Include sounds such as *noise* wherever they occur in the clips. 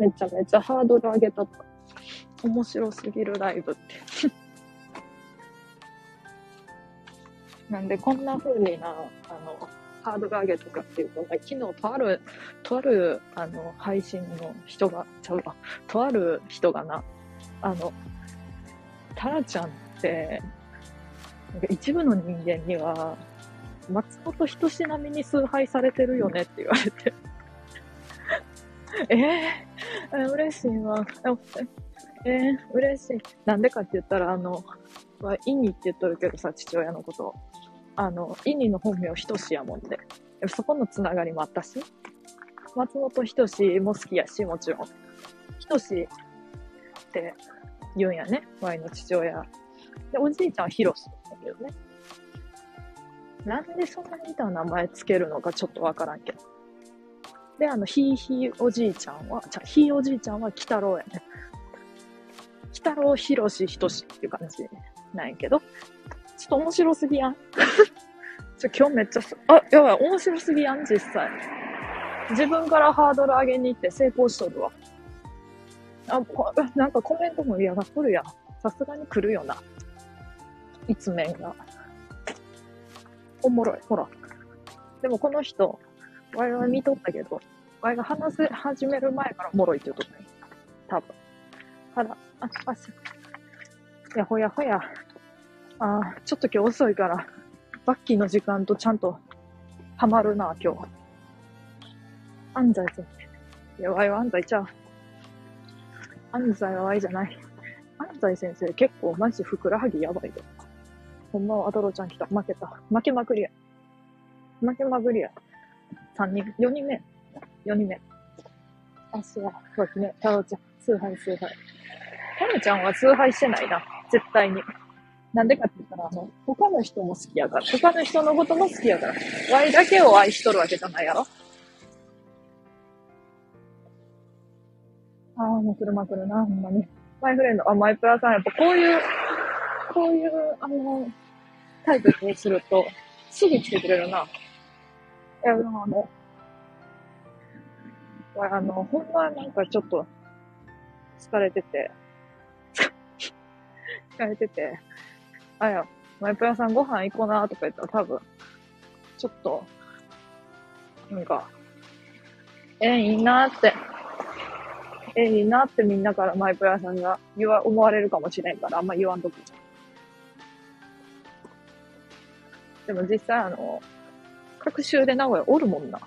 めちゃめちゃハードル上げた。面白すぎるライブって。*laughs* なんでこんな風にな、あの、ハードル上げとかっていうと、昨日とある、とある、あの、配信の人が、ちゃうわ、とある人がな、あの、タラちゃんって、なんか一部の人間には、松本人志並みに崇拝されてるよねって言われて *laughs* えー、*laughs* 嬉しいわ。えー、嬉しい。なんでかって言ったら、あの、まあ、イニって言っとるけどさ、父親のこと。あの、イニの本名人志やもんで。そこのつながりもあったし、松本人志も好きやし、もちろん。人志って言うんやね、ワイの父親。で、おじいちゃんはヒロシだけどね。なんでそんなに似た名前つけるのかちょっとわからんけど。で、あの、ひいひいおじいちゃんは、じゃひいおじいちゃんは鬼太郎やね。鬼太郎ひろしひとしっていう感じなんやけど、ちょっと面白すぎやん。*laughs* ちょ、今日めっちゃ、あ、やばい、面白すぎやん、実際。自分からハードル上げに行って成功しとるわ。あ、なんかコメントも嫌がっとるやん。さすがに来るよな。一面が。おもろい、ほら。でもこの人、ワイは見とったけど、ワイが話せ始める前からおもろいって言うとったね。多分。あら、あ、あ、し、やほやほや。あちょっと今日遅いから、バッキーの時間とちゃんとハマるな、今日。安西先生。いや、ワイは安西ちゃう。安西はワイじゃない。安西先生結構マジふくらはぎやばいで。ほんまはアドロちゃん来た。負けた。負けまくりや。負けまくりや。3人、4人目。4人目。あ、そう、そうですね。タロちゃん、崇拝崇拝。タロちゃんは崇拝してないな。絶対に。なんでかって言ったら、あの、他の人も好きやから。他の人のことも好きやから。ワイだけを愛しとるわけじゃないやろ。ああ、もう車来るな、ほんまに。マイフレンド、あ、マイプラさん、やっぱこういう、こういう、あの、タイプにすると、すぐ来てくれるな。いや、でもあの、あの、ほんまなんかちょっと、疲れてて、*laughs* 疲れてて、あや、マイプラさんご飯行こうなとか言ったら多分、ちょっと、なんか、え、いいなって、え、いいなってみんなからマイプラさんが言わ、思われるかもしれんから、あんま言わんとく。でも実際あの、各週で名古屋おるもんな。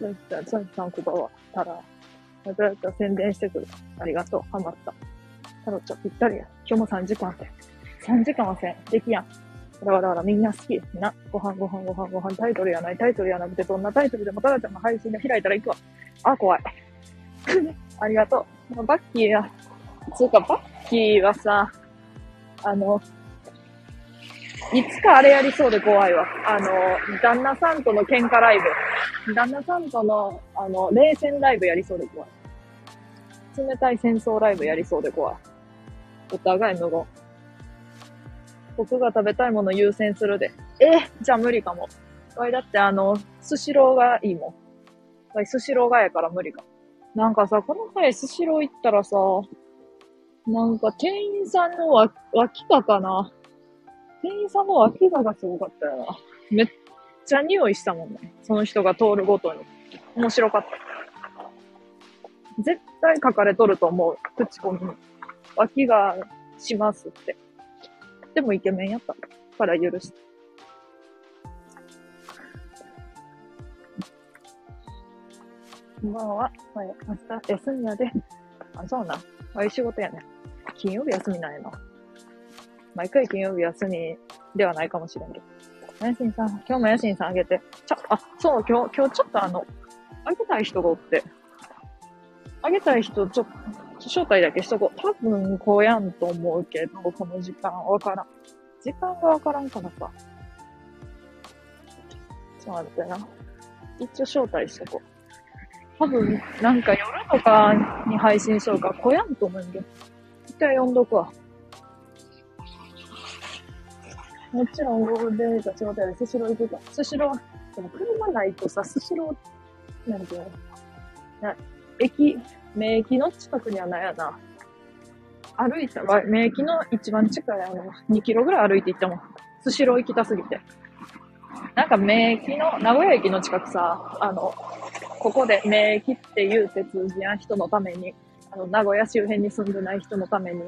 そういった、そういったこばは、たら、どうやった宣伝してくる。ありがとう。ハマった。タロちゃんぴったりや。今日も3時間で。3時間はせん。できやん。だからだらみんな好き。な、ご飯ご飯ご飯ご飯タイトルやない。タイトルやなくて、どんなタイトルでもタラちゃんの配信で開いたら行くわ。あ、怖い。*laughs* ありがとう。バッキーや。つうか、バッキーはさ、あの、いつかあれやりそうで怖いわ。あの、旦那さんとの喧嘩ライブ。旦那さんとの、あの、冷戦ライブやりそうで怖い。冷たい戦争ライブやりそうで怖い。お互い無言。僕が食べたいもの優先するで。えじゃあ無理かも。わいだってあの、スシローがいいもん。わいスシローがやから無理か。なんかさ、この前スシロー行ったらさ、なんか店員さんの脇かかな。店員さんの脇ががすごかったよな。めっちゃ匂いしたもんね。その人が通るごとに。面白かった。絶対書かれとると思う。口コミに。脇がしますって。でもイケメンやったから許して。こんばんは。はい、明日休みやで。あ、そうな。ああいう仕事やね。金曜日休みなんやな。毎回金曜日休みではないかもしれんけど。やしんさん、今日もやしんさんあげて。ちょ、あ、そう、今日、今日ちょっとあの、あげたい人がおって。あげたい人、ちょっと、招待だけしとこう。多分、こうやんと思うけど、この時間わからん。時間がわからんからさ。ちょっと待ってな。一応招待しとこう。多分、なんか夜とかに配信しようか、こやんと思うんで。一回呼んどくわ。もちろんゴールデンウィークは仕事やで、スシロー行くか。スシロー、でも車ないとさ、スシロー、なんていうの？な駅、名駅の近くにはないやな。歩いたら、名駅の一番近いあの、2キロぐらい歩いて行ったもん。スシロー行きたすぎて。なんか名駅の、名古屋駅の近くさ、あの、ここで名駅っていう手通じや人のために、あの、名古屋周辺に住んでない人のために、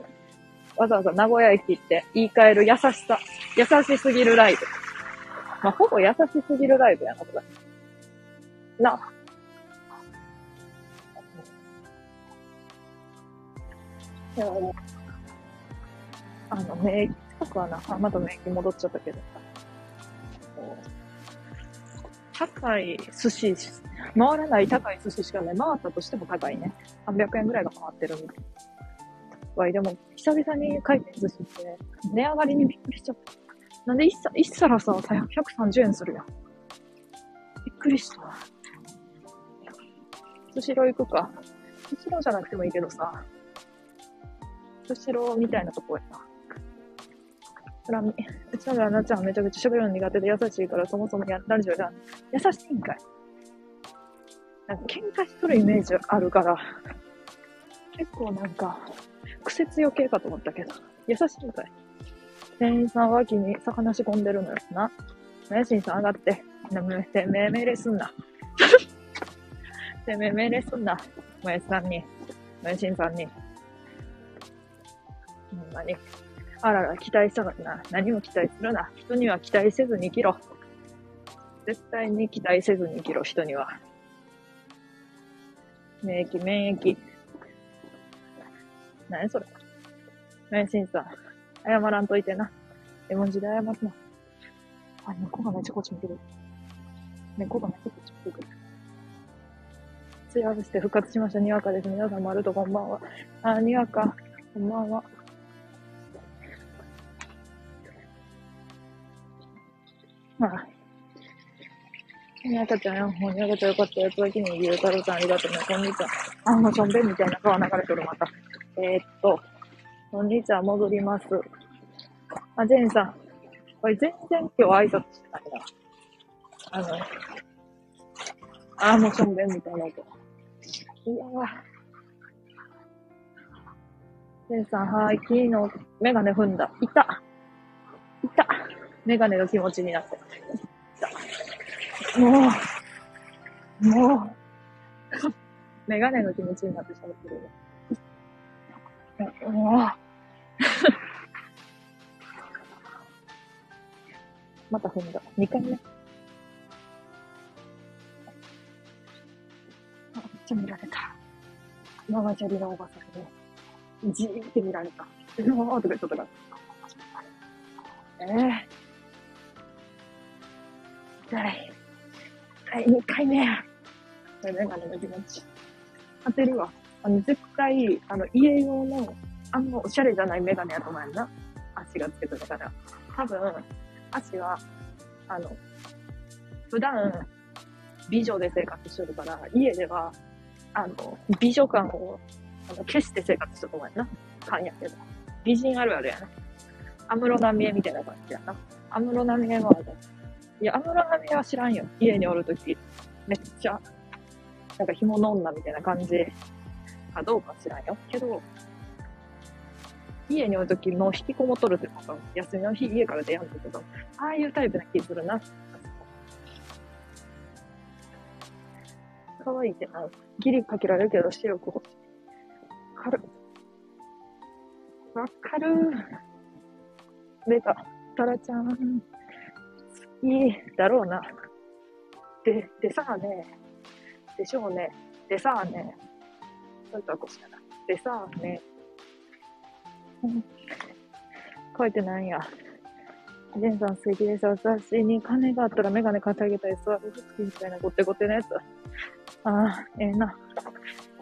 わざわざ名古屋駅って言い換える優しさ、優しすぎるライブ。まあ、ほぼ優しすぎるライブやな、これ。なあ。いや、あの、名駅近くはな、あまた名駅戻っちゃったけど。高い寿司、回らない高い寿司しかない。回ったとしても高いね。300円ぐらいが回ってるみたい。わい、でも、久々に回転寿司って、値上がりにびっくりしちゃった。なんで一皿、一皿さ、130円するやん。びっくりした。スシロー行くか。スシローじゃなくてもいいけどさ、スシローみたいなとこやな。つら。うちの旦那ちゃんめちゃくちゃ喋るの苦手で優しいからそもそもや、ラジオや優しいんかい。なんか喧嘩しとるイメージあるから、結構なんか、癖強系かと思ったけど、優しいんかい。店員さん脇に魚仕込んでるのよな。メシンさん上がって。てめえ命令すんな。*laughs* てめえ命令すんな。もやしさんに。もやしんさんに。ほんまに。あらら、期待したのにな。何も期待するな。人には期待せずに生きろ。絶対に期待せずに生きろ、人には。免疫、免疫。何それ。免震さん。謝らんといてな。絵文字で謝るな。あ、猫がめっちゃこっち見てる。猫がめっちゃこっち見てくる。ツヤして復活しました。にわかです。皆さん、まるとこんばんは。あ、にわか。こんばんは。まあ。にわかちゃんよ。もうにわかちゃんよかったやつだけにゆうたろうさんありがとうね。こんにちは。あ、もうしょんべんみたいな川流れてる、また。えー、っと、こんにちは、戻ります。あ、ジェンさん。これ全然今日挨拶してないな。あの、あ、もうしょんべんみたいな音。いやジェンさん、はい、昨日メガネ踏んだ。いた。いた。メガネの気持ちになって。もう、もう、メガネの気持ちになって喋ってるよ。もう、また踏んだ。2回目。あ、めっちゃ見られた。ママチャリのおばさんに、じーって見られた。うわーとか言っとったから。ええー。痛い。はい、2回目や。これメガネの気持ち。当てるわ。あの、絶対、あの、家用の、あんまおしゃれじゃないメガネやと思うんな。足がつけてたから。多分、足は、あの、普段、美女で生活してるから、家では、あの、美女感を、あの、消して生活してると思うな。感やけど。美人あるあるやな。安室奈美恵みたいな感じやな。安室奈美恵は、いや、安室奈美恵は知らんよ。家におるとき、めっちゃ、なんか紐の女みたいな感じかどうか知らんよ。けど、家におるときも引きこもっとるってこと休みの日家から出やんだけど、ああいうタイプな気するな。可愛いってな。ギリかけられるけど白く欲しい。わかる。わかる。出た。タラちゃん。好きだろうな。で、でさあね。でしょうね。でさあね。そういったこしかな。でさあね。書いてないや。ジェンさん素敵です。私に金があったらメガネ買ってあげたい。座る好きみたいなゴテゴテのやつ。ああ、ええー、な。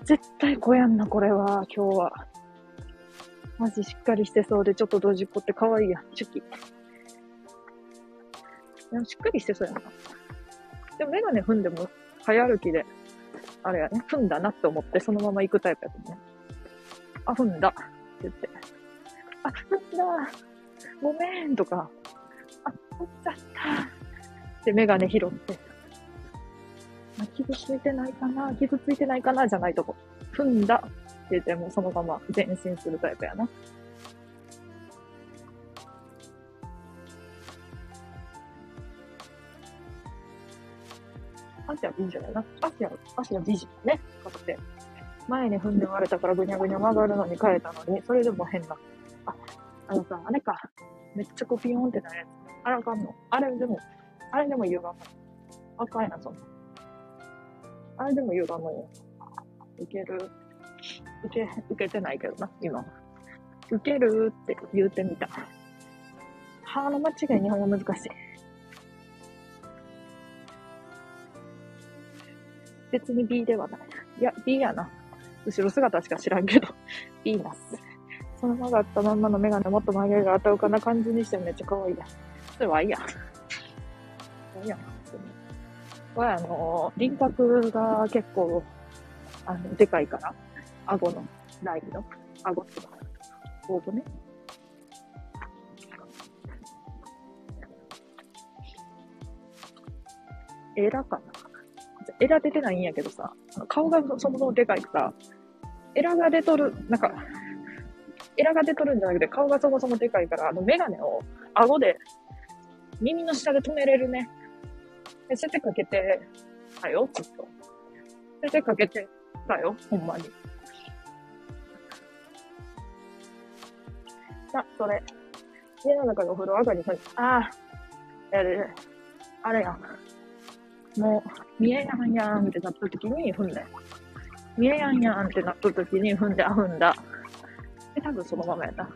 絶対こやんな、これは、今日は。マジしっかりしてそうで、ちょっとドジっ子って可愛いやん。チュキ。でもしっかりしてそうやな。でもメガネ踏んでも、早歩きで、あれやね、踏んだなって思って、そのまま行くタイプやとね。あ、踏んだ。って言って。あ、踏んだ。ごめんとか、あ、踏んじゃった。で、メガネ拾って。あ傷ついてないかな傷ついてないかなじゃないとこ。踏んだって言ってもうそのまま前進するタイプやな。足は美女やな。足は、足は美人ね。ことで。前に踏んで割れたからぐにゃぐにゃ曲がるのに変えたのに、それでも変な。あ、あのさ、あれか。めっちゃコピヨンってなるやつ。あれあかんのあれでも、あれでも歪む。あかんやな、そんな。あれでも歪むよ。いける。受け、受けてないけどな、今。受けるって言うてみた。歯の間違い日本語難しい。別に B ではない。いや、B やな。後ろ姿しか知らんけど。*laughs* B な。その曲がったまんまのメガネもっと曲げがあたうかな感じにしてめっちゃ可愛いや。それはいいや。いいやな、普通に。これあの、輪郭が結構、あの、でかいから。顎のラインの。顎とか、頬骨エラかなエラ出てないんやけどさ、顔がそもそもでかいから、エラが出とる、なんか、エラが出とるんじゃなくて、顔がそもそもでかいから、あの、メガネを顎で、耳の下で止めれるね。で、設定かけてたよ、ずっと。設定かけてたよ、ほんまに。あ、それ。家の中のお風呂上がりに、ああ、やる、あれやん。もう、見えやんやんってなった時に踏んだよ。見えやんやんってなった時に踏んで、あ、踏んだ。で、多分そのままやった。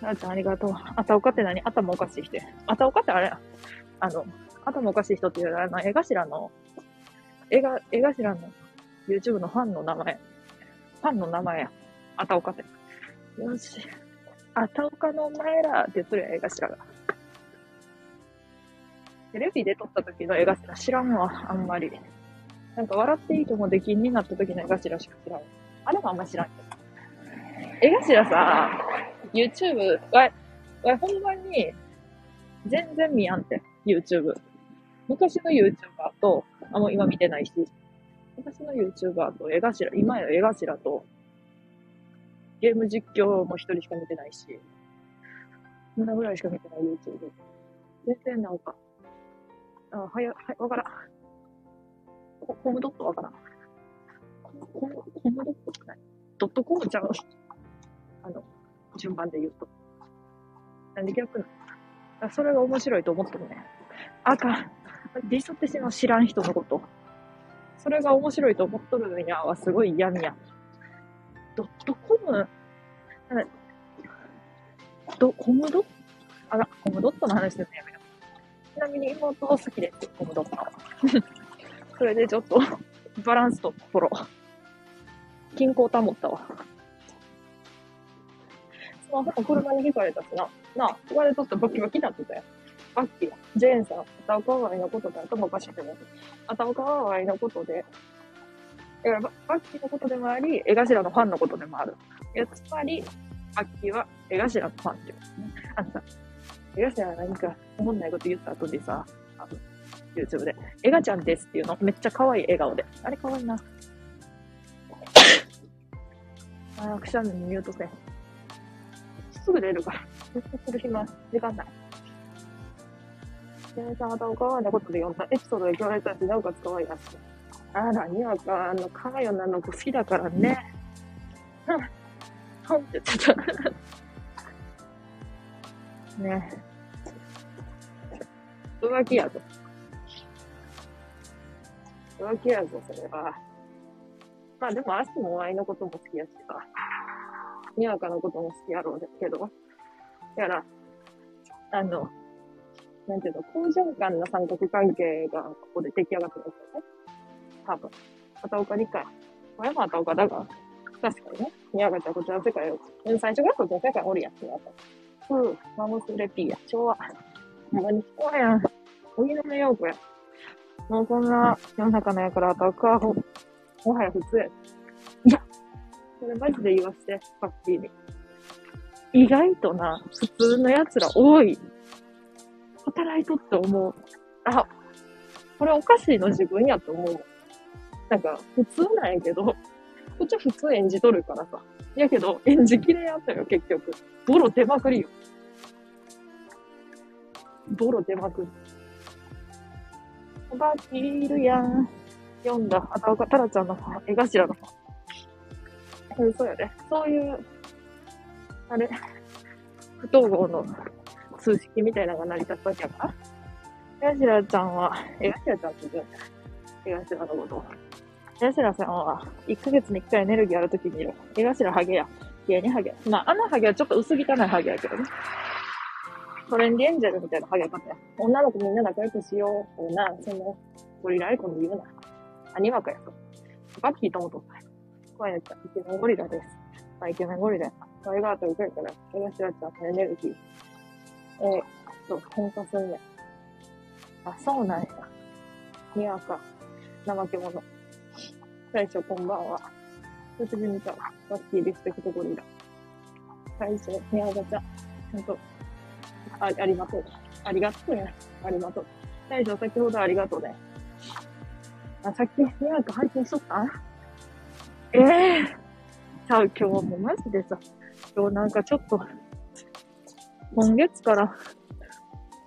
なあちゃんありがとう。あたおかって何？頭おかしい人。あたおかってあれや。あの、頭おかしい人っていうのはあの、絵頭の、絵が、絵頭の YouTube のファンの名前。ファンの名前や。あたおかって。よし。あたおかのお前らって言っとるや、絵頭が。テレビで撮った時の絵頭知らんわ、あんまり。なんか笑っていいともできんになった時の絵頭しか知らん。あれもあんま知らんけど。絵頭さ、YouTube、わ、わ、ほんまに、全然見やんて、YouTube。昔の YouTuber と、あ、もう今見てないし、昔の YouTuber と絵頭、今や絵頭と、ゲーム実況も一人しか見てないし、そんなぐらいしか見てない YouTube。全然なんか、あ、はや、はい、わからん。ココムドットわからん。コム、コムドットってないドットコムちゃうあの、順番で言うと。なんで逆なのそれが面白いと思ってるね。あかん。ディスってしまう知らん人のこと。それが面白いと思っとるんやはすごい嫌みや。ドットコム、ド、コムドあら、コムドットの話するのやめよう。ちなみに妹好きです、コムドット。それでちょっとバランスとフォロー。均衡保ったわ。スマホも車に引かれたしな。なあ、言われとったバキバキになってたよ。バッキージェーンさん、片岡川のことで頭おかしいと思う。片岡川のことで、だからバッキーのことでもあり、江頭のファンのことでもある。いや、つまり、バッキーは江頭のファンってことね。あのさ、江頭は何か思んないこと言った後でさ、あの、YouTube で、エガちゃんですっていうの、めっちゃ可愛い笑顔で。あれ可愛いな。*laughs* ああ、くしゃみにミュートせん。すぐ出るから。ずっとする暇、時間ない。ジェンさんまたおかわりのことで読んだエピソードで言われたし、なおかつ可愛いらしい。あら、にわか、あの、かわよなの子好きだからね。*laughs* うん。ほんって言ってた。*laughs* ね浮気やぞ。浮気やぞ、それは。まあでも、足も愛のことも好きやしさ。にわかのことも好きやろうですけど。だから、あの、なんていうの、好循環の三角関係がここで出来上がってますよね。多分。片岡理解。これも片岡だが、確かにね。宮川ちゃんこちらの世界を、最初からこっちの世界おるやつやと。うん、マモスレピーや。昭和。ほんまに昭和やん。荻野目洋子や。もうこんな世の中のやから片岡はももはや普通や。いや、それマジで言わせて、パッキーに。意外とな、普通の奴ら多い。働いとって思う。あ、これおかしいの自分やと思う。なんか、普通なんやけど、こっちは普通演じとるからさ。やけど、演じきれやったよ、結局。ボロ出まくりよ。ボロ出まくり。おばきいるやん。読んだ、あたおかたらちゃんの絵頭のうん、そうやね。そういう、あれ、不統合の数式みたいなのが成り立つわけやから。絵頭ちゃんは、絵頭ちゃんって言うんだよ。絵頭のこと。絵頭さんは、1ヶ月に1回エネルギーあるときにいる。絵頭ハゲや。芸にハゲ。まあ、あのハゲはちょっと薄汚いハゲやけどね。トレンディエンジェルみたいなハゲ方や。女の子みんな仲良くしよう。な、その、ゴリラアイコンで言うな。あ、にわかやと。バッキーともとったよ。怖いやつはイケメンゴリラです。まあ、イケメンゴリラや。それがあと受けるから、絵頭ちゃんのエネルギー。えー、と、喧嘩すんね。あ、そうなんや。にわか。怠け者。最初こんばんは。久しぶりに見た。バッキーリスペクトゴリラ。最初、にわかちゃん。ちゃんと、あ、ありがとう。ありがとうね。ありがとう。最初、先ほどありがとうね。あ、さっき、にわか配信しとった？ええー。さあ、今日もマジでさ、今日なんかちょっと、今月から、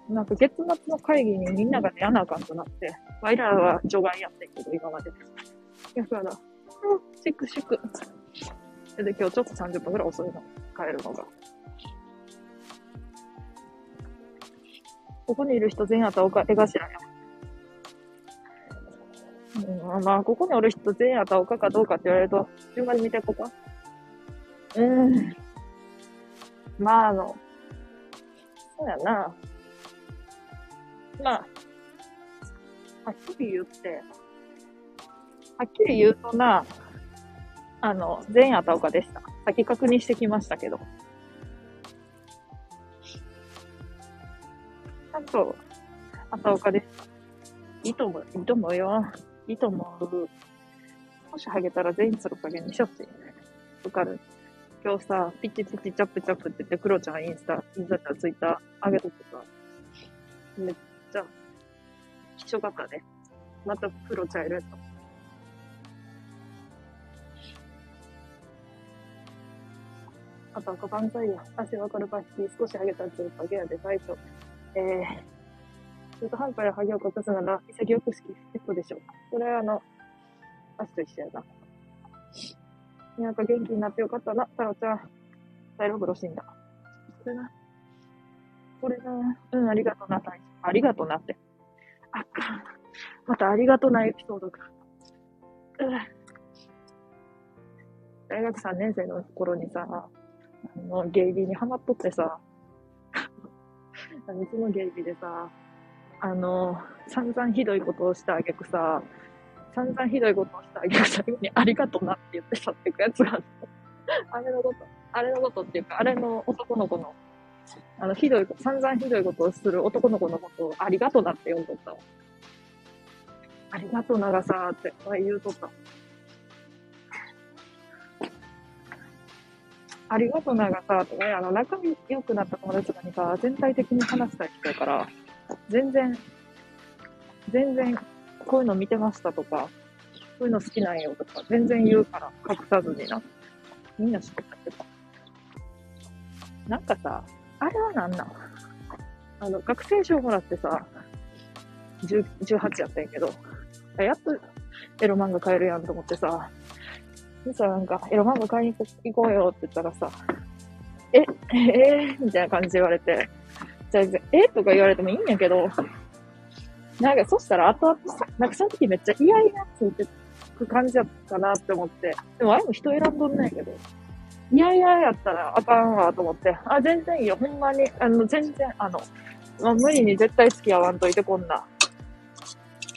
なんか月末の会議にみんなが出やなあかんとなって、ワイらは除外やってんけど、今まで。だから、うん、シクシク。で、今日ちょっと30分くらい遅いの、帰るのが。ここにいる人全員あたおか、絵頭や。うん、まあ、ここにおる人全員あたおかかどうかって言われると、順番に見ていこうか。うん。まあ、あの、そうやな。まあ、はっきり言って、はっきり言うとな、あの、全員あたおかでした。先確認してきましたけど。んと、あたおかでした。いいと思う、いいと思うよ。いいと思う。もしハゲたら全員つる加減にしよって。わかる今日さ、ピチピチチャップチャップって言って、クロちゃんインスタ、インスタちゃんツイッター上げとってさ、めっちゃ、気象かったね。またクロちゃんいると。あと、赤パンザイヤ。足わかるバッキー、少し上げたらつるだけやで、最初。えー、中途半端でハゲを隠すなら、潔く好き、ヘッドでしょ。これはあの、足と一緒やな。なんか元気になってよかったな、タロちゃん。サイロフロ死んだ。これな。これな。うん、ありがとうな、大ありがとうなって。あか。またありがとなエピソードが。うん。大学3年生の頃にさ、あの、ゲイビーにハマっとってさ、そのゲイビでさ、あの、散々ひどいことをしたあげくさ、散々ひどいことをしたあげく最後にありがとなって言って去っていくやつがあって、あれのこと、あれのことっていうか、あれの男の子の、あの、ひどい、散々ひどいことをする男の子のことをありがとなって呼んどったわ。ありがとながさって言うとった。ありがとうながさ、とかね、あの、仲良くなった友達とかにさ、全体的に話したい人やから、全然、全然、こういうの見てましたとか、こういうの好きなんよとか、全然言うから、隠さずにな。みんな知ってたけど。なんかさ、あれはなんなん？あの、学生証もらってさ、18やったんやけど、やっとエロ漫画買えるやんと思ってさ、でさ、なんか、エロ漫画買いに行こうよって言ったらさ、え、えー、みたいな感じで言われて、じゃあ、えとか言われてもいいんやけど、なんか、そしたら後々さ、なんかその時めっちゃ嫌々ついてく感じやったなって思って、でもあれも人選んどんないけど、嫌々やったらあかんわと思って、あ、全然いいよ、ほんまに、あの、全然、あの、まあ、無理に絶対付き合わんといて、こんな。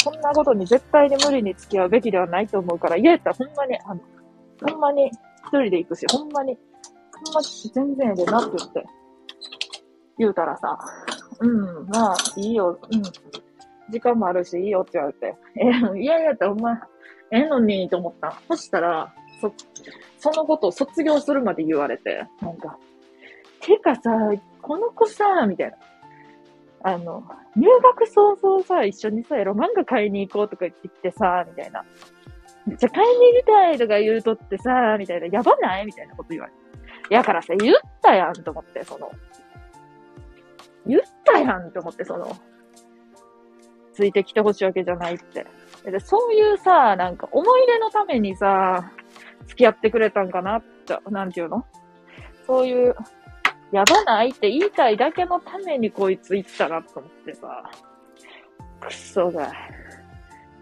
こんなことに絶対に無理に付き合うべきではないと思うから、嫌やったらほんまに、あの、ほんまに一人で行くし、ほんまに、ほんま全然でなって言って、言うたらさ、うん、まあ、いいよ、うん、時間もあるし、いいよって言われて、え、いやいやってほんま、ええのにと思った。そしたら、そ、そのことを卒業するまで言われて、なんか、てかさ、この子さ、みたいな。あの、入学早々さ、一緒にさ、エロ漫画買いに行こうとか言ってきてさ、みたいな。めっちゃ買いに行きたいとか言うとってさ、みたいな、やばない？みたいなこと言われて。やからさ、言ったやんと思って、その、言ったやんと思って、その、ついてきてほしいわけじゃないって。でそういうさ、なんか思い出のためにさ、付き合ってくれたんかなって、なんていうの？そういう、やばないって言いたいだけのためにこいつ言ったなと思ってさ。くそが。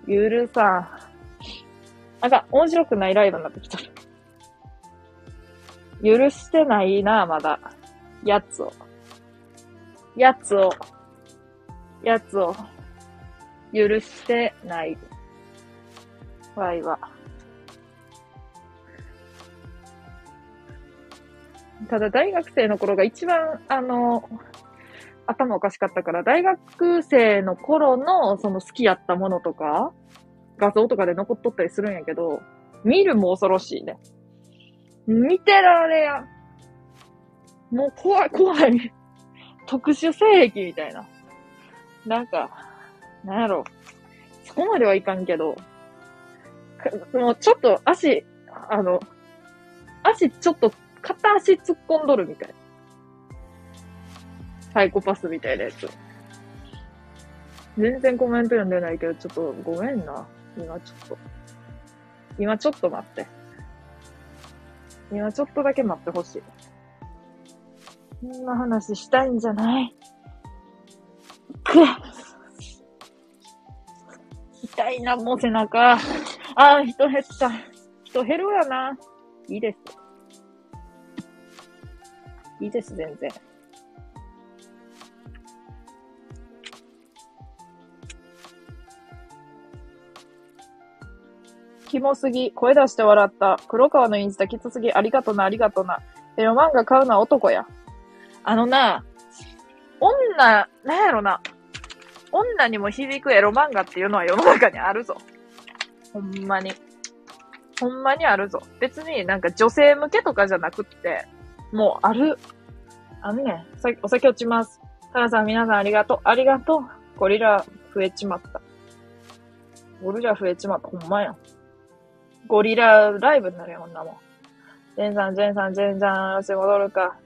許さん。あか面白くないライブになってきた。許してないな、まだ。やつを。やつを。やつを。許してない。わいは。ただ大学生の頃が一番、あの、頭おかしかったから、大学生の頃のその好きやったものとか、画像とかで残っとったりするんやけど、見るも恐ろしいね。見てられや。もう怖い怖い。特殊性癖みたいな。なんか、なんやろ。そこまではいかんけど、もうちょっと足、あの、足ちょっと片足突っ込んどるみたい。サイコパスみたいなやつ。全然コメント読んでないけど、ちょっとごめんな。今ちょっと。今ちょっと待って。今ちょっとだけ待ってほしい。こんな話したいんじゃない？くっ痛いな、もう背中。ああ、人減った。人減るやな。いいです。いいです、全然。キモすぎ。声出して笑った。黒川のインスタきつすぎ。ありがとな、ありがとな。エロ漫画買うのは男や。あのな、女、なんやろな。女にも響くエロ漫画っていうのは世の中にあるぞ。ほんまに。ほんまにあるぞ。別になんか女性向けとかじゃなくって、もうある。あのね、さお酒落ちます。タラさん皆さんありがとう。ありがとう。ゴリラ増えちまった。ゴリラ増えちまった。ほんまやん。ゴリラライブになるよ、こんなもん。ジェンさん、ジェンさん、ジェンさん、よし、戻るか。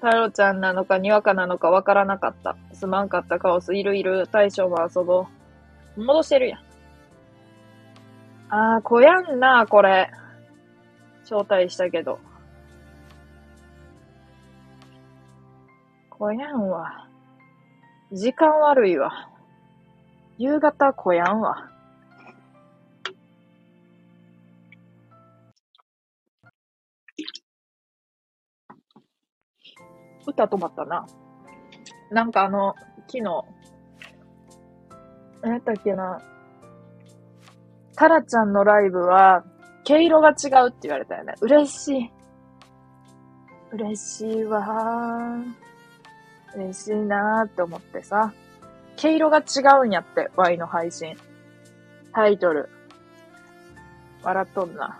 太郎ちゃんなのか、にわかなのかわからなかった。すまんかったカオス、いるいる、大将も遊ぼう。戻してるやん。あー、こやんな、これ。招待したけど。こやんわ。時間悪いわ。夕方来やんわ。歌止まったな。なんかあの、昨日、何やったっけな。タラちゃんのライブは、毛色が違うって言われたよね。嬉しい。嬉しいわー。嬉しいなーって思ってさ。毛色が違うんやって、Y の配信。タイトル。笑っとんな。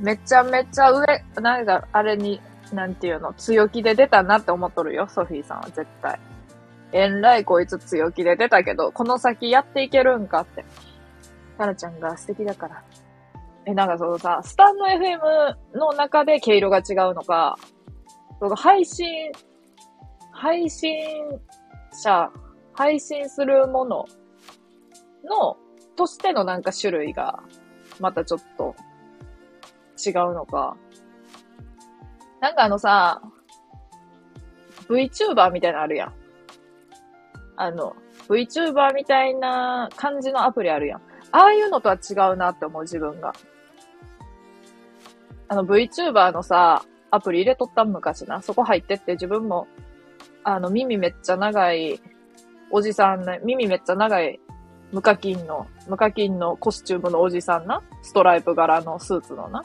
めちゃめちゃ上、なんか、あれに、なんていうの、強気で出たなって思っとるよ、ソフィーさんは絶対。えんらいこいつ強気で出たけど、この先やっていけるんかって。タラちゃんが素敵だから。え、なんかそのさ、スタンド FM の中で毛色が違うのか、配信、配信者、配信するものの、としてのなんか種類が、またちょっと違うのか。なんかあのさ、VTuber みたいなのあるやん。あの、VTuber みたいな感じのアプリあるやん。ああいうのとは違うなって思う自分が。あの VTuber のさ、アプリ入れとった昔な。そこ入ってって自分も、あの、耳めっちゃ長い、おじさんね、耳めっちゃ長い、無課金の、無課金のコスチュームのおじさんな。ストライプ柄のスーツのな。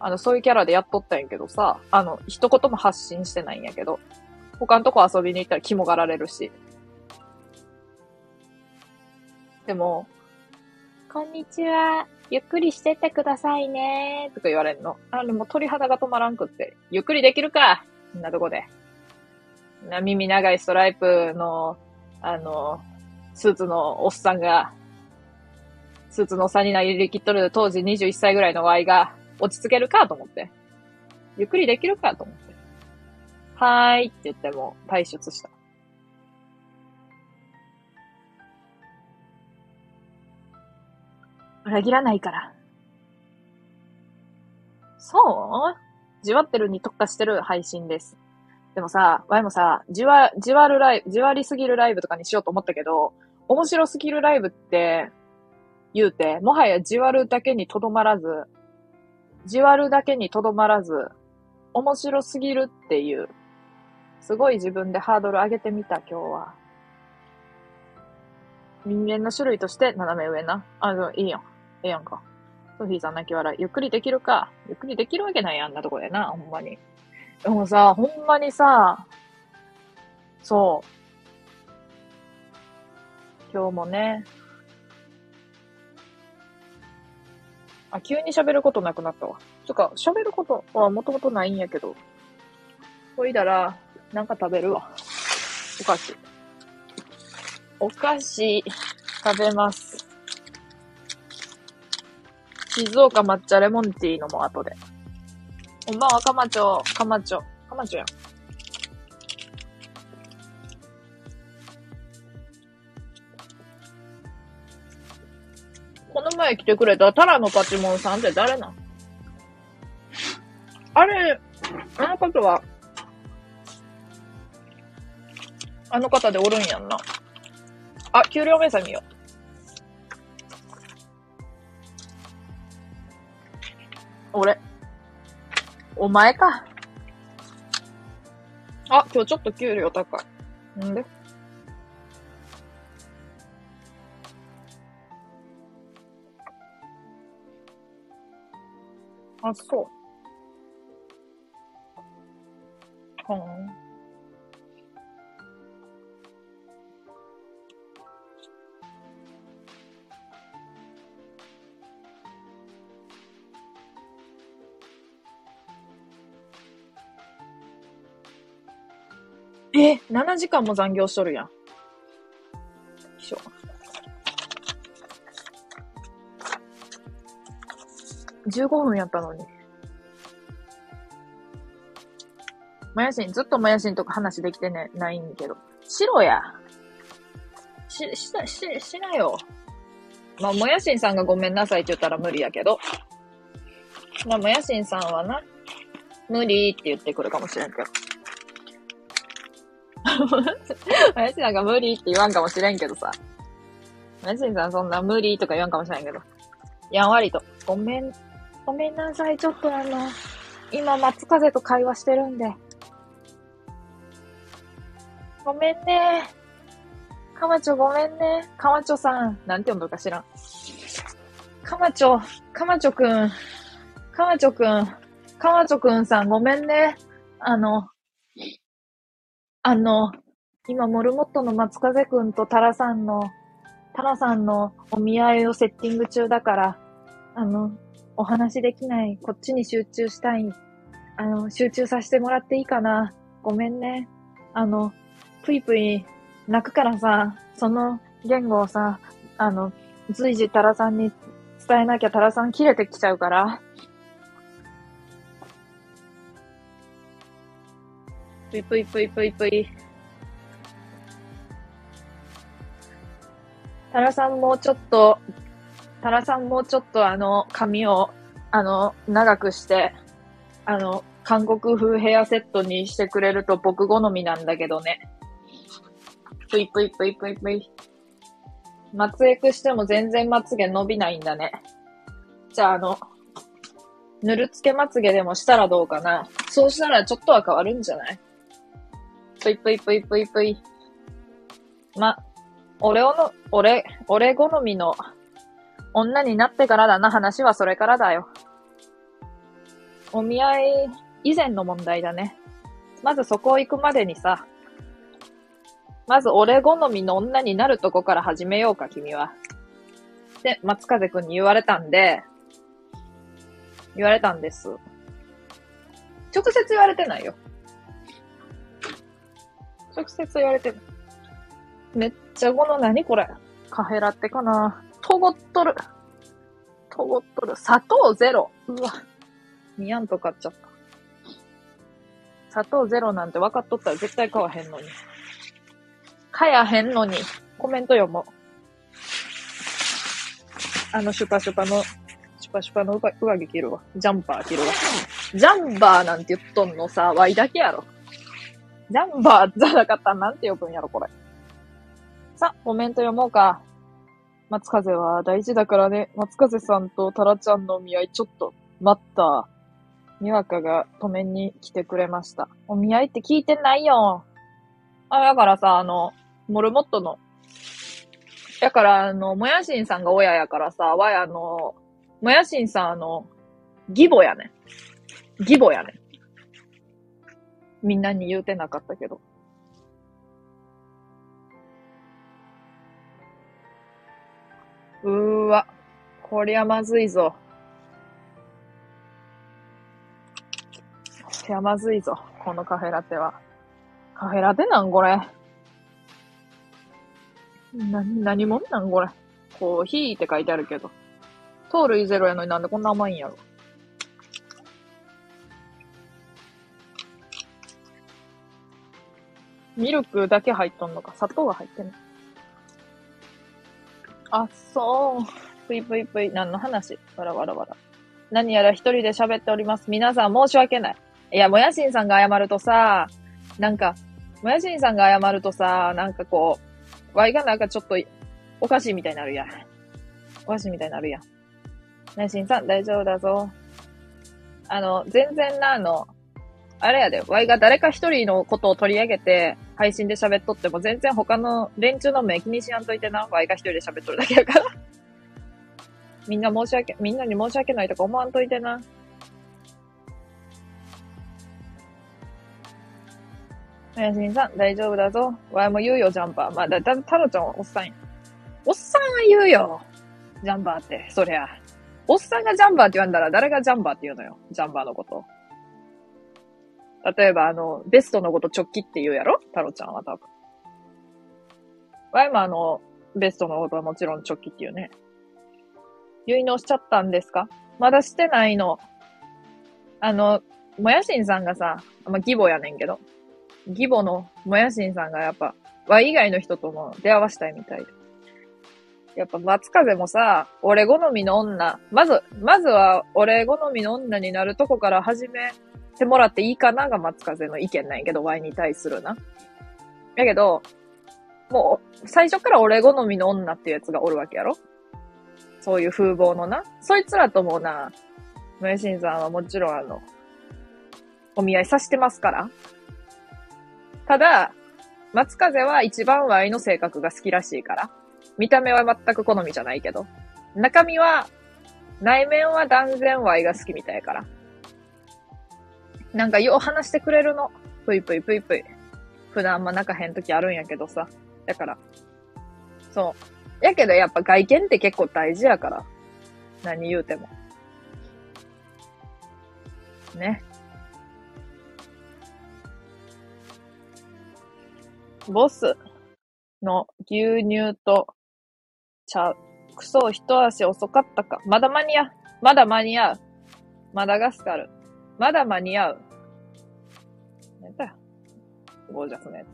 あの、そういうキャラでやっとったんやけどさ、あの、一言も発信してないんやけど、他のとこ遊びに行ったら肝がられるし。でも、こんにちは。ゆっくりしてってくださいねとか言われるの。あの、もう鳥肌が止まらんくって。ゆっくりできるかんなとこで。な、耳長いストライプの、あの、スーツのおっさんが、スーツのおっさんになりきっとる当時21歳ぐらいの Y が落ち着けるかと思って。ゆっくりできるかと思って。はーいって言っても退出した。裏切らないから。そう？じわってるに特化してる配信です。でもさ、ワイもさ、じわ、じわるライブ、じわりすぎるライブとかにしようと思ったけど、面白すぎるライブって言うて、もはやじわるだけにとどまらず、じわるだけにとどまらず、面白すぎるっていう、すごい自分でハードル上げてみた、今日は。人間の種類として斜め上な。あの、いいやん。ええやんか。ソフィーさん泣き笑い。ゆっくりできるか。ゆっくりできるわけないやんなとこでな、ほんまに。でもさ、ほんまにさ、そう。今日もね、あ、急に喋ることなくなったわ。つか、喋ることはもともとないんやけど。ほいだら、なんか食べるわ。お菓子。お菓子、食べます。静岡抹茶レモンティーのも後で。こんばんは、かまちょ、かまちょ、かまちょやん。この前来てくれたタラのパチモンさんって誰なん？あれ、あの方は、あの方でおるんやんな。あ、給料明細見よう。俺。お前か。あ、今日ちょっと給料高い。んで？あ、そう。うん。え、7時間も残業しとるやん。しょ。15分やったのに。マヤシン、ずっとマヤシンとか話できてね、ないんけど。しろや。し、し、し、しなよ。まあ、もやしんさんがごめんなさいって言ったら無理やけど。まあ、もやしんさんはな、無理って言ってくるかもしれんけど。*laughs* 林なんか無理って言わんかもしれんけどさ。林さんそんな無理とか言わんかもしれんけど。やんわりと。ごめん、ごめんなさい。ちょっとあの、今松風と会話してるんで。ごめんね。かまちょごめんね。かまちょさん。なんて呼んどるか知らん。かまちょ、かまちょくん。かまちょくん。かまちょくんさんごめんね。あの、あの、今、モルモットの松風くんとタラさんの、タラさんのお見合いをセッティング中だから、あの、お話できない。こっちに集中したい。あの、集中させてもらっていいかな。ごめんね。あの、ぷいぷい泣くからさ、その言語をさ、あの、随時タラさんに伝えなきゃタラさん切れてきちゃうから。ぷいぷいぷいぷいぷい。タラさんもうちょっと、タラさんもうちょっとあの、髪を、あの、長くして、あの、韓国風ヘアセットにしてくれると僕好みなんだけどね。ぷいぷいぷいぷいぷい。まつエクしても全然まつげ伸びないんだね。じゃああの、塗るつけまつげでもしたらどうかな。そうしたらちょっとは変わるんじゃない？ぷいぷいぷいぷいぷい。ま、俺をの、俺、俺好みの女になってからだな、話はそれからだよ。お見合い以前の問題だね。まずそこを行くまでにさ、まず俺好みの女になるとこから始めようか、君は。で、松風くんに言われたんで、言われたんです。直接言われてないよ。直接言われてない。めっちゃこの何これ。カフェラテかな。とごっとる。とごっとる。砂糖ゼロ。うわ。にやんと買っちゃった。砂糖ゼロなんて分かっとったら絶対買わへんのに。買やへんのに。コメント読もう。あの、シュパシュパの、シュパシュパの上上着着るわ。ジャンパー着るわ。ジャンバーなんて言っとんのさ、ワイだけやろ。ジャンバーじゃなかったなんて呼ぶんやろ、これ。さ、コメント読もうか。松風は大事だからね。松風さんとタラちゃんのお見合いちょっと待った。にわかが止めに来てくれました。お見合いって聞いてないよ。あ、だからさ、あの、モルモットの。だから、あの、もやしんさんが親やからさ、わやの、もやしんさんあの、義母やね。義母やね。みんなに言うてなかったけど。うーわ。こりゃまずいぞ。こりゃまずいぞ。このカフェラテは。カフェラテなんこれ。な、何もんなんこれ。コーヒーって書いてあるけど。糖類ゼロやのになんでこんな甘いんやろ。ミルクだけ入っとんのか。砂糖が入ってんの？あ、そう。ぷいぷいぷい。何の話？わらわらわら。何やら一人で喋っております。皆さん申し訳ない。いや、もやしんさんが謝るとさ、なんか、もやしんさんが謝るとさ、なんかこう、わいがなんかちょっと、おかしいみたいになるやん。おかしいみたいになるやん。もやしんさん、大丈夫だぞ。あの、全然な、あの、あれやで、ワイが誰か一人のことを取り上げて、配信で喋っとっても全然他の連中の目気にしやんといてな。ワイが一人で喋っとるだけやから。*laughs* みんな申し訳、みんなに申し訳ないとか思わんといてな。やしんさん、大丈夫だぞ。ワイも言うよ、ジャンパー。まあ、だ、だ、タロちゃんはおっさんや。おっさんは言うよ。ジャンパーって、そりゃ。おっさんがジャンパーって言わんだら誰がジャンパーって言うのよ。ジャンパーのこと。例えば、あの、ベストのこと直帰って言うやろ？タロちゃんは多分。ワイもあの、ベストのことはもちろん直帰って言うね。結納しちゃったんですか？まだしてないの。あの、もやしんさんがさ、まあ、義母やねんけど、義母のもやしんさんがやっぱ、ワイ以外の人とも出会わしたいみたいで。やっぱ松風もさ、俺好みの女、まず、まずは俺好みの女になるとこから始めてもらっていいかなが松風の意見なんやけど、ワイに対するな。やけど、もう、最初から俺好みの女っていうやつがおるわけやろそういう風貌のな。そいつらともな、もやしんさんはもちろんあの、お見合いさしてますから。ただ、松風は一番ワイの性格が好きらしいから。見た目は全く好みじゃないけど。中身は、内面は断然ワイが好きみたいから。なんかよう話してくれるの。ぷいぷいぷいぷい。普段あんま泣かへん時あるんやけどさ。だから。そう。やけどやっぱ外見って結構大事やから。何言うても。ね。ボスの牛乳と茶。クソ、一足遅かったか。まだ間に合う。まだ間に合う。マダガスカル。まだ間に合う。何だよ。ゴージャスなやつ。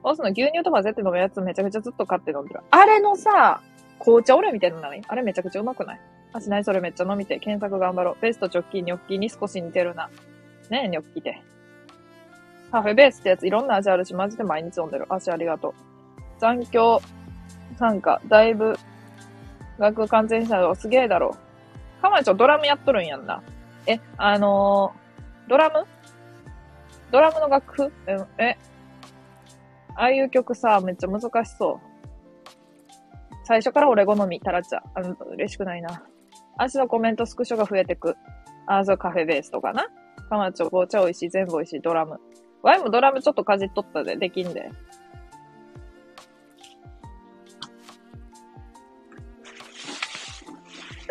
ボスの牛乳とか絶対飲むやつめちゃくちゃずっと買って飲んでる。あれのさ、紅茶俺みたいなのない？あれめちゃくちゃうまくない？あしないそれめっちゃ飲みて。検索頑張ろう。ベスト直近ニョッキに少し似てるな。ねえ、ニョッキて。カフェベースってやついろんな味あるし、マジで毎日飲んでる。足ありがとう。残響参加、だいぶ、学完全したのすげえだろ。かまちょドラムやっとるんやんな。え、あのー、ドラム？ドラムの楽譜？え、え、ああいう曲さ、めっちゃ難しそう。最初から俺好み、タラちゃん。あの、嬉しくないな。足のコメントスクショが増えてく。あ、そう、カフェベースとかな。かまちょ、紅茶美味しい、全部美味しい、ドラム。ワイもドラムちょっとかじっとったで、できんで。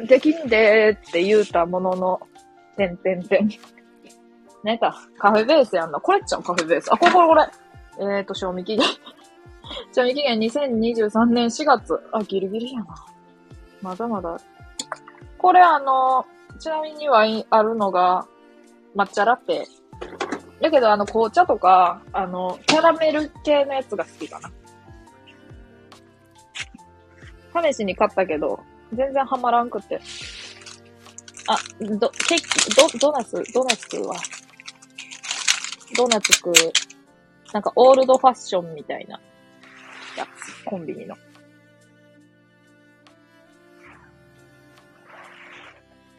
できんでーって言うたものの、てんてんてん。ねか、カフェベースやんの。これっちゃうカフェベース。あ、これこれこれ。えーと、賞味期限。*laughs* 賞味期限2023年4月。あ、ギリギリやな。まだまだ。これあの、ちなみにはあるのが、抹茶ラテ。だけどあの、紅茶とか、あの、キャラメル系のやつが好きかな。試しに買ったけど、全然ハマらんくて。あ、ど、ケーキ、ド、ドーナツ、ドーナツ食うわ。ドーナツ食う。なんかオールドファッションみたいなやつ。コンビニの。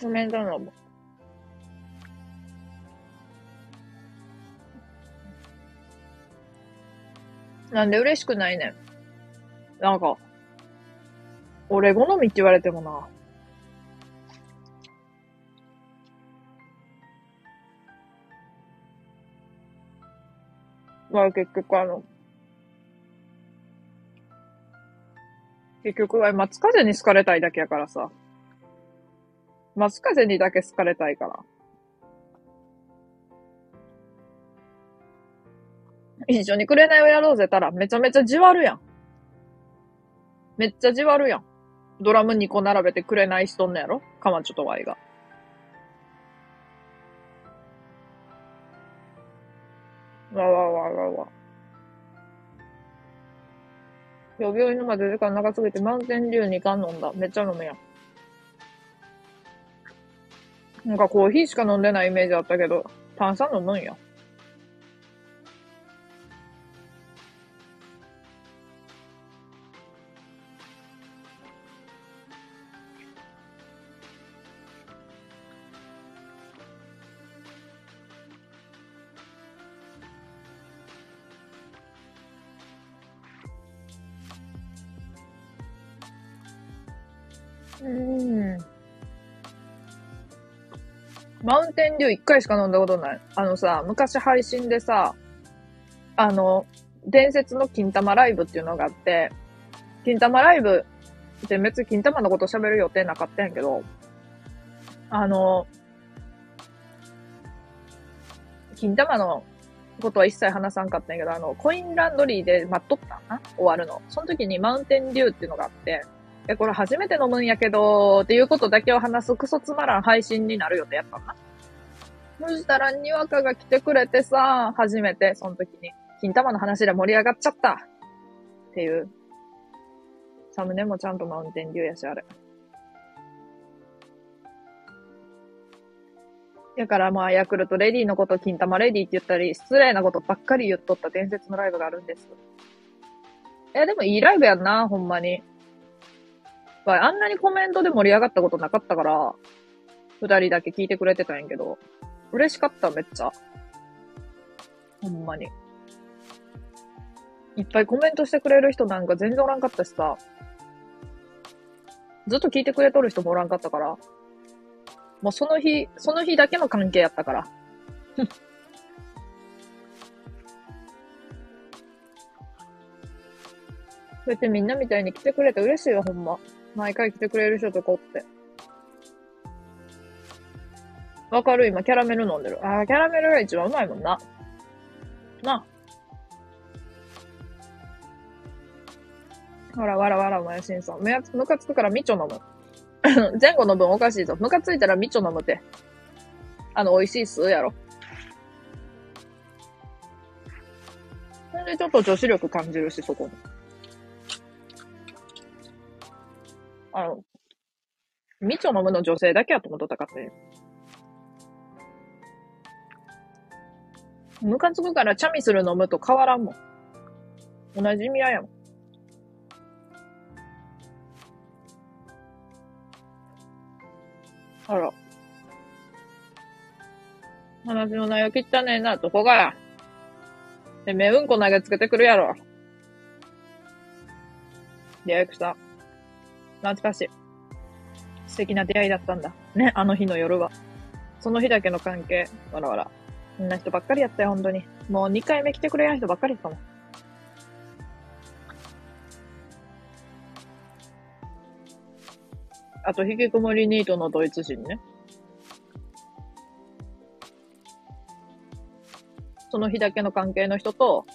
冷たのも。なんで嬉しくないねん。なんか、俺好みって言われてもな。まあ結局あの、結局は松風に好かれたいだけやからさ。松風にだけ好かれたいから。一緒にくれないをやろうぜたらめちゃめちゃじわるやん。めっちゃじわるやん。ドラム2個並べてくれない人んのやろ？かまちょとワイが。わわわわわ。病院のまで時間長すぎて満点流2缶飲んだ。めっちゃ飲むやん。なんかコーヒーしか飲んでないイメージあったけど、炭酸飲むんや。マウンテンデュー一回しか飲んだことない。あのさ、昔配信でさ、あの、伝説の金玉ライブっていうのがあって、金玉ライブって別に金玉のこと喋る予定なかったんやけど、あの、金玉のことは一切話さんかったんやけど、あの、コインランドリーで待っとったな？終わるの。その時にマウンテンデューっていうのがあって、え、これ初めて飲むんやけど、っていうことだけを話すクソつまらん配信になる予定やったな。そしたら、にわかが来てくれてさ、初めて、その時に、金玉の話で盛り上がっちゃった。っていう。サムネもちゃんとマウンテンデューやし、あれ。だからまあ、ヤクルトレディのこと金玉レディって言ったり、失礼なことばっかり言っとった伝説のライブがあるんです。え、でもいいライブやんな、ほんまに。あんなにコメントで盛り上がったことなかったから、二人だけ聞いてくれてたんやけど、嬉しかった、めっちゃ。ほんまに。いっぱいコメントしてくれる人なんか全然おらんかったしさ、ずっと聞いてくれとる人もおらんかったから、もうその日、その日だけの関係やったから。*laughs* そうやってみんなみたいに来てくれて嬉しいよ、ほんま。毎回来てくれる人とこって。わかる？今、キャラメル飲んでる。あー、キャラメルが一番うまいもんな。な。ほら、わらわら、お前、しんさん。むや、むかつくからみちょ飲む。*laughs* 前後の分おかしいぞ。むかついたらみちょ飲むて。あの、美味しいっす、やろ。そんでちょっと女子力感じるし、そこに。あの、みちょ飲むの女性だけやと思っとったかって。ムカつくからチャミスル飲むと変わらんもん。同じ意味合いやもん。あら。話の内容汚ねえな、どこがや。てめえうんこ投げつけてくるやろ。出会いした。懐かしい。素敵な出会いだったんだ。ね、あの日の夜は。その日だけの関係。わらわら。そんな人ばっかりやったよ、本当に。もう2回目来てくれやん人ばっかりやったもん。あと、引きこもりニートのドイツ人ね。その日だけの関係の人と、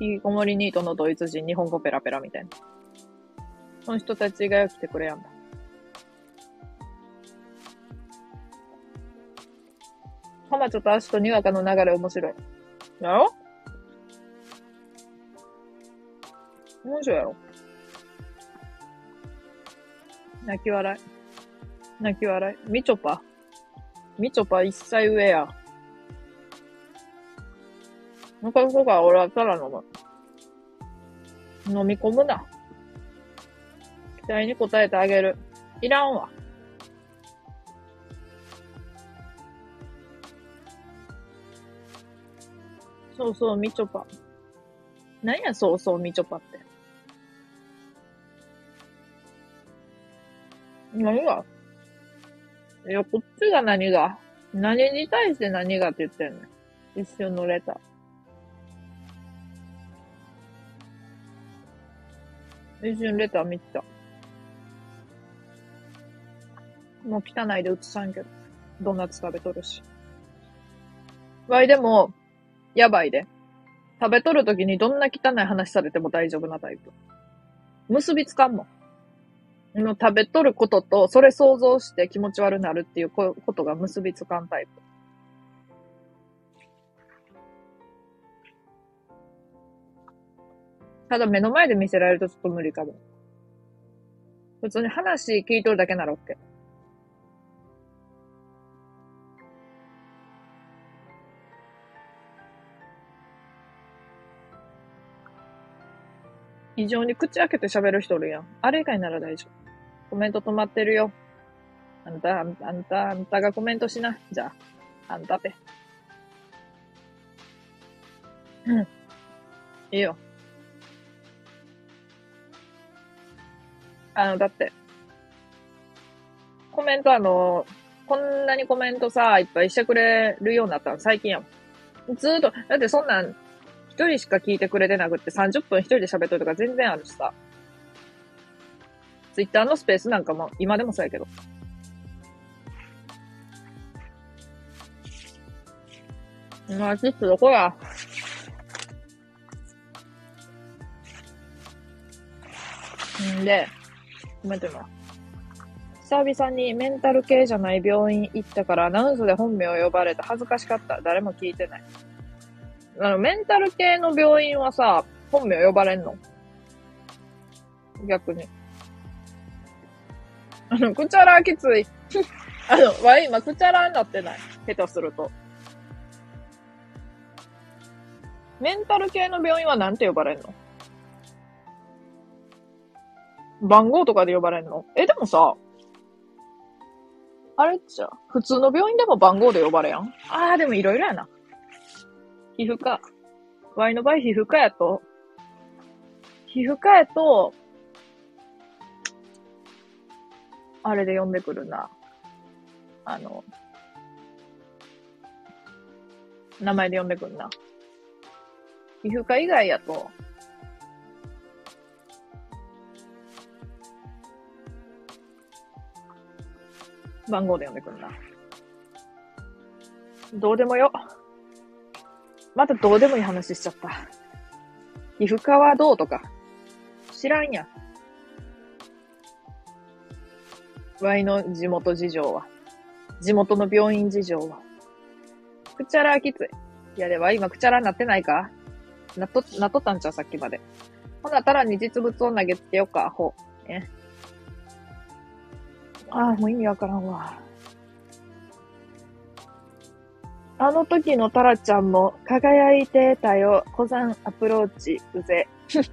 引きこもりニートのドイツ人、日本語ペラペラみたいな。その人たちが来てくれやんだ。浜ちょっと足とにわかの流れ面白い。やろ？面白いやろ？泣き笑い。泣き笑い。みちょぱ。みちょぱ一歳上や。昔か俺はただ飲む。飲み込むな。期待に応えてあげる。いらんわ。そうそう、みちょぱ。何や、そうそう、みちょぱって。何が？いや、こっちが何が？何に対して何がって言ってんの？一瞬のレター。一瞬レター見てた。もう汚いで映さんけど。ドーナツ食べとるし。わいでも、やばいで。食べとるときにどんな汚い話されても大丈夫なタイプ。結びつかんもん。の食べとることと、それ想像して気持ち悪なるっていうことが結びつかんタイプ。ただ目の前で見せられるとちょっと無理かも。普通に話聞いとるだけなら OK。異常に口開けて喋る人おるやん。あれ以外なら大丈夫。コメント止まってるよ。あんた、あんた、あんた、あんたがコメントしな。じゃあ、あんたぺ。うん。いいよ。あの、だって、コメントあの、こんなにコメントさ、いっぱいしてくれるようになったの最近やん。ずーっと、だってそんなん、一人しか聞いてくれてなくって30分一人で喋っとるとか全然あるしさ。ツイッターのスペースなんかも今でもそうやけど。まあ、ちょっとどこや？んで、ごめんてな。久々にメンタル系じゃない病院行ったからアナウンスで本名を呼ばれて恥ずかしかった。誰も聞いてない。あの、メンタル系の病院はさ、本名呼ばれんの？逆に。あの、くちゃらきつい。*laughs* あの、わ、今、くちゃらになってない。下手すると。メンタル系の病院はなんて呼ばれんの？番号とかで呼ばれんの？え、でもさ、あれっちゃ、普通の病院でも番号で呼ばれやんああ、でもいろいろやな。皮膚科。ワイの場合皮膚科やと、皮膚科やと、あれで呼んでくるな。あの、名前で呼んでくるな。皮膚科以外やと、番号で呼んでくるな。どうでもよ。またどうでもいい話しちゃった。皮膚科はどうとか。知らんや。ワイの地元事情は。地元の病院事情は。くちゃらきつい。いやでは今くちゃらになってないか？なっと、なっとったんちゃうさっきまで。ほな、たらに実物を投げつけようか、アホ。ね。ああ、もう意味わからんわ。あの時のタラちゃんも輝いてたよ。小山アプローチ、うぜ。*laughs*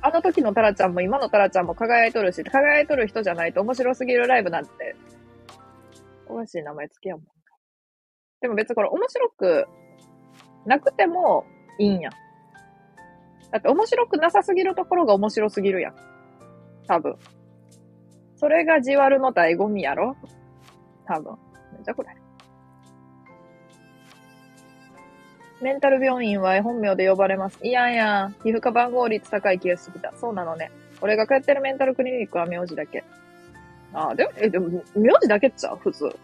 あの時のタラちゃんも今のタラちゃんも輝いとるし、輝いとる人じゃないと面白すぎるライブなんて、おかしい名前つけやもん。でも別にこれ面白くなくてもいいんや。だって面白くなさすぎるところが面白すぎるやん。多分。それがじわるの醍醐味やろ？多分。めちゃこれ。メンタル病院は本名で呼ばれます。いやいや、皮膚科番号率高い気がしてきた。そうなのね。俺が通ってるメンタルクリニックは名字だけ。ああ、でも、え、でも、名字だけっちゃ普通。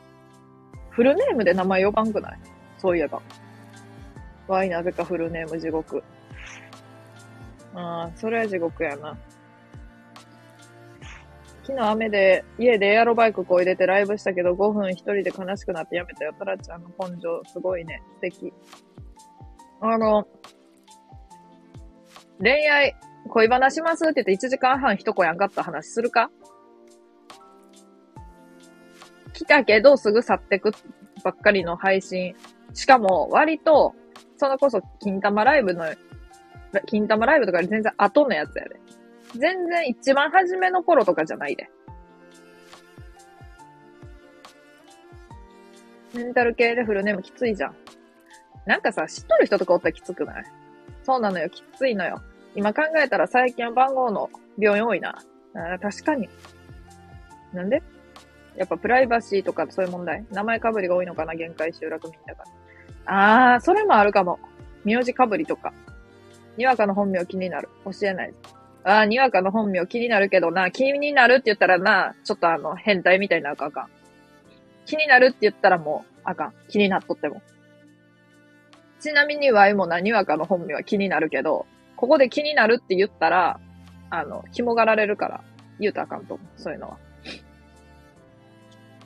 フルネームで名前呼ばんくない？そういえば。わい、なぜかフルネーム地獄。ああ、それは地獄やな。昨日雨で家でエアロバイクこいでてライブしたけど5分一人で悲しくなってやめたよ。トラちゃんの根性すごいね。素敵。あの、恋愛、恋バナしますって言って1時間半一子やんかった話するか？来たけどすぐ去ってくばっかりの配信。しかも割と、それこそ金玉ライブの、金玉ライブとか全然後のやつやで。全然一番初めの頃とかじゃないで。メンタル系でフルネームきついじゃん。なんかさ、知っとる人とかおったらきつくない？そうなのよ、きついのよ。今考えたら最近は番号の病院多いな。あ確かに。なんで？やっぱプライバシーとかそういう問題？名前かぶりが多いのかな？限界集落民だから。あー、それもあるかも。名字かぶりとか。にわかの本名気になる。教えない。あー、にわかの本名気になるけどな、気になるって言ったらな、ちょっとあの、変態みたいなるかあかん。気になるって言ったらもう、あかん。気になっとっても。ちなみにワイもな、にわかの本名は気になるけど、ここで気になるって言ったら、あの、紐がられるから、言うたらあかんと思う。そういうのは。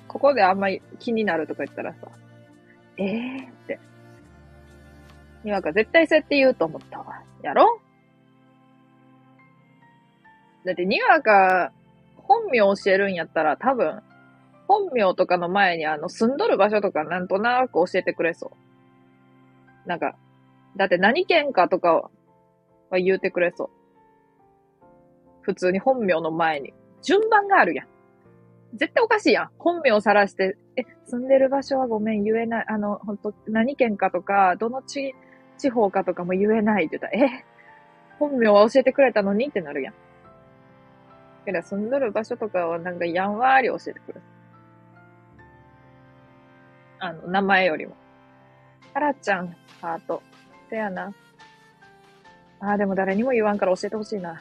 ここであんまり気になるとか言ったらさ、ええー、って。にわか絶対そうやって言うと思ったわ。やろ？だってにわか本名教えるんやったら多分、本名とかの前にあの住んどる場所とかなんとなく教えてくれそう。なんか、だって何県かとかは言うてくれそう。普通に本名の前に。順番があるやん。絶対おかしいやん。本名を晒して、え、住んでる場所はごめん言えない。あの、本当何県かとか、どの地、地方かとかも言えないって言ったら、え、本名は教えてくれたのに？ってなるやん。けど住んどる場所とかはなんかやんわーり教えてくる。あの、名前よりも。タラちゃん、ハート。せやな。ああ、でも誰にも言わんから教えてほしいな。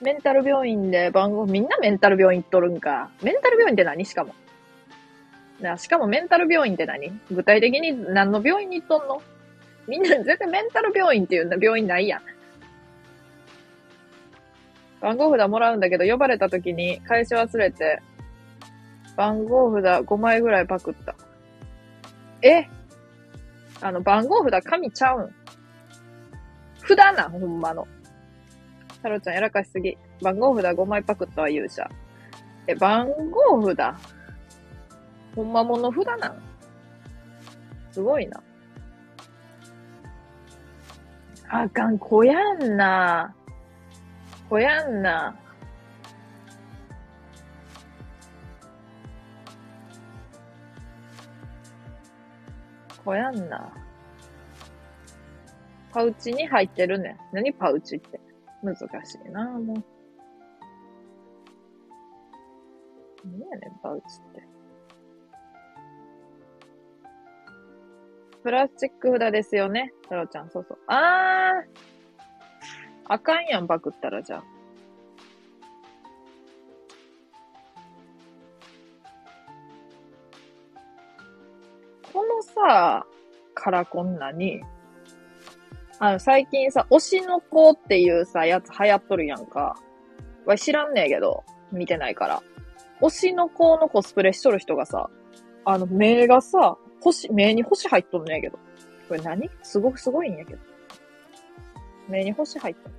メンタル病院で番号、みんなメンタル病院行っとるんか。メンタル病院って何？しかも。な、しかもメンタル病院って何？具体的に何の病院に行っとんの？みんな絶対メンタル病院っていう病院ないやん。番号札もらうんだけど、呼ばれた時に返し忘れて、番号札5枚ぐらいパクった。え？あの、番号札紙ちゃうん札な、ほんまの。太郎ちゃんやらかしすぎ。番号札5枚パクったわ、勇者。え、番号札？ほんまもの札なん？すごいな。あかん、こやんな。こやんな。こやんな。パウチに入ってるね。何パウチって。難しいな、もう。何やねん、パウチって。プラスチック札ですよね。太郎ちゃん、そうそう。あー。あかんやん、パクったらじゃあ。さ、からこんなに、あの、最近さ、推しの子っていうさ、やつ流行っとるやんか。わ、知らんねえけど、見てないから。推しの子のコスプレしとる人がさ、あの、目がさ、星、目に星入っとんねんけど。これ何？すごくすごいんやけど。目に星入っとん。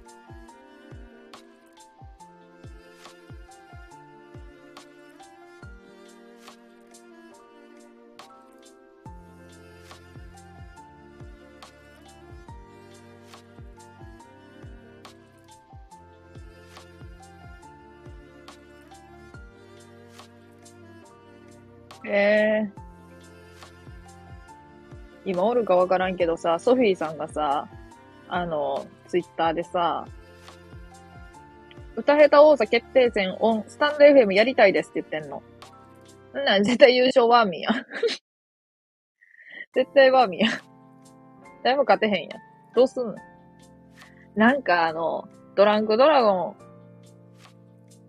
えー、今おるかわからんけどさ、ソフィーさんがさ、あの、ツイッターでさ、歌下手王座決定戦オン、スタンド FM やりたいですって言ってんの。んなん絶対優勝ワーミーや。絶対ワーミーや。誰も勝てへんや。どうすんの？なんかあの、ドランクドラゴ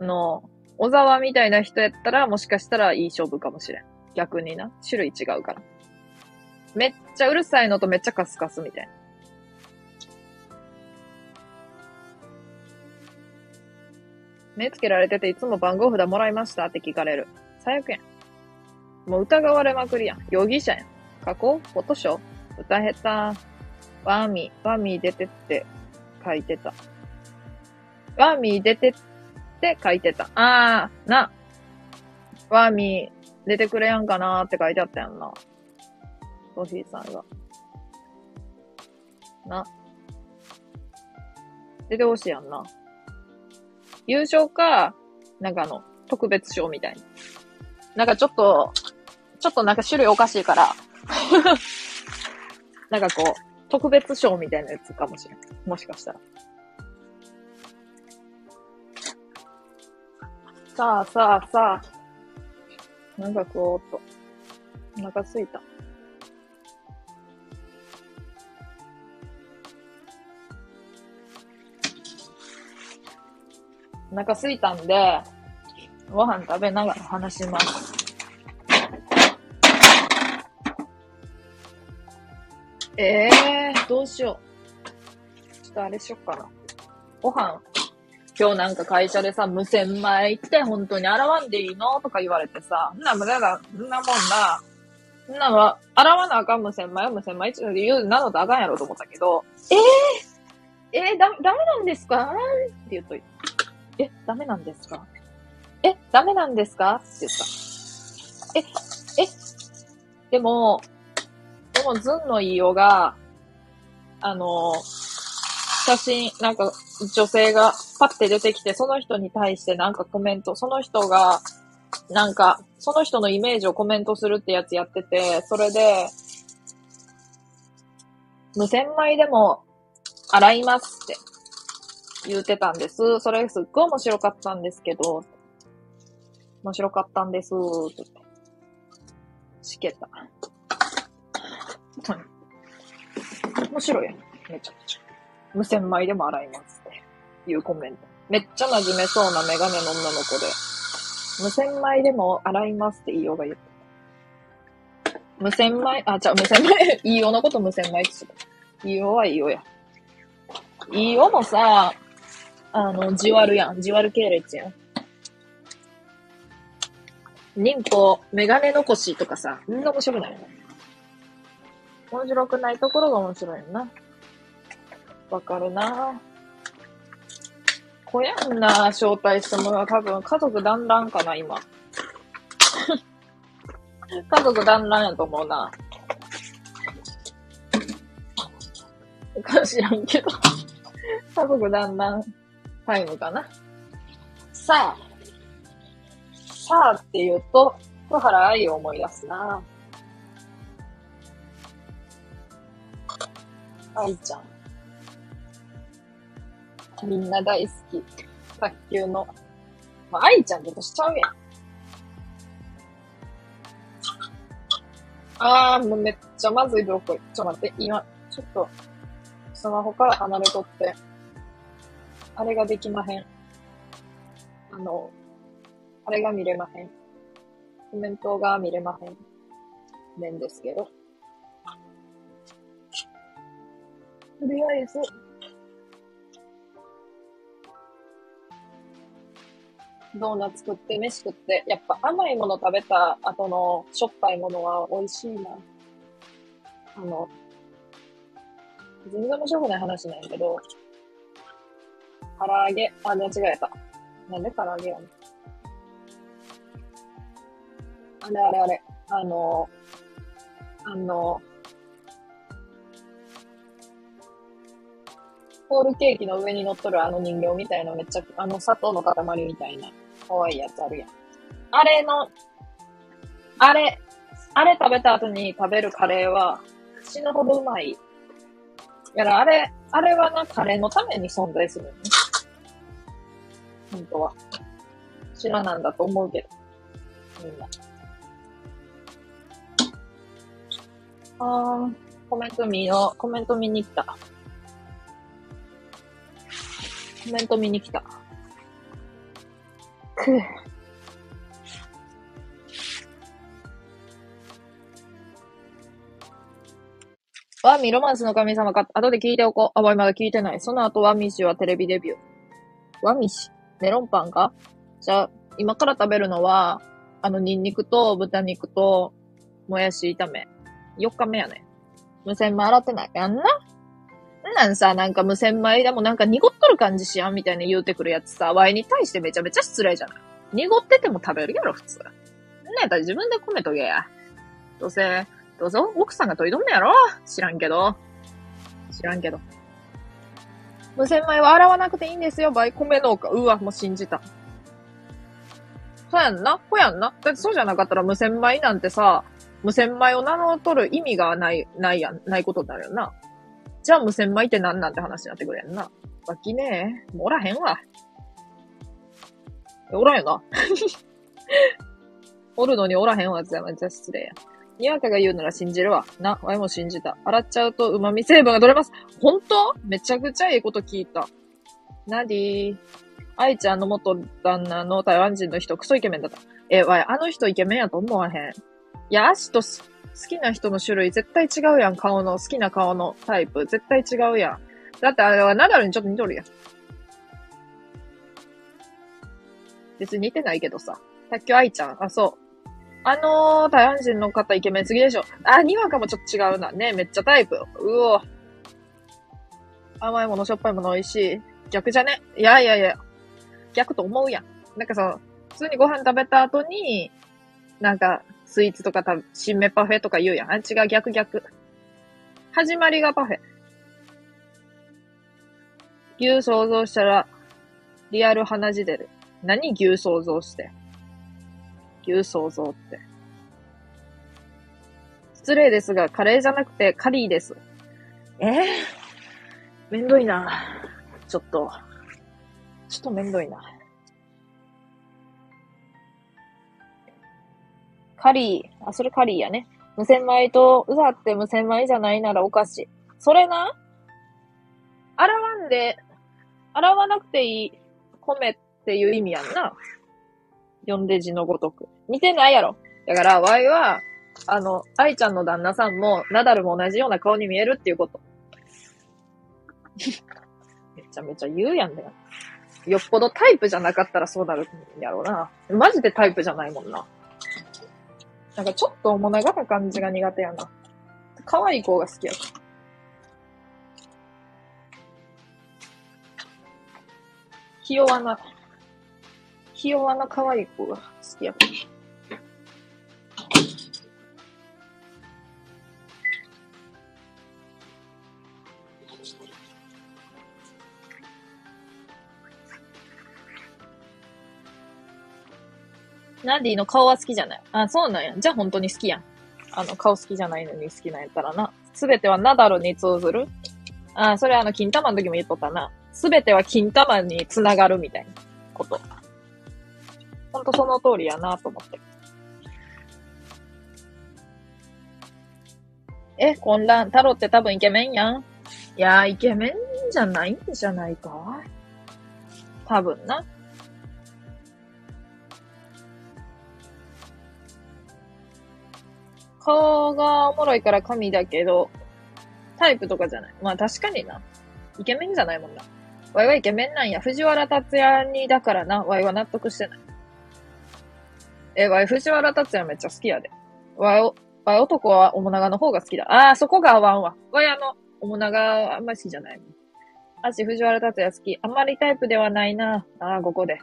ンの小沢みたいな人やったら、もしかしたらいい勝負かもしれん。逆にな。種類違うから。めっちゃうるさいのとめっちゃカスカスみたいな。目つけられてていつも番号札もらいましたって聞かれる。最悪やん。もう疑われまくりやん。容疑者やん。加工フォトショー歌下手？ワーミー、ワーミー出てって書いてた。ワーミー出てって書いてた。あー、な。ワーミー出てくれやんかなーって書いてあったやんな。ソフィーさんが。な。出てほしいやんな。優勝か、なんかあの、特別賞みたいな。なんかちょっと、ちょっとなんか種類おかしいから、*laughs* なんかこう、特別賞みたいなやつかもしれん。もしかしたら。さあさあさあ。なんか食おうと。お腹すいた。お腹すいたんで、ご飯食べながら話します。ええー、どうしよう。ちょっとあれしよっかな。ご飯、今日なんか会社でさ、無洗米って本当に。洗わんでいいの？とか言われてさ、んな無駄だ、んなもんな、んなは、洗わなあかん無洗米は無洗米って言うなのとあかんやろと思ったけど、ええー、えー、だ、ダメなんですか？って言っと。え、ダメなんですか？え、ダメなんですか？って言った。え、え、でも、でもズンの言いようが、あの、写真、なんか女性がパッて出てきて、その人に対してなんかコメント、その人が、なんか、その人のイメージをコメントするってやつやってて、それで、無洗米でも洗いますって言ってたんです。それすっごい面白かったんですけど、面白かったんですって言って。しけた。面白い。めちゃくちゃ。無洗米でも洗いますていうコメント。めっちゃ馴染めそうなメガネの女の子で、無洗米でも洗いますって言いようが言ってた。無洗米、あ、じゃあ無洗米、言いようのこと無洗米って言ってた。言いようは言いようや。言いようもさ、あの、じわるやん。じわる系列やん。忍法、メガネ残しとかさ、みんな面白くない？よね。面白くないところが面白いよな。わかるなこやんな招待したものは多分家族団らんかな、今。*laughs* 家族団らんやと思うな。おか知らんけど。家族団らんタイムかな。さあ。さあって言うと、福原愛を思い出すな。愛ちゃん。みんな大好き。卓球の。まあ、愛ちゃんって年ちゃうやん。あー、もうめっちゃまずいブロッコリー。ちょっと待って、今、ちょっと、スマホから離れとって、あれができまへん。あの、あれが見れまへん。コメントが見れまへん。ねんですけど。とりあえず、ドーナツ食って飯食って、やっぱ甘いもの食べた後のしょっぱいものは美味しいな。あの、全然面白くない話なんやけど、唐揚げ、あ、間違えた。なんで唐揚げやね。あれあれあれ、あの、あの、ホールケーキの上に乗っとるあの人形みたいなめっちゃ、あの砂糖の塊みたいな可愛いやつあるやん。あれの、あれ、あれ食べた後に食べるカレーは死ぬほどうまい。やら、あれ、あれはな、カレーのために存在するね。本当は。知らなんだと思うけど。みんな。あー、コメント見よう。コメント見に来た。コメント見に来た。くぅ。ワミ、ロマンスの神様か、後で聞いておこう。あ、まだ聞いてない。その後、ワミ氏はテレビデビュー。ワミ氏メロンパンか？じゃあ、今から食べるのは、あの、ニンニクと豚肉と、もやし炒め。4日目やね。無洗米洗ってないやんな。んなんさ、なんか無洗米でもなんか濁っとる感じしやんみたいな言うてくるやつさ、ワイに対してめちゃめちゃ失礼じゃない？濁ってても食べるやろ、普通。ねえ、たら自分で米とげや。どうせ、どうぞ、奥さんが研いどんねやろ？知らんけど。知らんけど。無洗米は洗わなくていいんですよ、バイ米農家。うわ、もう信じた。そうやんな？こやんな？だってそうじゃなかったら無洗米なんてさ、無洗米を名乗っとる意味がない、ないやん、ないことになるよな。じゃあ無洗米って何なんて話になってくるやんな。わきねえ。もうおらへんわ。おらんな。*laughs* おるのにおらへんわってめっちゃ失礼や。にわかが言うなら信じるわ。な、わいも信じた。洗っちゃうと旨味成分が取れます。本当？めちゃくちゃいいこと聞いた。なディー。愛ちゃんの元旦那の台湾人の人、クソイケメンだった。え、わい、あの人イケメンやと思わへん。いや、足と好きな人の種類絶対違うやん、顔の、好きな顔のタイプ。絶対違うやん。だってあれはナダルにちょっと似とるやん。別に似てないけどさ。卓球愛ちゃん。あ、そう。あのー、台湾人の方イケメンすぎでしょ。あ、にわかもちょっと違うな。ねめっちゃタイプ。うお。甘いもの、しょっぱいもの美味しい。逆じゃね？いやいやいや。逆と思うやん。なんかさ、普通にご飯食べた後に、なんか、スイーツとか食べ、新芽パフェとか言うやん。あ、違う、逆逆。始まりがパフェ。牛想像したら、リアル鼻血出る。何牛想像して？牛想像って。失礼ですが、カレーじゃなくてカリーです。えー、めんどいな。ちょっと。ちょっとめんどいな。カリー、あ、それカリーやね。無洗米と、うざって無洗米じゃないならおかしい。それな？洗わんで、洗わなくていい米っていう意味やんな。読んで字のごとく。似てないやろ。だから、ワイは、あの、愛ちゃんの旦那さんも、ナダルも同じような顔に見えるっていうこと。*laughs* めちゃめちゃ言うやんだよ。よっぽどタイプじゃなかったらそうなるんやろうな。マジでタイプじゃないもんな。なんかちょっと面長な感じが苦手やな。可愛い子が好きやから。ひ弱な、ひ弱な可愛い子が好きやから。ナディの顔は好きじゃない。あ、そうなんや。じゃあ本当に好きやん。あの、顔好きじゃないのに好きなんやったらな。すべてはナダルに通ずるあ、それあの、金玉の時も言っとったな。すべては金玉につながるみたいなこと。ほんとその通りやなと思って。え、混乱。太郎って多分イケメンやん。いやー、イケメンじゃないんじゃないか多分な。顔がおもろいから神だけど、タイプとかじゃない。まあ確かにな。イケメンじゃないもんな。ワイはイケメンなんや。藤原達也にだからな、ワイは納得してない。え、ワイ藤原達也めっちゃ好きやで。ワイ、ワイ男はおもながの方が好きだ。ああ、そこが合わんわ。ワイあの、おもながあんまり好きじゃないもん。あし、藤原達也好き。あんまりタイプではないな。ああ、ここで。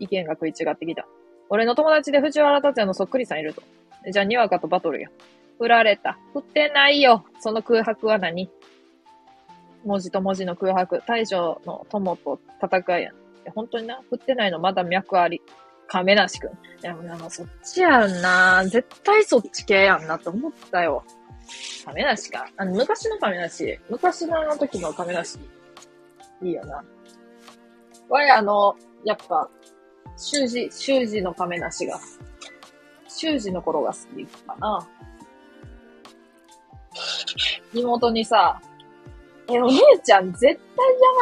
意見が食い違ってきた。俺の友達で藤原達也のそっくりさんいると。じゃあ、にわかとバトルや。振られた。振ってないよ。その空白は何？文字と文字の空白。大将の友と戦いやん。いや、本当にな？振ってないの？まだ脈あり。亀梨くん。いや、なんかそっちやんな。絶対そっち系やんなって思ったよ。亀梨か。あの、昔の亀梨。昔のあの時の亀梨。いいよな。わい、あの、やっぱ、習字、習字の亀梨が修士の頃が好きかな。妹にさ、え、お姉ちゃん絶対ヤ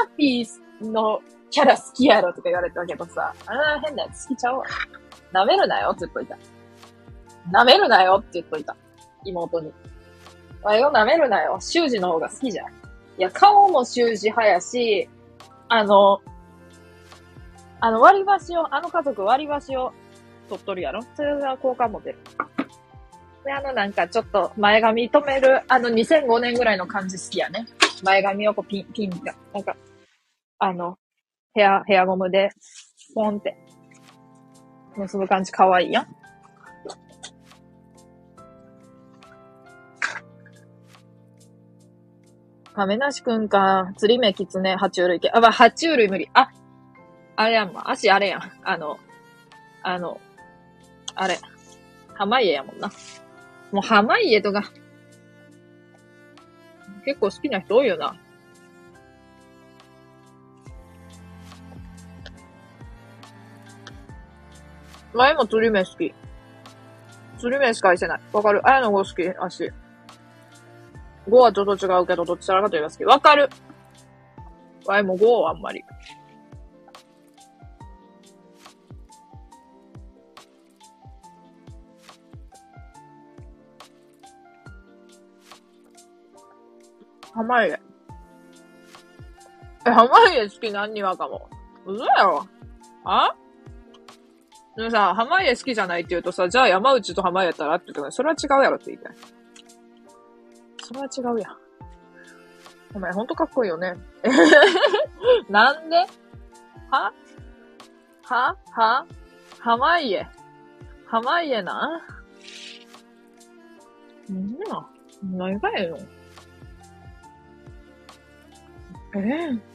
マピーのキャラ好きやろとか言われたけどさ、ああ、変なやつ好きちゃうわ。舐めるなよって言っといた。舐めるなよって言っといた。妹に。わいを舐めるなよ。修二の方が好きじゃん。いや、顔も修二派やし、あの、あの割り箸を、あの家族割り箸を取っとるやろ？それが好感持てる。で、あのなんかちょっと前髪止める、あの2005年ぐらいの感じ好きやね。前髪をこうピン、ピンが、なんか、あの、ヘア、ヘアゴムで、ポンって、結ぶ感じ可愛いやん。亀梨くんか、釣り目、キツネ、爬虫類系。あ、まあ、爬虫類無理。あ、あれやん、足あれやん。あの、あの、あれ。濱家やもんな。もう濱家とか、結構好きな人多いよな。前も釣り目好き。釣り目しか愛せない。わかるあやの子好き、足。5はちょっと違うけど、どっちらかというと好き。わかるわいも5はあんまり。濱家。え、濱家好き何にわかも？嘘やろ？あ？でもさ、濱家好きじゃないって言うとさ、じゃあ山内と濱家やったらって言うと、それは違うやろって言いたい。それは違うやん。お前ほんとかっこいいよね。*laughs* なんで？は？は？は？濱家。濱家な？んな何がええの？ええ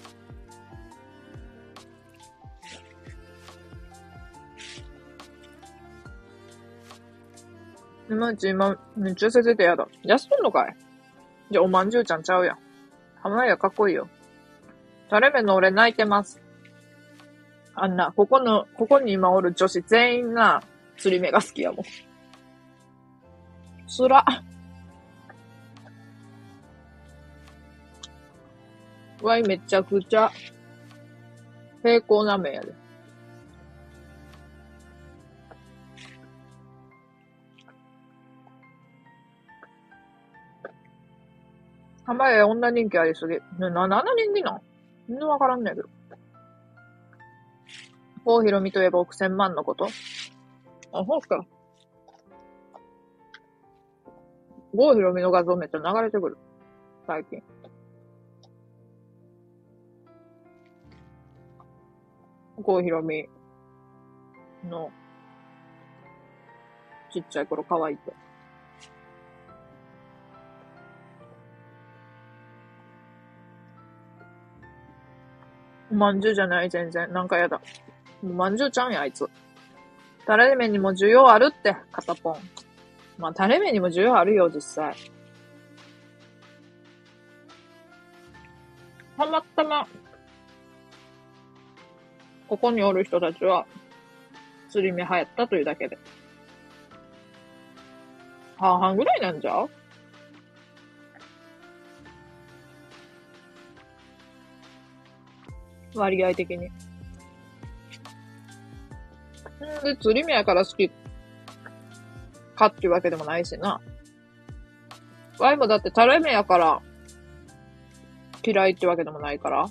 今うち今、めっちゃ痩せててやだ。痩せんのかい？じゃ、おまんじゅうちゃんちゃうやん。浜屋かっこいいよ。タレ目の俺泣いてます？あんな、ここの、ここに今おる女子全員が釣り目が好きやもん。つら。わいめちゃくちゃ平行な目やで。濱家女人気ありすぎ。な、な、な人気なん？全然わからんねんけど。郷ひろみといえば億千万のことあ、そうっすか。郷ひろみの画像めっちゃ流れてくる。最近。郷ひろみのちっちゃい頃可愛いって。おまんじゅうじゃない、全然。なんかやだ。もうまんじゅうちゃうんや、あいつ。タレ麺にも需要あるって、片ポン。まあ、タレ麺にも需要あるよ、実際。たまたま、ここにおる人たちは、釣り目流行ったというだけで。半々ぐらいなんじゃ？割合的に。んで、釣り目やから好きかっていうわけでもないしな。ワイもだってタレ目やから嫌いってわけでもないから。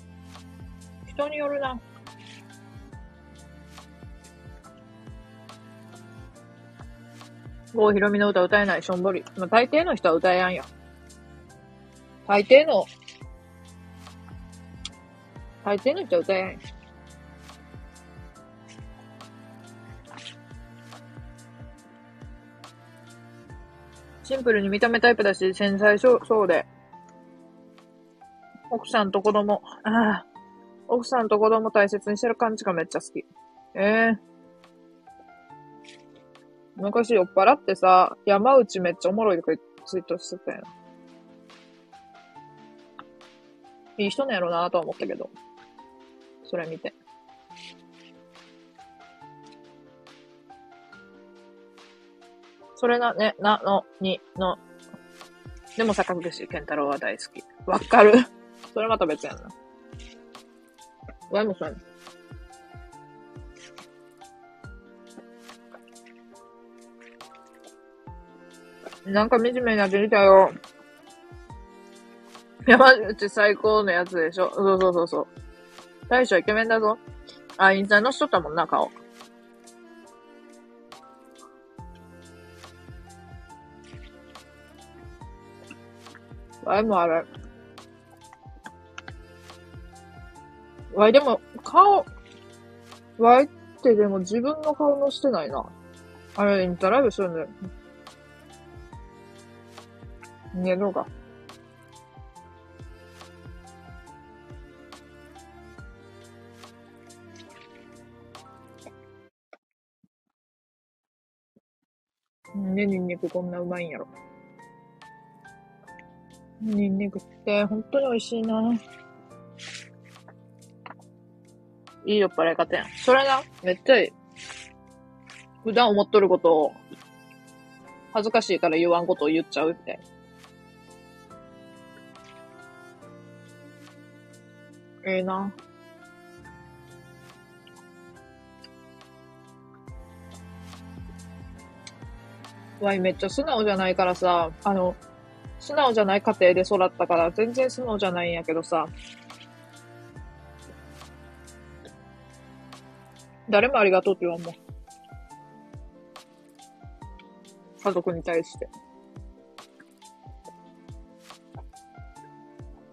人によるな。郷ひろみの歌歌えないしょんぼり。まあ、大抵の人は歌えやんや。大抵の大抵の人は歌えない。シンプルに見た目タイプだし、繊細そうで。奥さんと子供、ああ、奥さんと子供大切にしてる感じがめっちゃ好き。ええー、昔酔っ払ってさ、山内めっちゃおもろいとかツイートしてたよ。いい人なんやろなとは思ったけど。それ見て。それな、ね、な、の、に、の。でも坂口健太郎は大好き。わかる。それまた別やんな。ワイもそうやなんか惨めになってきたよ。山内最高のやつでしょ。そうそうそうそう。大将イケメンだぞ。あ、インスタのしとったもんな、顔。ワイもあれ。ワイでも、顔、ワイってでも自分の顔のしてないな。あれ、インスタライブするんだよ。寝ろが。なんでニンニクこんなうまいんやろ。ニンニクって本当に美味しいな。いい酔っ払い方やん。それな、めっちゃいい。普段思っとることを、恥ずかしいから言わんことを言っちゃうって。ええな。わいめっちゃ素直じゃないからさ、あの、素直じゃない家庭で育ったから全然素直じゃないんやけどさ、誰もありがとうって言わんもん。家族に対して。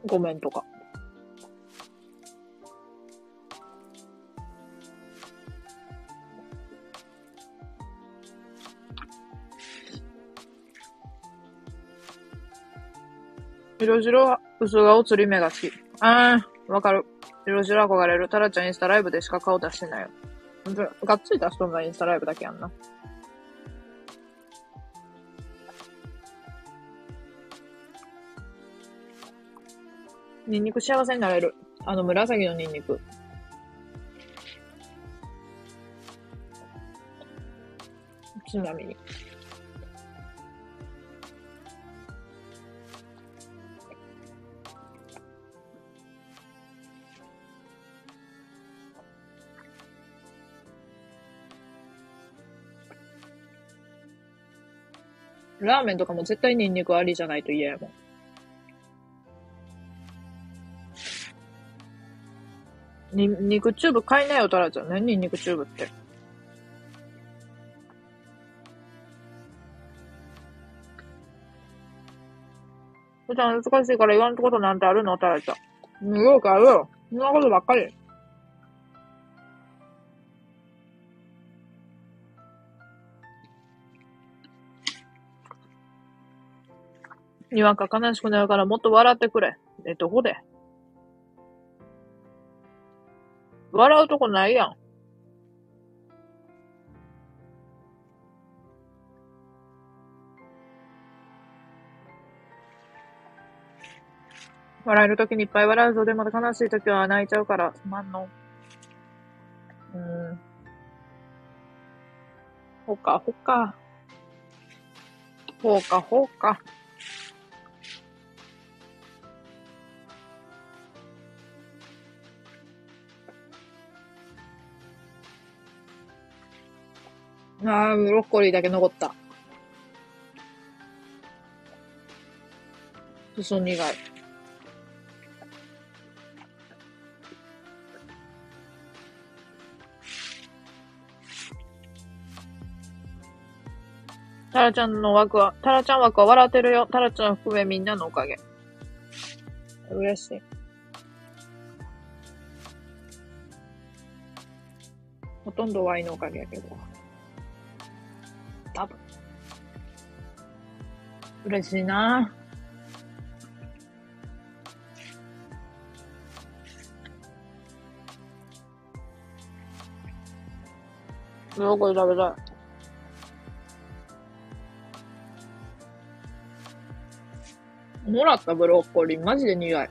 ごめんとか。色白、薄顔、釣り目が好き。あー、わかる。色白憧れる。タラちゃんインスタライブでしか顔出してないよ。ほんとがっつり出しとんがインスタライブだけやんな。ニンニク幸せになれる。あの紫のニンニク。ちなみに。ラーメンとかも絶対ニンニクありじゃないと嫌やもん。ニンニクチューブ買いなよ、タラちゃん。何ニンニクチューブって？普段難しいから言わんことなんてあるの？タラちゃん。よくあるよ。そんなことばっかり。にわか悲しくなるからもっと笑ってくれ。え、どこで？笑うとこないやん。笑えるときにいっぱい笑うぞ。でも悲しいときは泣いちゃうから、すまんの。うん。ほかほか。ほうかほうか。ああ、ブロッコリーだけ残った。裾苦い。タラちゃんの枠は、タラちゃん枠は笑ってるよ。タラちゃん含めみんなのおかげ。嬉しい。ほとんどワイのおかげやけど。嬉しいなブロッコリー食べたい。もらったブロッコリー、マジで苦い。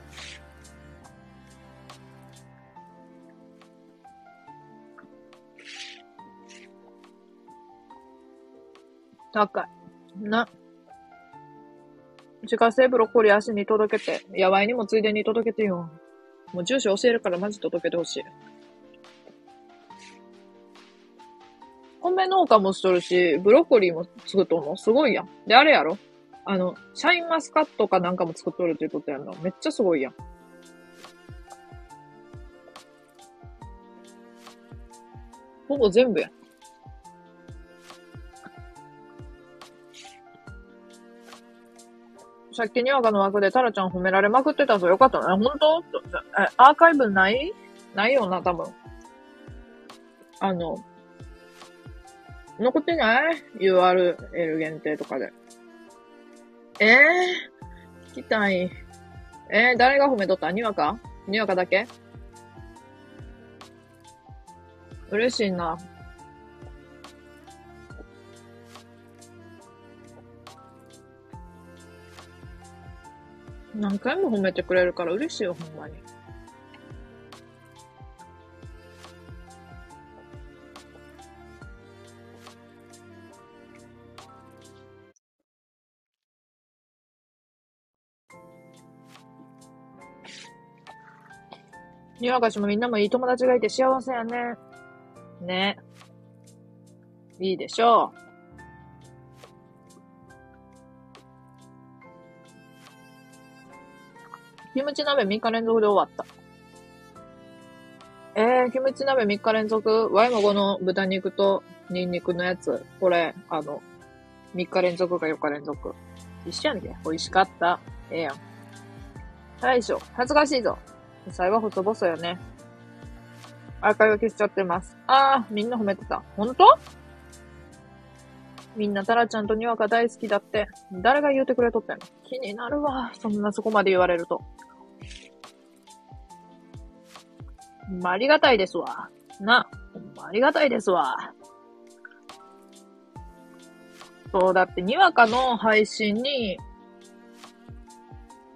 高い。な。自家製ブロッコリー足に届けて、野外にもついでに届けてよ。もう住所教えるからマジ届けてほしい。米農家もしとるし、ブロッコリーも作っとんのすごいやん。で、あれやろ？あの、シャインマスカットかなんかも作っとるって言うことやんの。めっちゃすごいやん。ほぼ全部やん。さっきにわかの枠でタラちゃん褒められまくってたぞ。よかったね。本当？え、アーカイブない？ないよな、多分。あの、残ってない ?URL 限定とかで。ええー、聞きたい。えー、誰が褒めとった？にわか？にわかだけ？嬉しいな。何回も褒めてくれるから嬉しいよ、ほんまに。にわかしもみんなもいい友達がいて幸せやね。ね。いいでしょう。ムチ鍋3日連続で終わった。えー、キムチ鍋3日連続？ワイもこの豚肉とニンニクのやつ。これ、あの、3日連続か4日連続。一緒やんけ。美味しかった。ええやん。大将、恥ずかしいぞ。最後細々よね。アーカイブ消しちゃってます。あー、みんな褒めてた。ほんとみんなタラちゃんとにわか大好きだって。誰が言うてくれとったんの？気になるわ。そんなそこまで言われると。まありがたいですわ。な、ほんまありがたいですわ。そう、だって、にわかの配信に、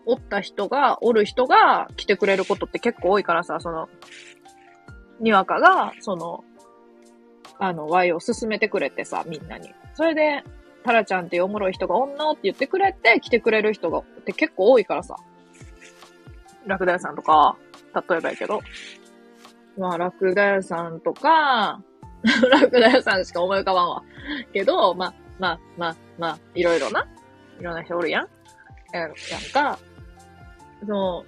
おった人が、おる人が来てくれることって結構多いからさ、その、にわかが、その、あの、Y を進めてくれてさ、みんなに。それで、タラちゃんっておもろい人がおんのって言ってくれて、来てくれる人が、って結構多いからさ。ラクダ屋さんとか、例えばやけど。まあ、ラクダ屋さんとか、*laughs* ラクダ屋さんしか思い浮かばんわ。けど、まあ、まあ、まあ、まあ、いろいろな。いろんな人おるやん。ややんか。そ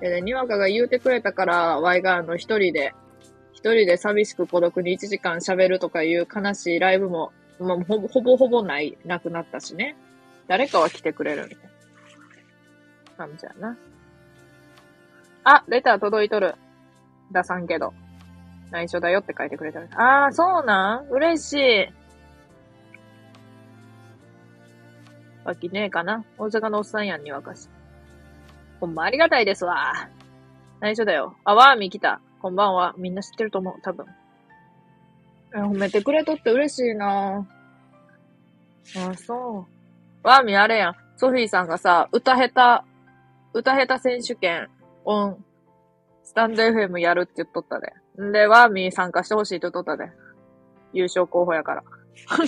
う。で、にわかが言うてくれたから、ワイがあの一人で、一人で寂しく孤独に1時間喋るとかいう悲しいライブも、まあ、ほぼほぼほぼない、なくなったしね。誰かは来てくれるみたいな感じやな。あ、レター届いとる。出さんけど。内緒だよって書いてくれた。ああ、そうなん？嬉しい。わきねえかな？大阪のおっさんやんにわかし。ほんまありがたいですわ。内緒だよ。あ、ワーミー来た。こんばんは。みんな知ってると思う。多分。褒めてくれとって嬉しいなあ、そう。ワーミーあれやん。ソフィーさんがさ、歌下手、歌下手選手権、オン、スタンド FM やるって言っとったで。んで、ワーミー参加してほしいって言っとったで。優勝候補やから。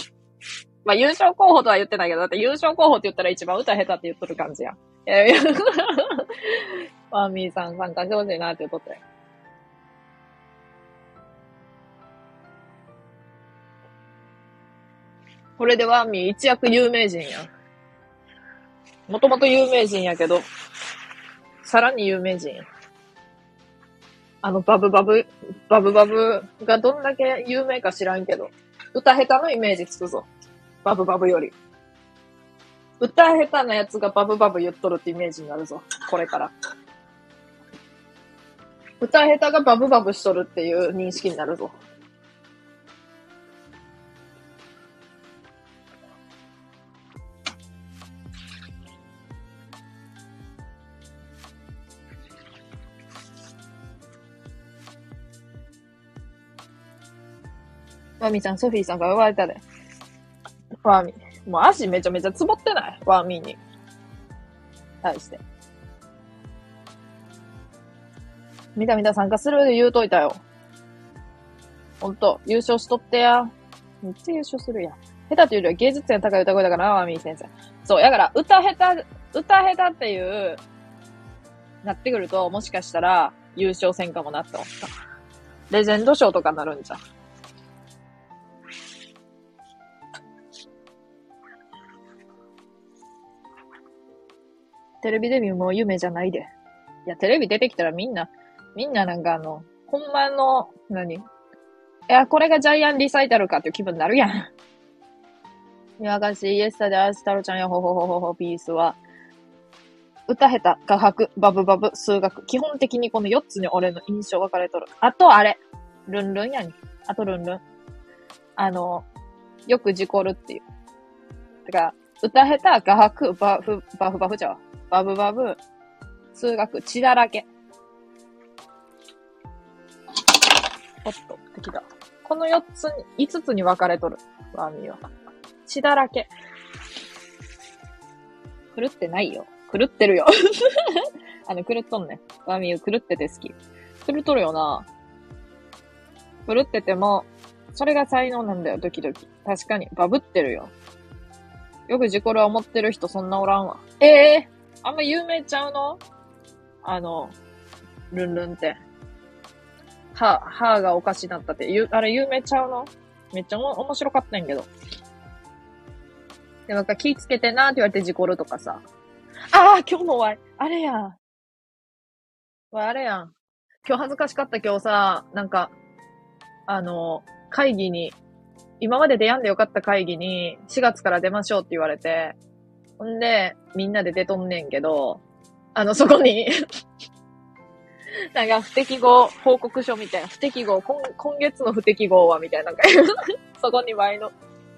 *laughs* まあ、優勝候補とは言ってないけど、だって優勝候補って言ったら一番歌下手って言っとる感じや。いやいや、*laughs* ワーミーさん参加してほしいなって言っとった。これでワーミー一躍有名人や。もともと有名人やけど、さらに有名人や。あの、バブバブ、バブバブがどんだけ有名か知らんけど、歌下手のイメージつくぞ。バブバブより。歌下手なやつがバブバブ言っとるってイメージになるぞ。これから。歌下手がバブバブしとるっていう認識になるぞ。ワミちゃん、ソフィーさんから呼ばれたで。ワーミー。もう足めちゃめちゃつぼってない？ワーミーに。対して。みたみた参加するで言うといたよ。ほんと、優勝しとってや。めっちゃ優勝するやん。下手というよりは芸術点高い歌声だからな、ワーミー先生。そう、やから、歌下手、歌下手っていうなってくると、もしかしたら優勝戦かもなって思った。レジェンド賞とかなるんじゃん。テレビデビューも夢じゃないで。いや、テレビ出てきたらみんな、みんななんかあの、ほんまの、何？いや、これがジャイアンリサイタルかっていう気分になるやん。いやがし、イエスタでアスタロちゃんやほほほほほピースは、歌下手、画伯、バブバブ、数学。基本的にこの4つに俺の印象分かれとる。あとあれ。ルンルンやに。あとルンルン。あの、よく事故るっていう。だから、歌下手、画伯、バフ、バフバフちゃう。バブバブ、数学、血だらけ。おっと、できた。この4つに、5つに分かれとる。ワーミーは。血だらけ。狂ってないよ。狂ってるよ。*laughs* あの、狂っとんね。ワーミー狂ってて好き。狂っとるよな。狂ってても、それが才能なんだよ、ドキドキ。確かに、バブってるよ。よくジコルは思ってる人そんなおらんわ。ええ、あんま有名ちゃうの？あの、ルンルンって。歯、歯がおかしなったって。ゆ、あれ有名ちゃうの？めっちゃお面白かったんやけど。で、なんか気ぃつけてなって言われて事故るとかさ。ああ今日もわい、あれやん。わい、あれやん。今日恥ずかしかった今日さ、なんか、あの、会議に、今まで出やんでよかった会議に、4月から出ましょうって言われて、ほんで、みんなで出とんねんけど、あの、そこに *laughs* なんか、不適合報告書みたいな、不適合、今今月の不適合は、みたいな、なんかそこにワイの、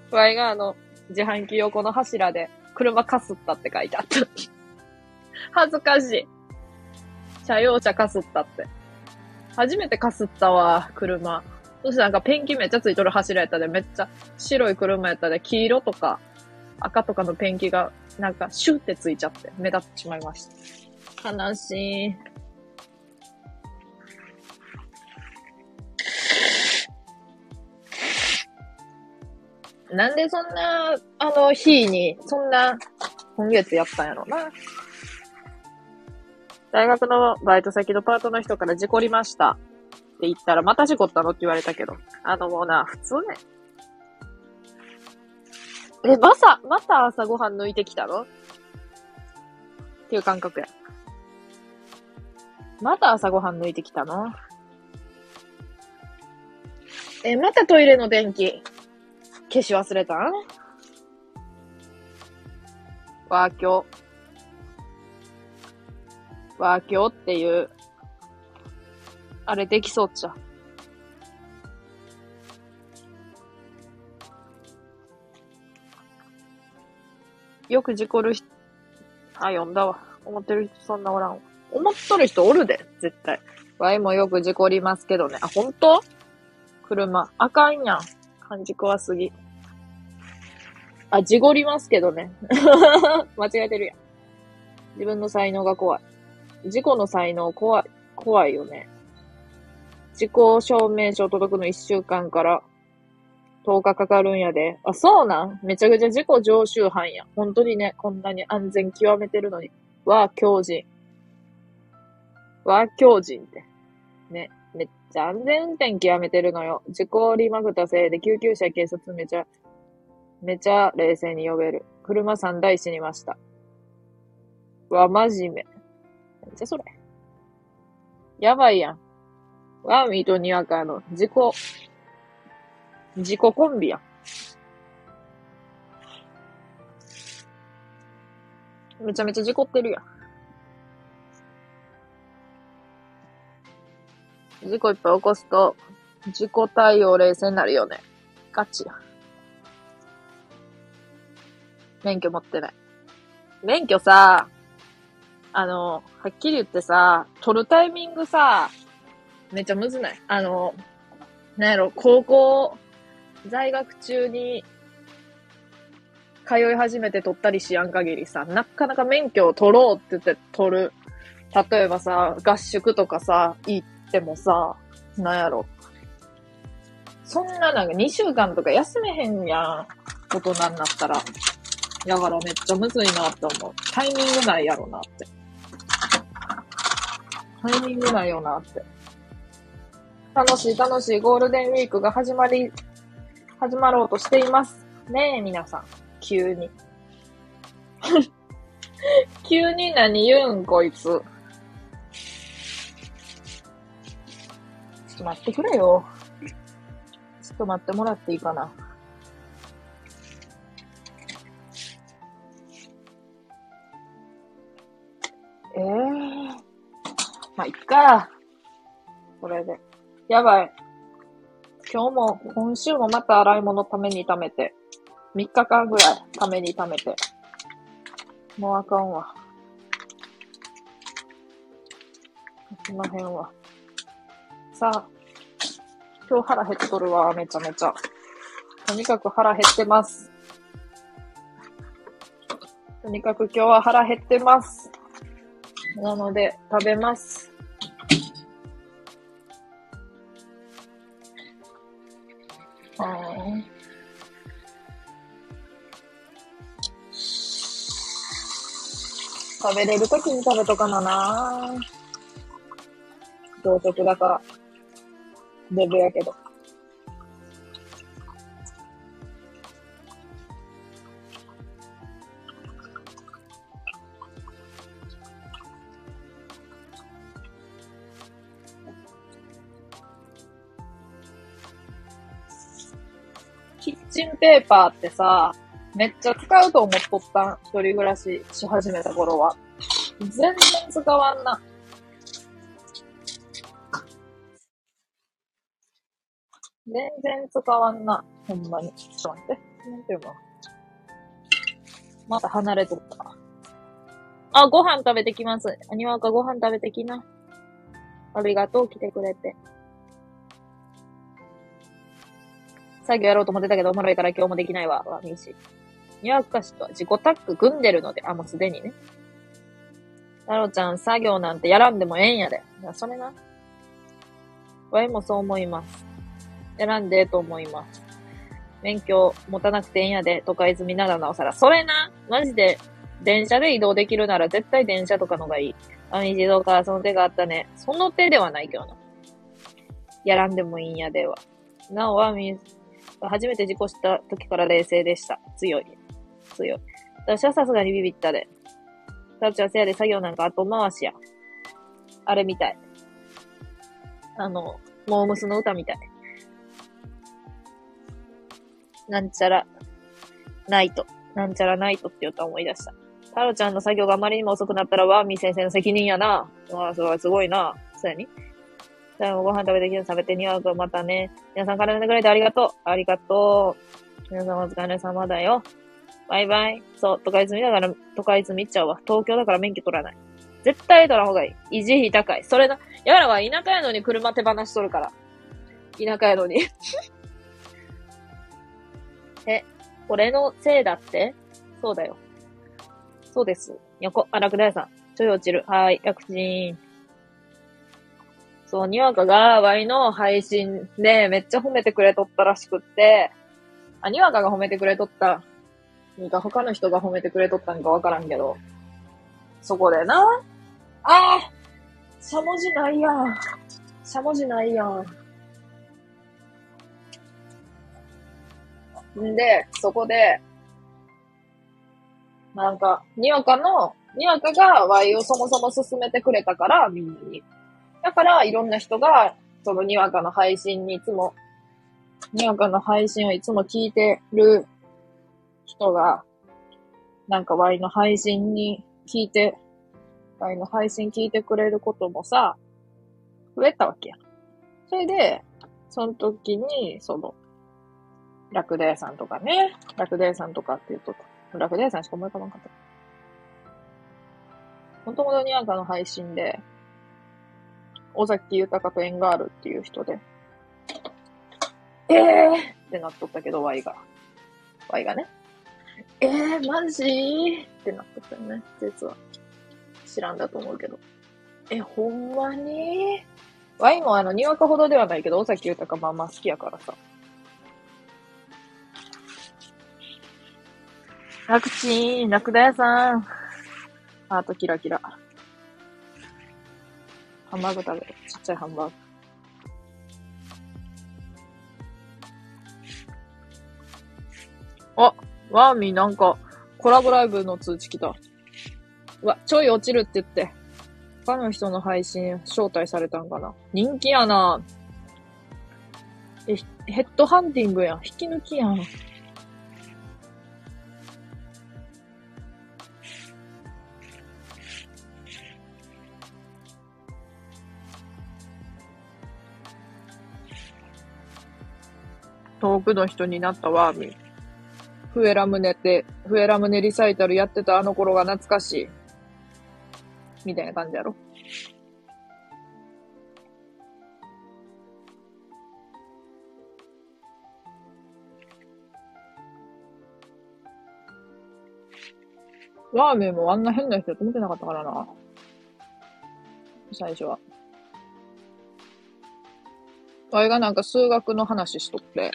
ワイがあの、自販機横の柱で、車かすったって書いてあった。恥ずかしい。車用車かすったって。初めてかすったわ、車。そしてなんかペンキめっちゃついとる柱やったで、めっちゃ白い車やったで、黄色とか赤とかのペンキがなんかシュってついちゃって目立ってしまいました。悲しい。なんでそんな、あの日に、そんな、今月やったんやろな。大学のバイト先のパートの人から事故りました。って言ったら、また事故ったのって言われたけど。あのもうな、普通ね。え、まさ、また朝ごはん抜いてきたの？っていう感覚や。また朝ごはん抜いてきたの？え、またトイレの電気消し忘れたん？ワーキョ。ワーキョっていう、あれできそうっちゃ。よく事故る人、あ、読んだわ。思ってる人そんなおらんわ。思っとる人おるで、絶対。ワイもよく事故りますけどね。あ、ほんと車。あかんやん。感じ怖すぎ。あ、事故りますけどね。*laughs* 間違えてるやん。自分の才能が怖い。事故の才能怖い、怖いよね。自己証明書届くの1週間から10日かかるんやで。あ、そうなん？めちゃくちゃ自己常習犯や。本当にね、こんなに安全極めてるのに。わ、強人。わ、強人って。ね。めっちゃ安全運転極めてるのよ。事故りまくったせいで救急車警察めちゃめちゃ冷静に呼べる。車3台死にました。わ、真面目。なんじゃそれ。やばいやん。ワーミーとにわかの自己、自己コンビやん。めちゃめちゃ事故ってるやん。事故いっぱい起こすと、自己対応冷静になるよね。ガチや。免許持ってない。免許さ、あの、はっきり言ってさ、取るタイミングさ、めっちゃむずない？あの、なんやろ、高校、在学中に、通い始めて取ったりしやん限りさ、なかなか免許を取ろうって言って取る。例えばさ、合宿とかさ、行ってもさ、なんやろ。そんななんか2週間とか休めへんやん。大人になったら。だからめっちゃむずいなって思う。タイミングないやろなって。タイミングないよなって。楽しい楽しいゴールデンウィークが始まり、始まろうとしています。ねえ、皆さん。急に。*laughs* 急に何言うん、こいつ。ちょっと待ってくれよ。ちょっと待ってもらっていいかな。ええまあ、いっか。これで。やばい。今日も、今週もまた洗い物ためにためて。3日間ぐらいためにためて。もうあかんわ。すまへんわ。さあ、今日腹減っとるわ、めちゃめちゃ。とにかく腹減ってます。とにかく今日は腹減ってます。なので、食べます。あー食べれるときに食べとかなな朝食だから。デブやけど。ペーパーってさ、めっちゃ使うと思っとったん。一人暮らしし始めた頃は。全然使わんな。全然使わんな。ほんまに。ちょっと待って。なんていうの？また離れとった。あ、ご飯食べてきます。にわかご飯食べてきな。ありがとう、来てくれて。作業やろうと思ってたけど、おもろいから今日もできないわ。わ、みーし。にわかしとは自己タッグ組んでるので、あ、もうすでにね。なろちゃん、作業なんてやらんでもええんやで。いやそれな。わいもそう思います。やらんでええと思います。免許持たなくてええんやで、都会済みならなおさら。それなマジで、電車で移動できるなら絶対電車とかのがいい。あ、自動かその手があったね。その手ではないけどな。やらんでもいいんやでは。なおはみ、初めて事故した時から冷静でした。強い。強い。私はさすがにビビったで。タちゃんせやで作業なんか後回しや。あれみたい。あの、モームスの歌みたい。なんちゃら、ナイト。なんちゃらナイトって言った思い出した。タロちゃんの作業があまりにも遅くなったら、ワーミー先生の責任やな。わあ、それはすごいな。そうやに。最後ご飯食べてきて食べてにわくまたね。皆さんから寝てくれてありがとう。ありがとう。皆さんお疲れ様だよ。バイバイ。そう、都会済みだから、都会済みっちゃうわ。東京だから免許取らない。絶対取らん方がいい。維持費高い。それな、やらは田舎やのに車手放しとるから。田舎やのに。*laughs* え、俺のせいだって？そうだよ。そうです。横、あ、楽大さん。ちょい落ちる。はーい、楽ちん。そう、にわかが、ワイの配信でめっちゃ褒めてくれとったらしくって、あ、にわかが褒めてくれとった。なんか他の人が褒めてくれとったんかわからんけど。そこでな。ああしゃもじないやん。しゃもじないやん。んで、そこで、なんか、にわかの、にわかが Y をそもそも進めてくれたから、みんなに。だから、いろんな人が、そのにわかの配信にいつも、にわかの配信をいつも聞いてる人が、なんか Y の配信に聞いて、Y の配信聞いてくれることもさ、増えたわけや。それで、その時に、その、楽大さんとかね、楽大さんとかって言っとった。楽大さんしか思い浮かばんかった。もともとにわかの配信で、尾崎豊と縁があるっていう人で、ええーってなっとったけど、Y が。Y がね。ええー、マジ？ってなっとったよね、実は。知らんだと思うけど。え、ほんまに ?Y もあの、にわかほどではないけど、尾崎豊まあまあ好きやからさ。楽ちーん、楽だやさん。ハートキラキラ。ハンバーグ食べる。ちっちゃいハンバーグ。あ、ワーミーなんか、コラボライブの通知来た。うわ、ちょい落ちるって言って。他の人の配信招待されたんかな。人気やなえ、ヘッドハンティングやん。引き抜きやん。遠くの人になったワーミー。フエラムネって、フエラムネリサイタルやってたあの頃が懐かしい。みたいな感じやろ。ラーメンもあんな変な人だと思ってなかったからな。最初は。あれがなんか数学の話しとって、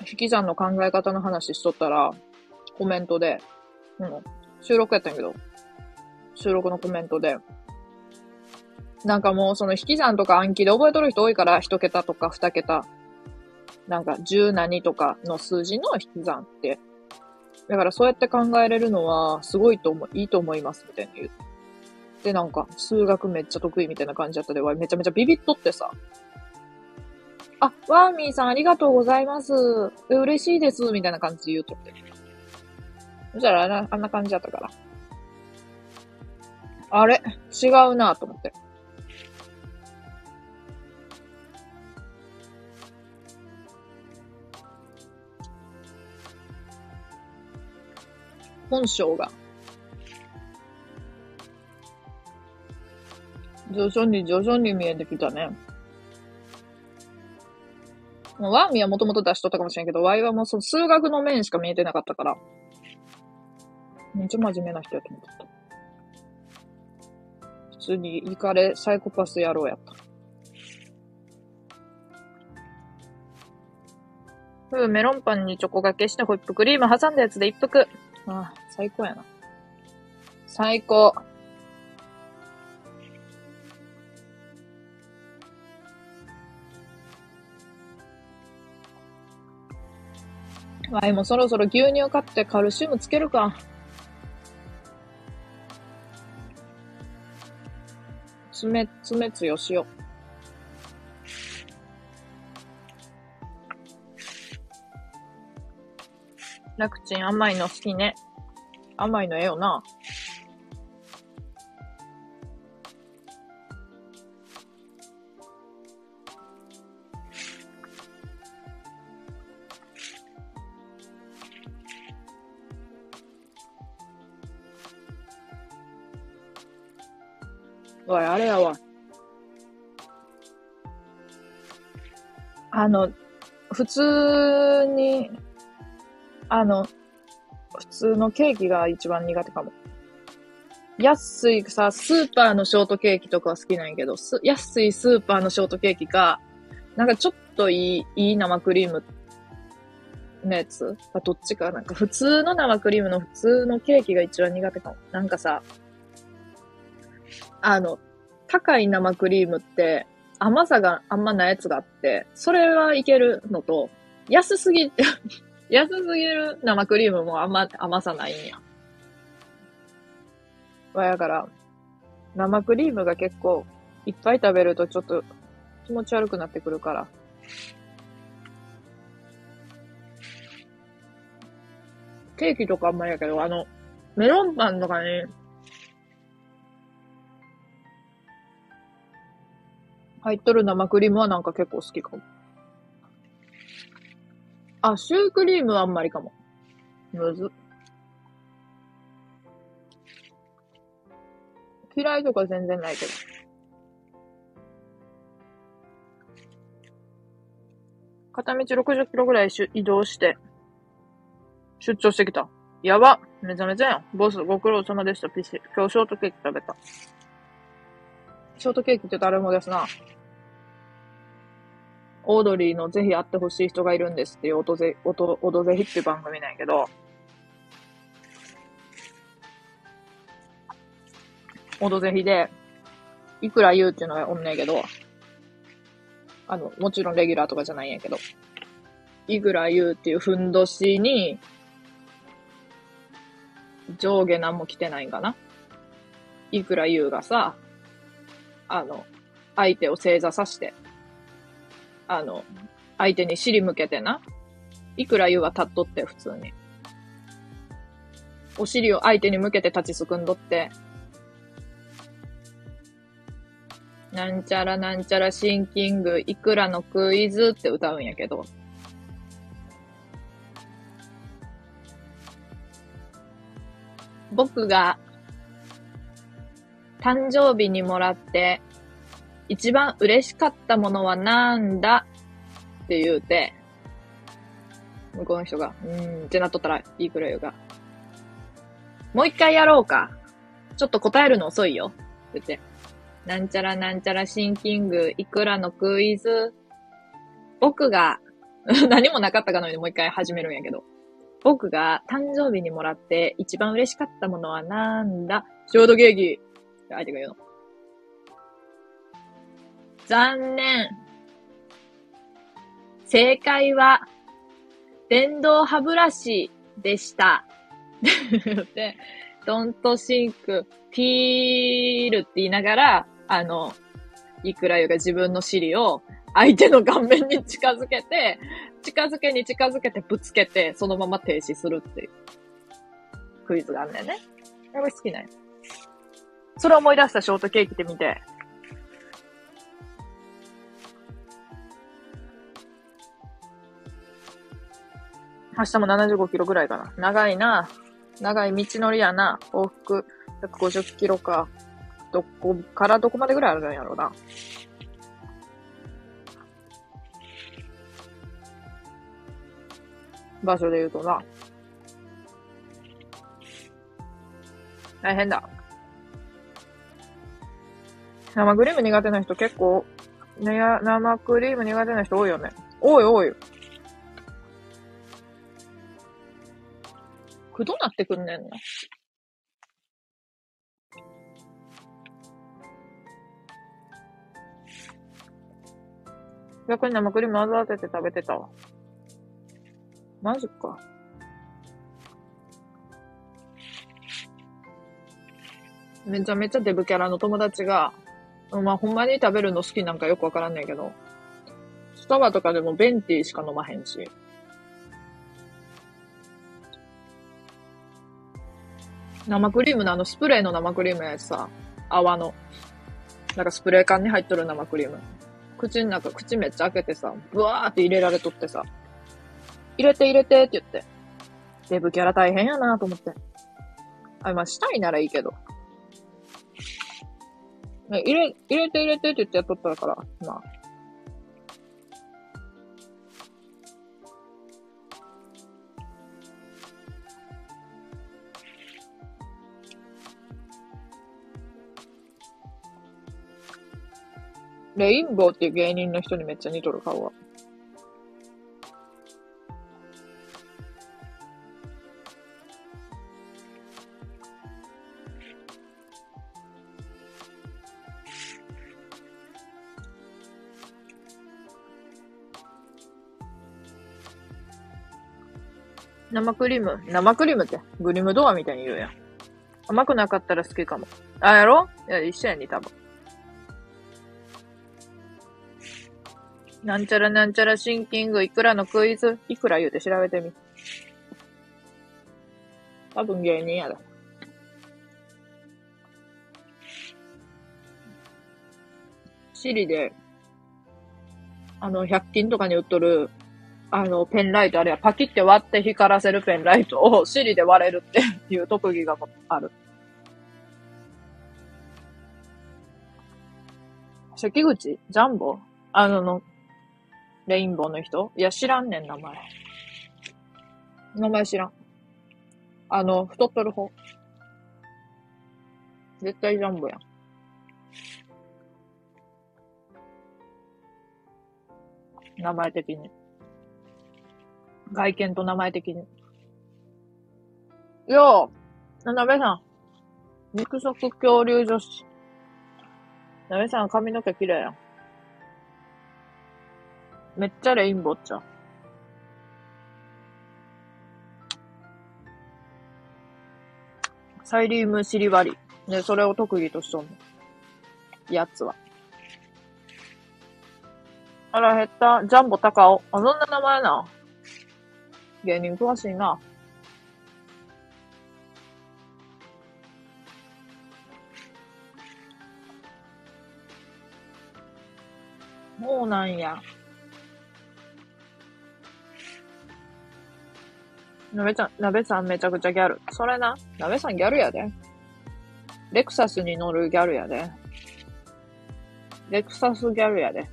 引き算の考え方の話しとったら、コメントで、うん、収録やったんやけど、収録のコメントで、なんかもうその引き算とか暗記で覚えとる人多いから、一桁とか二桁、なんか十何とかの数字の引き算って。だからそうやって考えれるのは、すごいと思、いいと思います、みたいな言う。で、なんか、数学めっちゃ得意みたいな感じだったで、わめちゃめちゃビビっとってさ。あ、ワーミーさんありがとうございます。嬉しいです、みたいな感じで言うとって。そしたらあんな、あんな感じだったから。あれ？違うなと思って。本性が。徐々に徐々に見えてきたね。もワーミーはもともと出しとったかもしれんけど、ワイはもうその数学の面しか見えてなかったから。めっちゃ真面目な人やと思ってた。普通にイカレサイコパス野郎やった。ふう、メロンパンにチョコがけしてホイップクリーム挟んだやつで一服。ああ、最高やな。最高。ワイもそろそろ牛乳買ってカルシウムつけるか。つめ、つめつよしよ。楽ちん甘いの好きね。甘いのええよな。おい、あれやわ。あの、普通に、あの、普通のケーキが一番苦手かも。安いさ、スーパーのショートケーキとかは好きなんやけど、安いスーパーのショートケーキか、なんかちょっといい、いい生クリームのやつ？どっちか、なんか普通の生クリームの普通のケーキが一番苦手かも。なんかさ、あの、高い生クリームって甘さがあんまないやつがあって、それはいけるのと、安すぎ、*laughs* 安すぎる生クリームもあんま甘さないんや。わやから、生クリームが結構いっぱい食べるとちょっと気持ち悪くなってくるから。ケーキとかあんまりやけど、あの、メロンパンとかに入っとる生クリームはなんか結構好きかも。あ、シュークリームはあんまりかも。むず。嫌いとか全然ないけど。片道60キロぐらい移動して、出張してきた。やば。めちゃめちゃやん。ボス、ご苦労様でした、ピシ。今日ショートケーキ食べた。ショートケーキって誰もですな。オードリーのぜひ会ってほしい人がいるんですっていうオドぜ、オド、オドぜひっていう番組なんやけど、オドぜひで、いくら言うっていうのがおんねんけど、あの、もちろんレギュラーとかじゃないんやけど、いくら言うっていうふんどしに、上下何も着てないんかな。いくら言うがさ、あの、相手を正座さして、あの、相手に尻向けてな、いくら言うは立っとって普通に。お尻を相手に向けて立ちすくんどって、なんちゃらなんちゃらシンキング、いくらのクイズって歌うんやけど。僕が誕生日にもらって一番嬉しかったものはなんだ？って言うて、向こうの人が、うーんってなっとったらいいくらいが、もう一回やろうか。ちょっと答えるの遅いよ。って言って。なんちゃらなんちゃらシンキング、いくらのクイズ。僕が *laughs* 何もなかったかのようにもう一回始めるんやけど。僕が誕生日にもらって一番嬉しかったものはなんだ？ショートケーキって。相手が言うの。残念。正解は、電動歯ブラシでした。*laughs* で、ドントシンク、ピールって言いながら、あの、いくらゆが自分の尻を相手の顔面に近づけて、近づけに近づけてぶつけて、そのまま停止するっていうクイズがあんだよね。やっぱ好きなんや。それ思い出したショートケーキって見て。明日も75キロぐらいかな。長いな。長い道のりやな。往復150キロか。どこからどこまでぐらいあるんやろうな。場所で言うとな。大変だ。生クリーム苦手な人結構、生クリーム苦手な人多いよね。多い多い。くどなってくんねんな。逆に生クリームわざわざて食べてたわ。マジか。めちゃめちゃデブキャラの友達が、まあ、ほんまに食べるの好きなんかよくわからんねんけど、スタバとかでもベンティーしか飲まへんし。生クリームのあのスプレーの生クリームやつさ、泡の。なんかスプレー缶に入っとる生クリーム。口の中、口めっちゃ開けてさ、ブワーって入れられとってさ、入れて入れてって言って。デブキャラ大変やなと思って。あ、まあ、したいならいいけど。ね、入れ、入れて入れてって言ってやっとったから、まあ。レインボーっていう芸人の人にめっちゃ似とる顔は。生クリーム？生クリームって、グリムドアみたいに言うやん。甘くなかったら好きかも。あ、やろ？いや、一緒やに、多分。なんちゃらなんちゃらシンキング、いくらのクイズ、いくら言うて調べてみ。多分芸人やだ。シリで、あの、100均とかに売っとる、あの、ペンライト、あれはパキって割って光らせるペンライトを *laughs* シリで割れるっていう *laughs* 特技がある。関口？ジャンボ？あのの、レインボーの人？いや、知らんねん、名前。名前知らん。あの、太っとる方。絶対ジャンボやん。名前的に。外見と名前的に。よう、なべさん。肉食恐竜女子。なべさん髪の毛綺麗やん。めっちゃレインボーちゃう。サイリウムシリバリ。ね、それを特技としとんの。やつは。あら、減った。ジャンボ高尾。あ、そんな名前な。芸人詳しいな。そうなんや。なべちゃん、なべさんめちゃくちゃギャル。それな。なべさんギャルやで。レクサスに乗るギャルやで。レクサスギャルやで。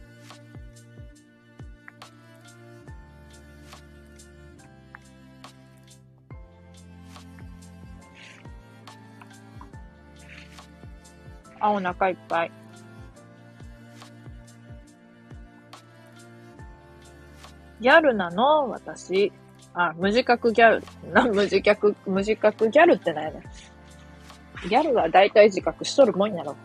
あ、お腹いっぱい。ギャルなの？私。あ、無自覚ギャル。な、無自覚、無自覚ギャルってないね。ギャルは大体自覚しとるもんやろ。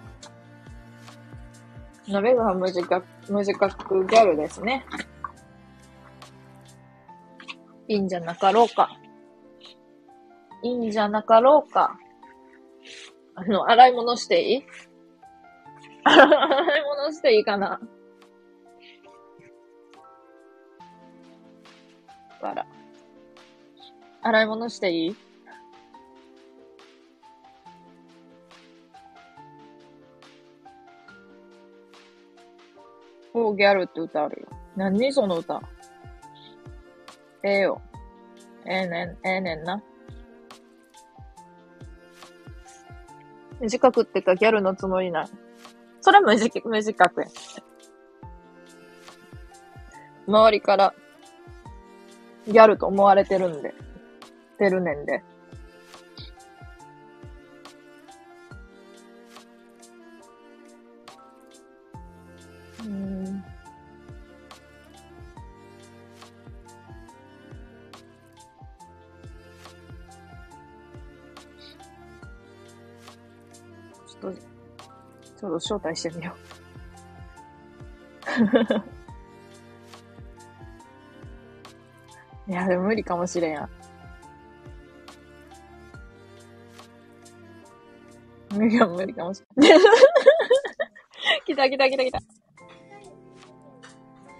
鍋が無自覚、無自覚ギャルですね。いいんじゃなかろうか。いいんじゃなかろうか。あの、洗い物していい？洗い物していいかなあら。洗い物していい？おーギャルって歌あるよ。何その歌？ええよ。ええねん、ええねんな。自覚ってかギャルのつもりない。それ無自無自覚や。周りからギャルと思われてるんで。てるねんで。うん。ちょっと、ちょっと招待してみよう。*laughs* いや、でも無理かもしれんや。無理か無理かもしれん。*laughs* 来た来た来た来た。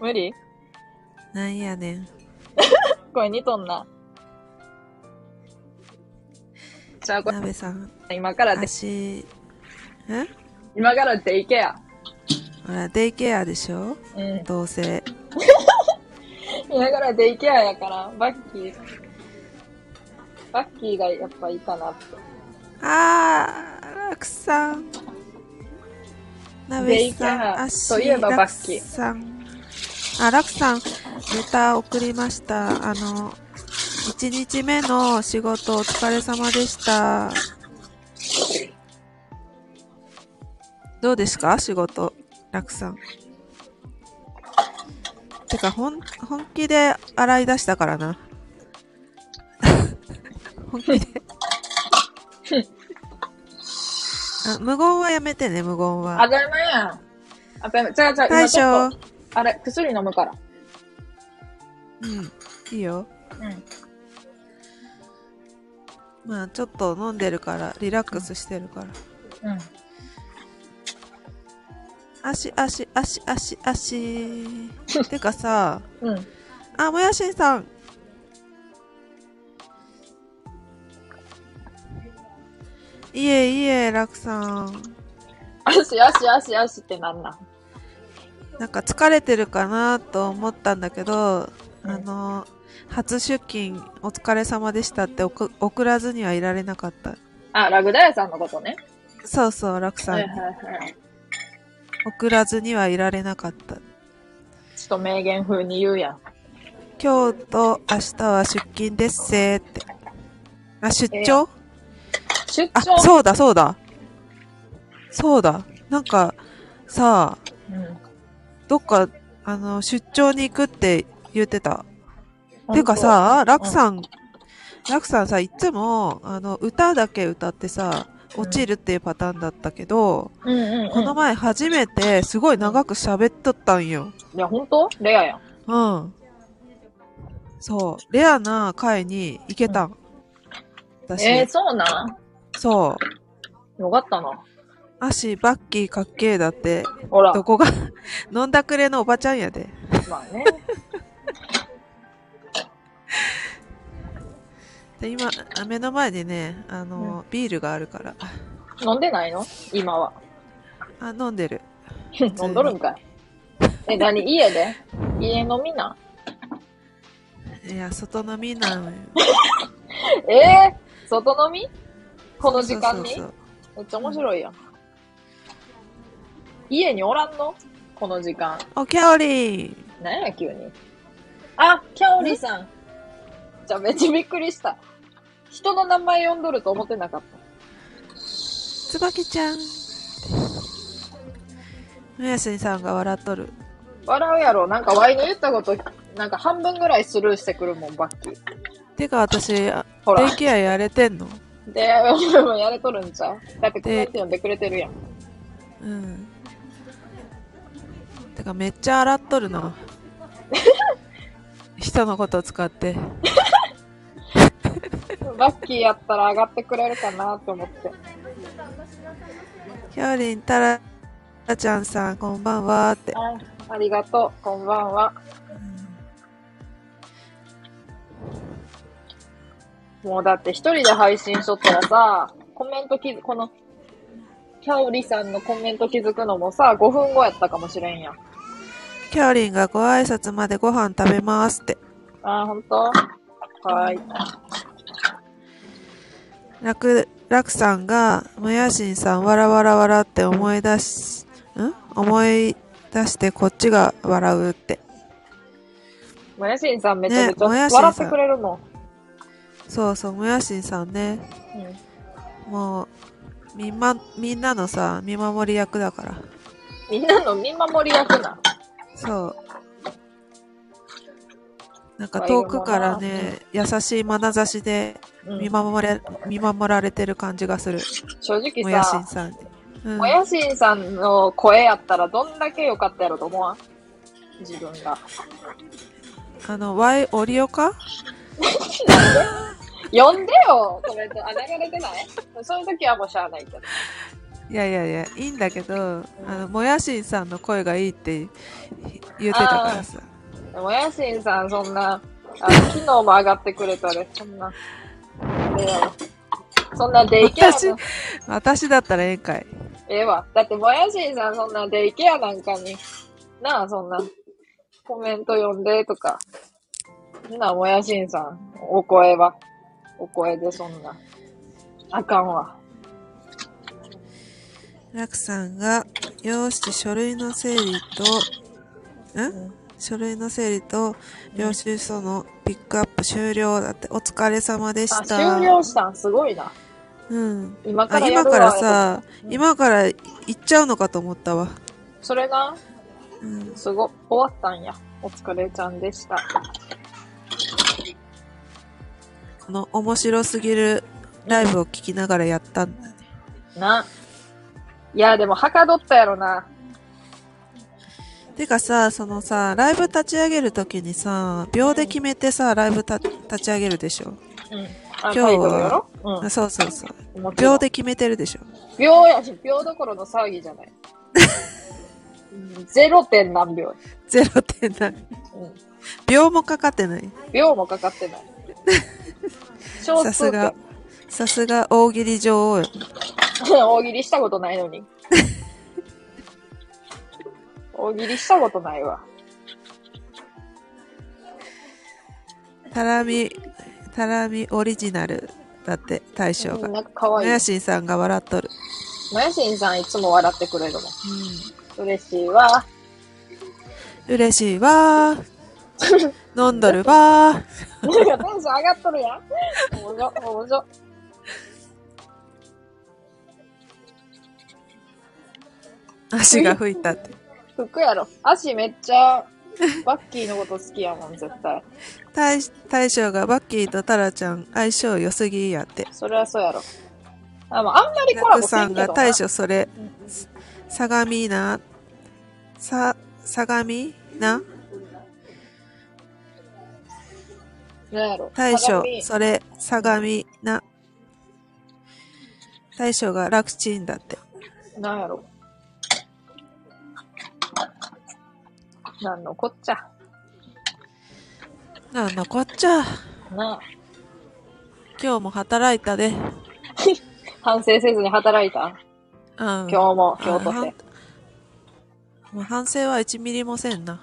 無理？なんやねん。声似とんな。じゃあ、こなべさん、れ今からで、足、え？今からで行けや。ほら、デイケアでしょ？うん。どうせ。*laughs* 今からで行けややから、バッキー。バッキーがやっぱいいかなって。あー、ラクさん。なべさん、デイケア足、といえばバッキーラクさん。あ、ラクさん、レター送りました。あの、1日目の仕事お疲れ様でした。どうですか？仕事、ラクさん。てか、ほん、本気で洗い出したからな。*laughs* 本気で。あ無言はやめてね、無言当は。たり前やん。あ、べ、ちゃうちゃう、今大将と、。あれ、薬飲むから。うん。いいよ。うん。まあ、ちょっと飲んでるから、リラックスしてるから。うん。足、足、足、足、足。てかさ、うん。あ、もやしんさん。いえいえ、楽さん。足、足、足、足ってなんなん？なんか疲れてるかなと思ったんだけど、うんあの、初出勤お疲れ様でしたって送送らずにはいられなかった。あ、ラグダヤさんのことね。そうそう、楽さんにはいはいはい。送らずにはいられなかった。ちょっと名言風に言うやん。今日と明日は出勤ですせーって。あ、出張？あ、出張そうだそうだ。そうだ。なんか、さあ、うん。どっか、あの、出張に行くって言ってた。てかさ、ラクさん、ラクさんさ、いつも、あの、歌だけ歌ってさ、落ちるっていうパターンだったけど、うんうん、うん。この前初めてすごい長く喋っとったんよ。いや、ほんとレアやん。うん。そう。レアな回に行けたん。私、えー、そうなん？そう。よかったな。足バッキーかっけーだって、ほらど。こが、*laughs* 飲んだくれのおばちゃんやで。まあね。*laughs* で、今、あ目の前にね、あの、ビールがあるから。飲んでないの？今は。あ、飲んでる。*laughs* 飲んどるんかい。え、何？家で？家飲みないや、外飲みなのよ。えー、外飲み？この時間に？めっちゃ面白いやん。家におらんの？この時間。お、キャオリーなんや、急に。あ、キャオリさん。じゃあめっちゃびっくりした。人の名前呼んどると思ってなかった。つばきちゃん。むやしんさんが笑っとる。笑うやろ。なんかワイの言ったこと、なんか半分ぐらいスルーしてくるもん、バッキー。てか私、あほらデイケアやれてんの？で、やれとるんちゃうだってコメント読んでくれてるやん。うん。てかめっちゃ洗っとるな。*laughs* 人のことを使って。*laughs* バッキーやったら上がってくれるかなと思って。キャオリン、タラちゃんさん、こんばんはって。あありがとう。こんばんは。もうだって一人で配信しとったらさ、コメント気づ、この、キャオリさんのコメント気づくのもさ、5分後やったかもしれんやん。キャオリンがご挨拶までご飯食べますって。あー、ほんと？はーい。ラク、ラクさんが、もやしんさん、わらわらわらって思い出し、ん？思い出してこっちが笑うって。もやしんさんめちゃめちゃね笑ってくれるもん。そうそう、もやしんさんね。うんもう、みんま、みんなのさ、見守り役だから。みんなの見守り役な。そう。なんか遠くからね、優しい眼差しでうん見守れ、見守られてる感じがする。正直もやしんさ、さんに。うんもやしんさんの声やったらどんだけ良かったやろと思わん？自分が。あの、ワイオリオか？*laughs* 呼んでよコメント。あ、流れてない？そういう時はもうしゃあないけど。いやいやいや、いいんだけど、あの、もやしんさんの声がいいって言ってたからさ。もやしんさん、そんな、あの、昨日も上がってくれたで、そんな。そんなデイケア私の、、私だったらええんかい。ええわ。だって、もやしんさん、そんなデイケアなんかに、なあ、そんな、コメント読んでとか。なあ、もやしんさん、お声は。お声でそんな。あかんわ。ラクさんが、よーし、書類の整理と、ん書類の整理と、領収書のピックアップ終了だって、お疲れ様でしあ、た。終了したん、すごいな。うん。今かあ、ら今からさ、うん今から行っちゃうのかと思ったわ。それな、うん。すご、終わったんや。お疲れちゃんでした。この面白すぎるライブを聞きながらやったんだね。な。いや、でも、はかどったやろな。てかさ、そのさ、ライブ立ち上げるときにさ、秒で決めてさ、ライブた立ち上げるでしょ。うん。あ、今日はうんあそうそうそう。秒で決めてるでしょ。秒やし、秒どころの騒ぎじゃない。うんゼロ点何秒。*laughs* ゼロ点な。うん。秒もかかってない。秒もかかってない。*laughs* 小さすが、さすが大喜利女王よ。*laughs* 大喜利したことないのに。*laughs* 大喜利したことないわ。タラミ、タラミオリジナルだって、大将が。うんなんか可愛いもや。しんさんが笑っとる。もやしんさんいつも笑ってくれるもん。う嬉しいわ。ん。嬉しいわー。*laughs* 飲んどるわー。なんかテンション上がっとるやん。おもじょ、おもじょ。足が吹いたって。服やろ。足めっちゃ、バッキーのこと好きやもん、絶対。大大将がバッキーとタラちゃん相性良すぎやって。それはそうやろ。あまああんまりコラボ楽さんせんけどなが大将それうん、相模な、さ、相模な？なんやろ？大将それ、相模な。大将が楽ちんだって。なんやろ？なんのこっちゃ。なんのこっちゃ。なあ。今日も働いたで。*laughs* 反省せずに働いた？うん。今日も、今日とあて。もう反省は1ミリもせんな。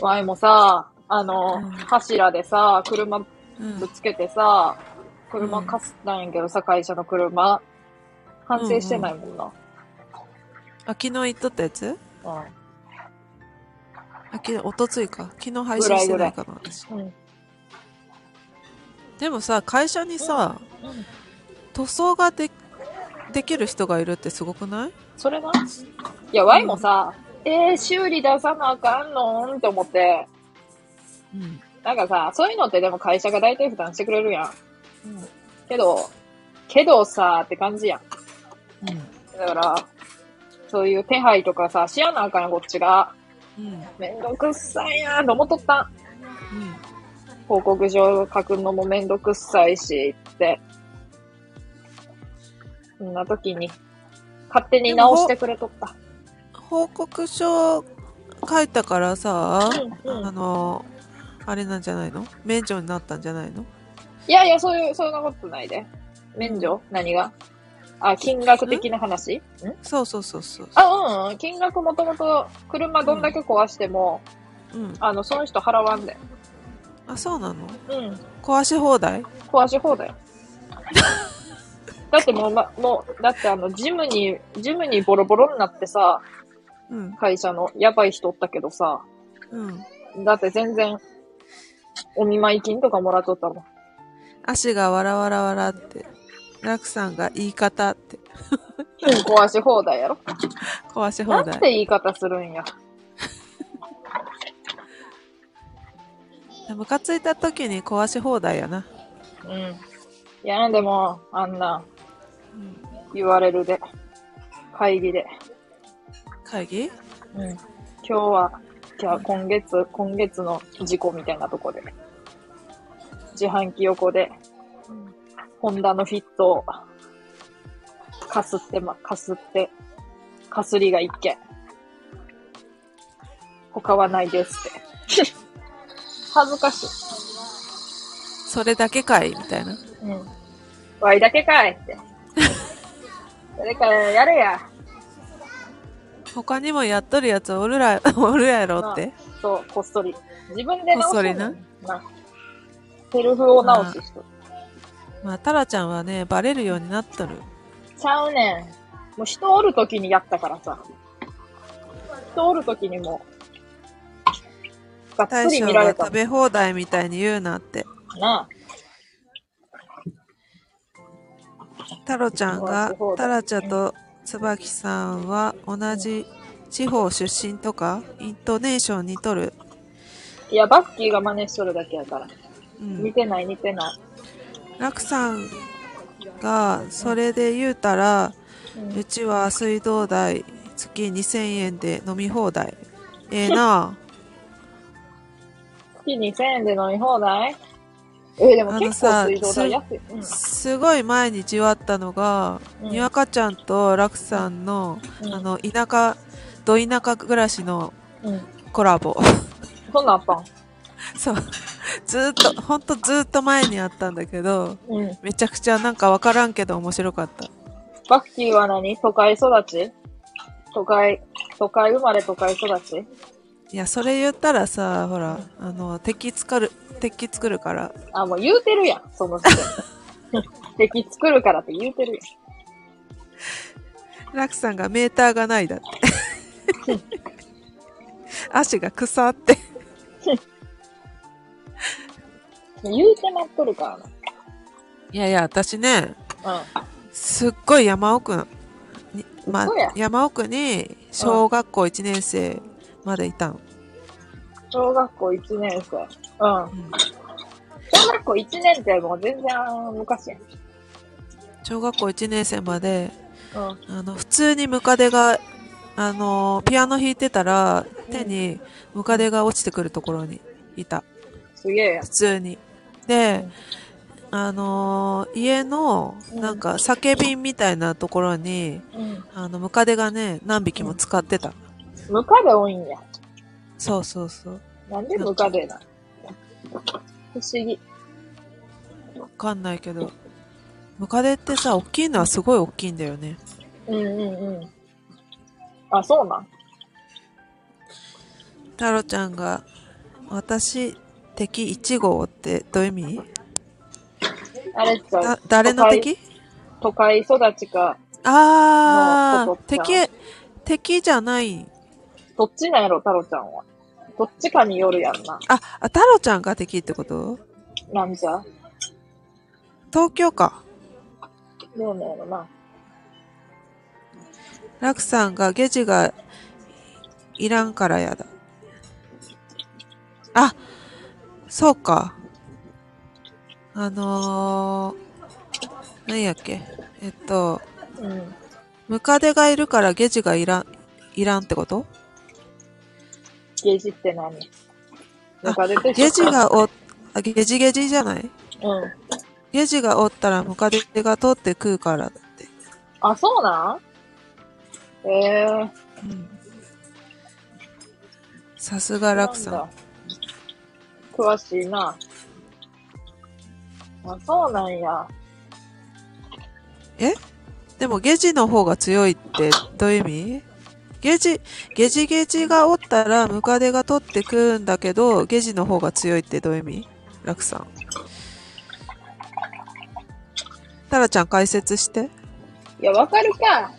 わいもさ、あの、うん柱でさ、車うんぶ。つけてさ、車かすったんやけどさ、会社の車。反省してないもんな。あ、昨日言っとったやつ？うあ、昨日、おとついか。昨日配信してないかな、私。ん。うん。でもさ、会社にさ、うん塗装がで、できる人がいるってすごくない？それないや、ワイもさ、えー、修理出さなあかんの？んって思って、うん。なんかさ、そういうのってでも会社が大体負担してくれるやん。けど、けどさ、って感じやん。うん。だから、そういう手配とかさ、しやなあかんこっちが。うん。めんどくっさいなと思っとった。うん。報告書書くのもめんどくっさいし、って。そんな時に、勝手に直してくれとった。報告書書いたからさ、うんうんあの、あれなんじゃないの？免除になったんじゃないの？いやいや、そういう、そんなことないで。免除？何が？あ、金額的な話？ん？そうそうそうそう。あ、うんうん。金額もともと、車どんだけ壊しても、うん。あの、その人払わんで。あ、そうなの？うん。壊し放題？壊し放題。だってもう、ま、もう、だってあの、ジムに、ジムにボロボロになってさ、うん。会社の、やばい人おったけどさ、うん。だって全然、お見舞い金とかもらっとったもん。足がわらわらわらって。楽さんが言い方って。うん、壊し放題やろ。壊し放題。なんて言い方するんや。ムカついた時に壊し放題やな。うん。いや、でも、あんな、うん。言われるで。会議で。会議？うん。今日は、じゃあ今月、今月の事故みたいなとこで。自販機横で、ホンダのフィットを、かすってま、かすって、かすりが一件。他はないですって。*laughs* 恥ずかしい。それだけかいみたいな。うん。ワイだけかいって。誰かやれや。他にもやっとるやつおるら、*laughs* おるやろって。そう、こっそり。自分で直すこっそりなな。セルフを直す人。まあ、タラちゃんはね、バレるようになっとる。ちゃうねん。もう人おるときにやったからさ。人おるときにもう、がっ大将つり見られたが食べ放題みたいに言うなって。な。タロちゃんがタラちゃんと椿さんは同じ地方出身とか、イントネーション似とる。いや、バッキーが真似しとるだけやから。うん。似てない似てない。ラクさんが、それで言うたら、うんうちは水道代月2000円で飲み放題。ええな *laughs* 月2000円で飲み放題？えーでもあの結構さ水道代安い。うんすごい前にじわったのが、うんにわかちゃんとラクさんの、うんあの、田舎、ど田舎暮らしのうん。コラボ。*laughs* そんなんあったん？そう。*laughs* ずーっと、ほんとずーっと前にあったんだけど、うん。めちゃくちゃなんかわからんけど面白かった。バッキーは何都会育ち？都会、都会生まれ都会育ち？いや、それ言ったらさ、ほら、あの、敵作る、敵作るから。あ、もう言うてるやん、その時点で。*laughs* 敵作るからって言うてるラクさんがメーターがないだって。*laughs* 足が腐って。言うてまっとるからいやいや、私ね、な。うん。すっごい山奥の、にま嘘やあ、山奥に小学校1年生までいたの。小学校1年生。うん。うん小学校1年ってもう全然昔やん。ち小学校1年生まで、うん。あの、普通にムカデが、あの、ピアノ弾いてたら、手にムカデが落ちてくるところにいた。すげえや普。通に。で、あのー家の、なんか、酒瓶みたいなところに、うん。あの、ムカデがね、何匹も使ってた。ムカデ多いんや。そうそうそう。なんでムカデな不思議。わかんないけど。ムカデってさ、大きいのはすごい大きいんだよね。うんうんうん。あ、そうなん？タロちゃんが、私、敵1号ってどういう意味？あれ。誰の敵？都会育ちか、あー、のことちゃん敵、敵じゃない。どっちなんやろ、タロちゃんは。どっちかによるやんな。あ、あ、タロちゃんが敵ってこと？なんじゃ？東京か。どうなんやろな。ラクさんがゲジがいらんからやだ。あ、そうか。あのー、何やっけ？えっと、うん。ムカデがいるからゲジがいらん、いらんってこと？ゲージって何？ゲジがお、あ、ゲジゲジじゃない？うん。ゲジがおったらムカデが通って食うからだって。あ、そうなん？ええー。うん。さすがラクさん。詳しいな。あ、そうなんや。でもゲジの方が強いってどういう意味？ゲジ、ゲジゲジがおったらムカデが取って食うんだけど、ゲジの方が強いってどういう意味？ラクさん。タラちゃん解説して。いや、わかるか。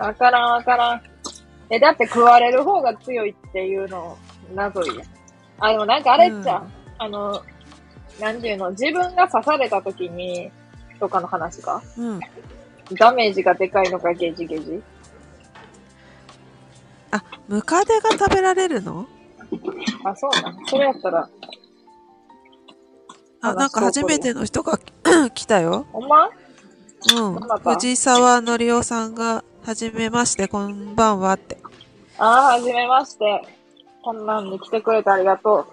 わからんわからん。え、だって食われる方が強いっていうの、謎いや。あ、でもなんかあれっちゃ、うんあの、なんていうの、自分が刺された時に、とかの話かうん。ダメージがでかいのか、ゲジゲジ。あ、ムカデが食べられるの？あ、そうなん。それやったら、あ、なんか初めての人が来たよ。ほんま？うん藤沢のりおさんが、はじめまして、こんばんはって。ああ、はじめまして。こんなんに来てくれてありがと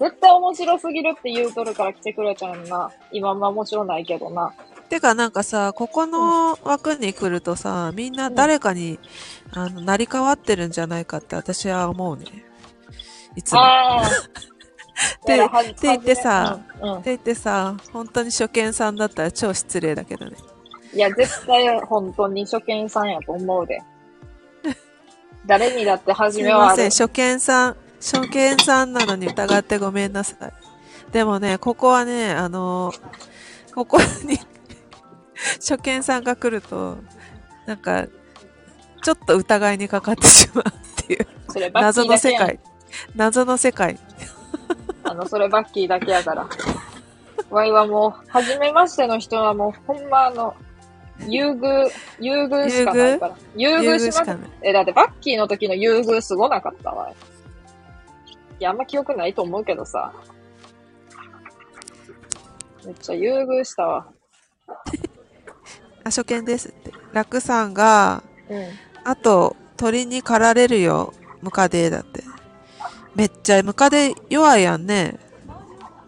う。絶対面白すぎるって言うとるから来てくれたのにな。今も面白ないけどな。てかなんかさ、ここの枠に来るとさ、みんな誰かに、あの、成り代わってるんじゃないかって私は思うね。いつも。っああ。*laughs* てって言ってさ、うん、うん。て言ってさ、本当に初見さんだったら超失礼だけどね。いや、絶対本当に初見さんやと思うで。*laughs* 誰にだって初すいめはあるません、。初見さん、初見さんなのに疑ってごめんなさい。でもね、ここはね、あのここに、*laughs* 初見さんが来ると、なんか、ちょっと疑いにかかってしまうっていう、謎。の世界。謎の世界。*laughs* あの、それバッキーだけやから。ワイはもう、初めましての人はもう、ほんまあの、優遇、優遇しかないから。優遇？しかないえ、だってバッキーの時の優遇すごなかったわ。いや、あんま記憶ないと思うけどさ。めっちゃ優遇したわ。*laughs* あ、初見ですって。楽さんが、うん。あと、鳥に狩られるよ、ムカデだって。めっちゃムカデ弱いやんね。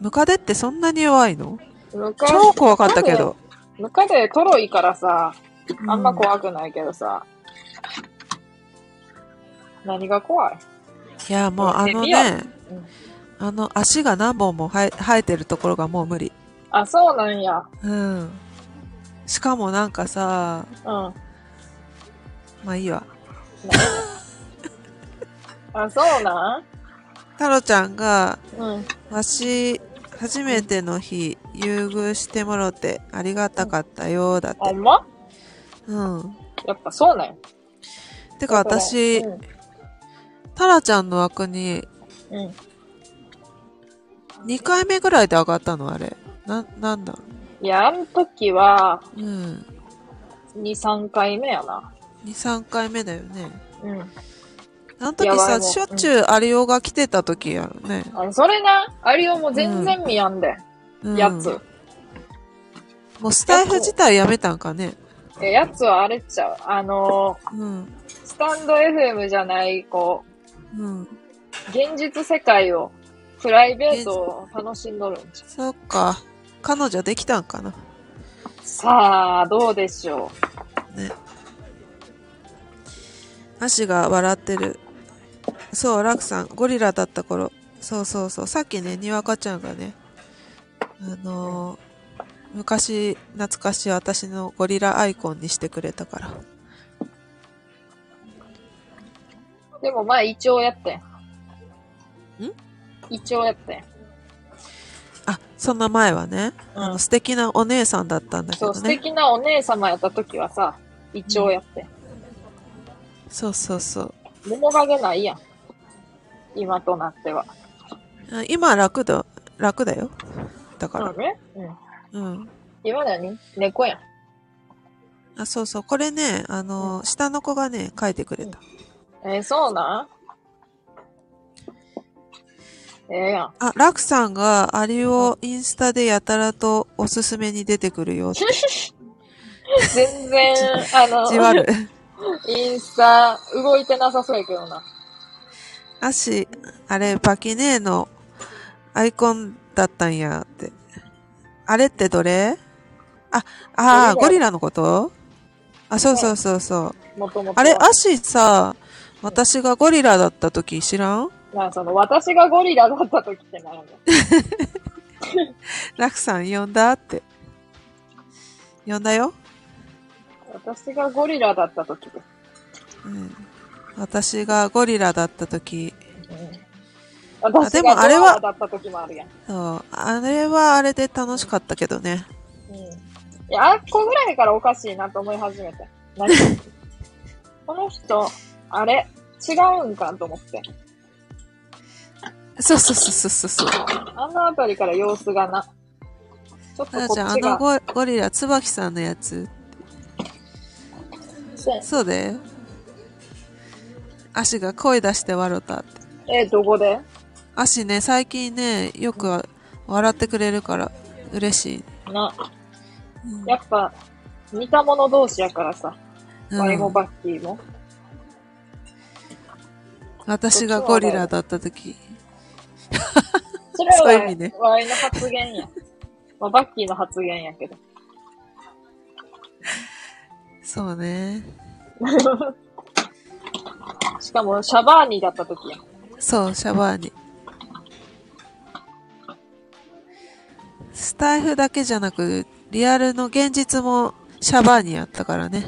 ムカデってそんなに弱いの？昔超怖かったけど。ムカデトロいからさ、あんまうん怖くないけどさ。何が怖い？いや、もうあのヘビやね、あの足が何本も生え生えてるところがもう無理。あ、そうなんや。うん。しかもなんかさ、うん。まあいいわ。*laughs* あ、そうなん？タロちゃんが、うん。わし、初めての日、優遇してもろてありがたかったよ、だって。あんま？うん。やっぱそうなんや。てか私、うん。タラちゃんの枠にうん。2回目ぐらいで上がったのあれ。な、なんだろいや、あん時は、う。うん。2、3回目やな。2、3回目だよね。うん。あの時さ、しょっちゅうアリオが来てた時やろね。あそれな、アリオも全然見やんで、うん、やつ。もうスタイフ自体やめたんかね。え、やつはあれっちゃう。あのうん。ー、スタンド FM じゃない、こうん。う、現実世界を、プライベートを楽しんどるんちゃそっか。彼女できたんかな。う。さあ、どうでしょね。足が笑ってる。そう、ラクさん、ゴリラだった頃。そうそうそう。さっきね、にわかちゃんがね、あのー昔、懐かしい私のゴリラアイコンにしてくれたから。う。でも前、一応やったやん。ん？一応やったやん。あ、そんな前はね、うんあの素敵なお姉さんだったんだけそう、素どね。敵なお姉様やった時はさ、一応やって。そうそうそう。桃影ないやん。今となっては。あ今楽だ、楽だよ。だから。ね。うん。うん。今何猫やん。あ、そうそう。これね、あのー下の子がね、書いてくれた。えーそうなん？ええやん。あ、ラクさんがアリをインスタでやたらとおすすめに出てくるよって。全然、あの、じわる。インスタ動いてなさそうやけどな。あし、あれ、バキネーのアイコンだったんやって。あれってどれ？あ、あーゴリラのこと？あ、そうそうそうそう。もともと。あれ、アシさ、私がゴリラだった時知らん？まあその、私がゴリラだった時ってなんや。*laughs* ラクさん呼んだって。呼んだよ。私がゴリラだった時で。うん。私がゴリラだった時、うん。私でもがあれは。そう、あれはあれで楽しかったけどね。うん。いや、あっこぐらいからおかしいなと思い始めて。何？*laughs* この人、あれ違うんかと思って。そうそうそうそうそう。あのあたりから様子がな。ちょっとあじゃあ、あこっちが。のゴゴリラ、椿さんのやつ。せそうだよ。足が声出して笑ったって。え、どこで？足ね、最近ね、よく笑ってくれるから嬉しい。な、うんやっぱ、似た者同士やからさ。うんワイもバッキーも。私がゴリラだった時。それはそういう意味ねワイの発言や。*laughs* まあ、バッキーの発言やけど。そうね。*laughs* しかも、シャバーニだった時や。そう、シャバーニ。スタイフだけじゃなく、リアルの現実もシャバーニやったからね。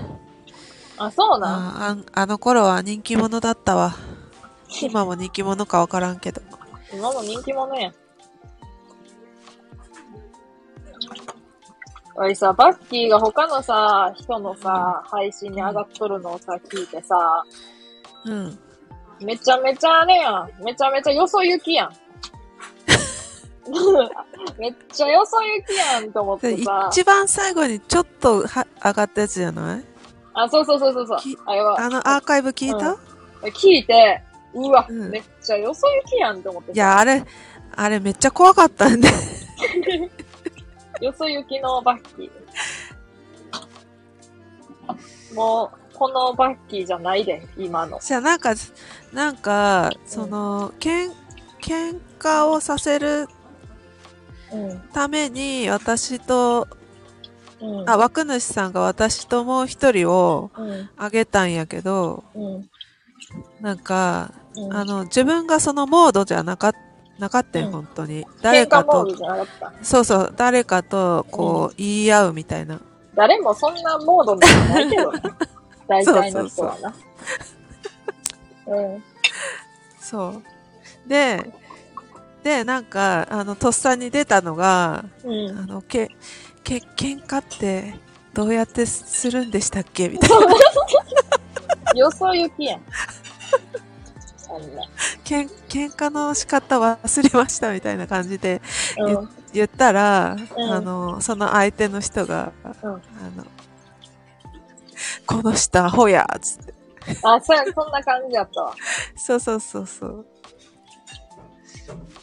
あ、そうなん？あああの頃は人気者だったわ。今も人気者かわからんけど。今も人気者やん。おいさ、バッキーが他のさ、人のさ、配信に上がっとるのをさ、聞いてさ、うん。めちゃめちゃあれやん。めちゃめちゃよそ行きやん。*laughs* めっちゃよそ行きやんと思っでてさ。一番最後にちょっとは上がったやつじゃない？あ、そうそうそうそうそうき。あれは。あのアーカイブ聞いた、聞いて、うわ、うんめっちゃよそ行きやんと思ってさ。いや、あれ、あれめっちゃ怖かったんで。*laughs* よそ行きのバッキー。もう、このバッキーじゃないで、今の。じゃあなんか、なんか、その、けん、喧嘩をさせるうん。ために、私と、うん。あ、枠主さんが私ともう一人をうん。あげたんやけど、うん。なんか、うん。あの、自分がそのモードじゃなかっなかったよ、うん本当に。誰かと。そうそう、誰かと、こう、言い合うみたいな。誰もそんなモードなんかないけどね。*laughs* 大体の人はな。*laughs* うん。そう。で、で、なんか、あの、とっさに出たのが、うん。あの、け、け、喧嘩って、どうやってするんでしたっけ？みたいな。よそ *laughs* 行きやん。けん、喧嘩の仕方忘れましたみたいな感じでうん。言ったら、うんあの、その相手の人が、うんあの、この人アホやつって。あ、そ、そんな感じやったわ。そうそうそうそう。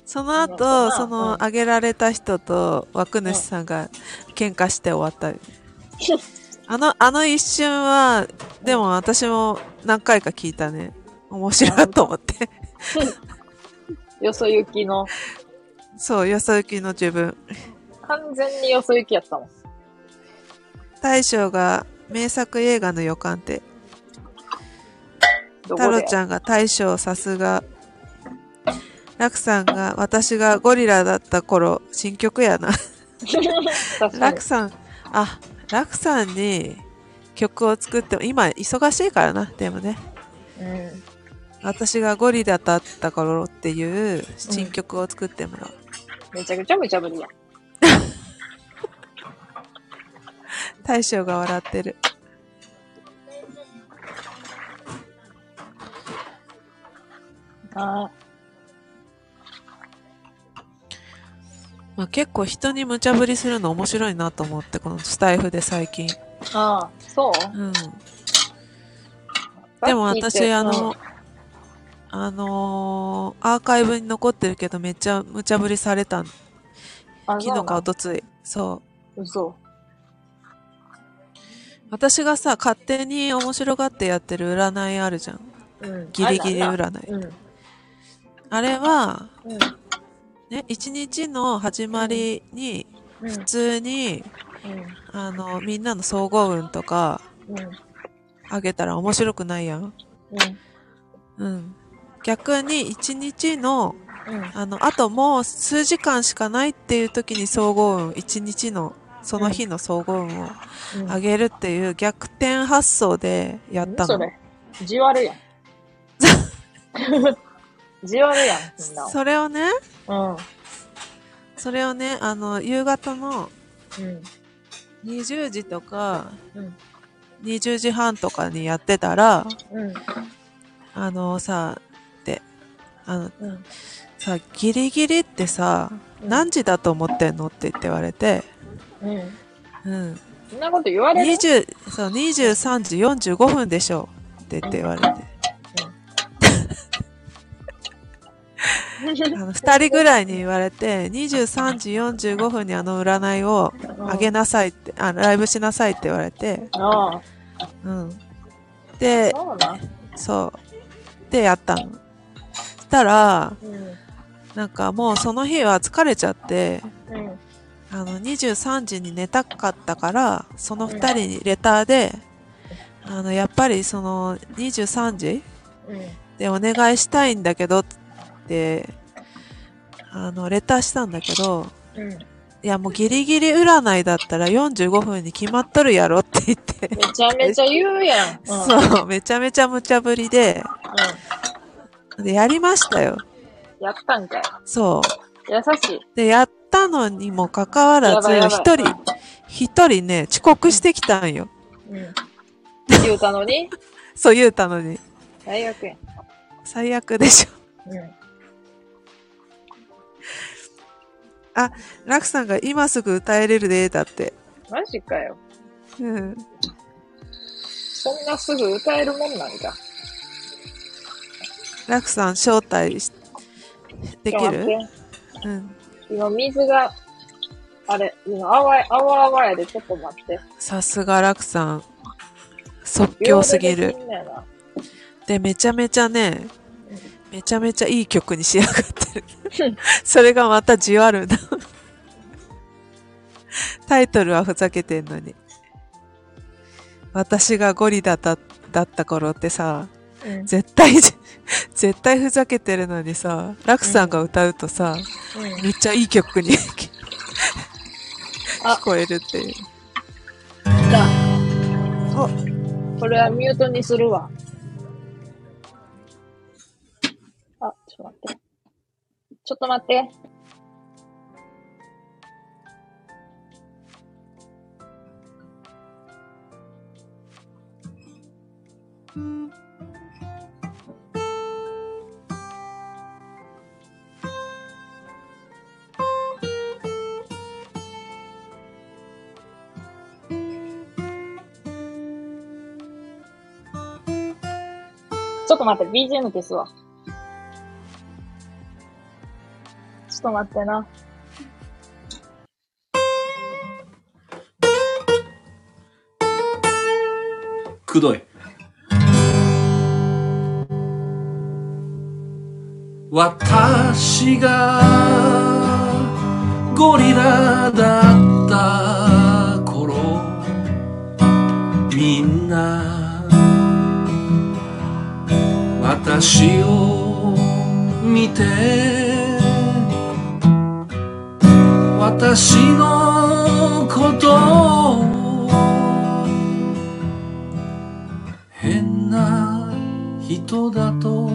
そのうん後、そうんの、あげられた人と枠主さんが、喧嘩して終わったり。*laughs* あの、あの一瞬は、でも私も何回か聞いたね。面白いと思って。*laughs* よそ行きの、そう、よそ行きの自分。完全によそ行きやったもん。大将が名作映画の予感って、太郎ちゃんが大将さすが、楽さんが私がゴリラだった頃、新曲やな。楽。さん、あ、楽さんに曲を作っても、今忙しいからな、でもね。うん。私がゴリラだった頃っていう新曲を作ってもらう。めちゃくちゃ無茶ぶりや大将が笑ってる。あまあ、結構人に無茶ぶりするの面白いなと思って、このスタイフで最近。あ、ああ、そう？うん。でも私、あの、あのーアーカイブに残ってるけどめっちゃ無茶ぶりされた昨日かそ一昨日そう。嘘。私がさ、勝手に面白がってやってる占いあるじゃん。うん。ギリギリ占い。だうん。あれは、うん。ね、一日の始まりに、うん。普通に、あの、みんなの総合運とか。あげたら面白くないやん。うん。うん。逆に一日の、うん。あの、あともう数時間しかないっていう時に総合運、一日の、その日の総合運をうん。上げるっていう逆転発想でやったの。何それ？じわるやん。じわるやん、みんな。それをね、うん。それをね、あの、夕方のうん。20時とか、うん。20時半とかにやってたら、うん。あのさ、で、あの、うん。さ、ギリギリってさ、うん何時だと思ってんの？って言って言われて、うん。うん。そんなこと言われる？20、そう、23時45分でしょって言って言われて。あの、二人ぐらいに言われて、23時45分にあの占いをあげなさいって、あ、ライブしなさいって言われて。うん。で、そう。で、やったの。したら、うん。なんかもうその日は疲れちゃって、うん。あの、23時に寝たかったから、その二人にレターで、あの、やっぱりその23時うん。でお願いしたいんだけどって、あの、レターしたんだけど、うん。いやもうギリギリ占いだったら45分に決まっとるやろって言って、めちゃめちゃ言うやん。*laughs* うん。そう、めちゃめちゃ無茶ぶりで、で、やりましたよ。うん。やったんかい。そ優しい。う。で、やったのにもかかわらず、一人、一人ね、遅刻してきたんよ。うん。言うたのに、*laughs* そう言うたのに。最悪やん。最悪でしょ。うん。ラクさんが今すぐ歌えれるで、だって。マジかよ。うん。そんなすぐ歌えるもんなんか。ラクさん招待しできる？うん。今水が、あれ、今、あわ、あわあわやで、ちょっと待って。さすがラクさん。即興すぎる秒でめちゃめちゃね、めちゃめちゃいい曲に仕上がってる。*laughs* それがまたじわるんだ。タイトルはふざけてんのに。私がゴリラだだった頃ってさ、うん。絶対、*laughs* 絶対ふざけてるのにさ、ラクさんが歌うとさ、うん。めっちゃいい曲に *laughs* あ聞こえるっていう。あ、おこれはミュートにするわ。あ、ちょっと待って。ちょっと待って。ちょっと待って、BGM 消すわ。ちょっと待ってな。くどい。私がゴリラだった頃みんな私を見て私のことを変な人だと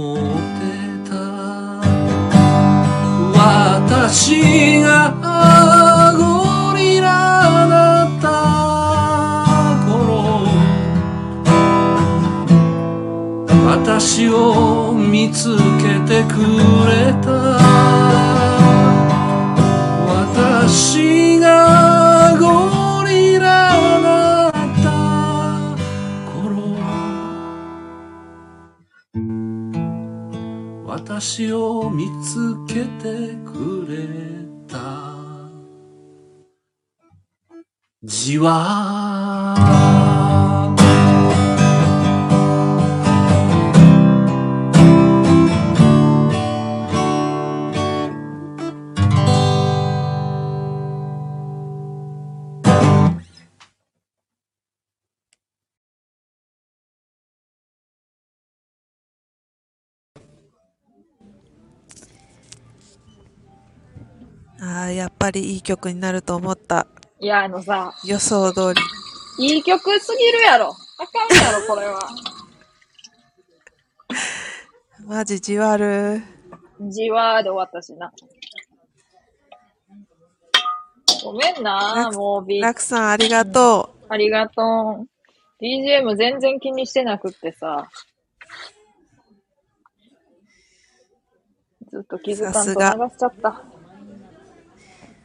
思ってた私がゴリラだった頃私を見つけてくれた。私がゴリラ私を見つけてくれた。じわああ、やっぱりいい曲になると思った。いや、あのさ、予想通り。いい曲すぎるやろ。あかんやろ、これは。*laughs* マジじわる。じわーで終わったしな。ごめんなラクもうび、ラクさんありがとありがとう。BGM 全然気にしてなくってさ。ずっと気づかんと流しちゃった。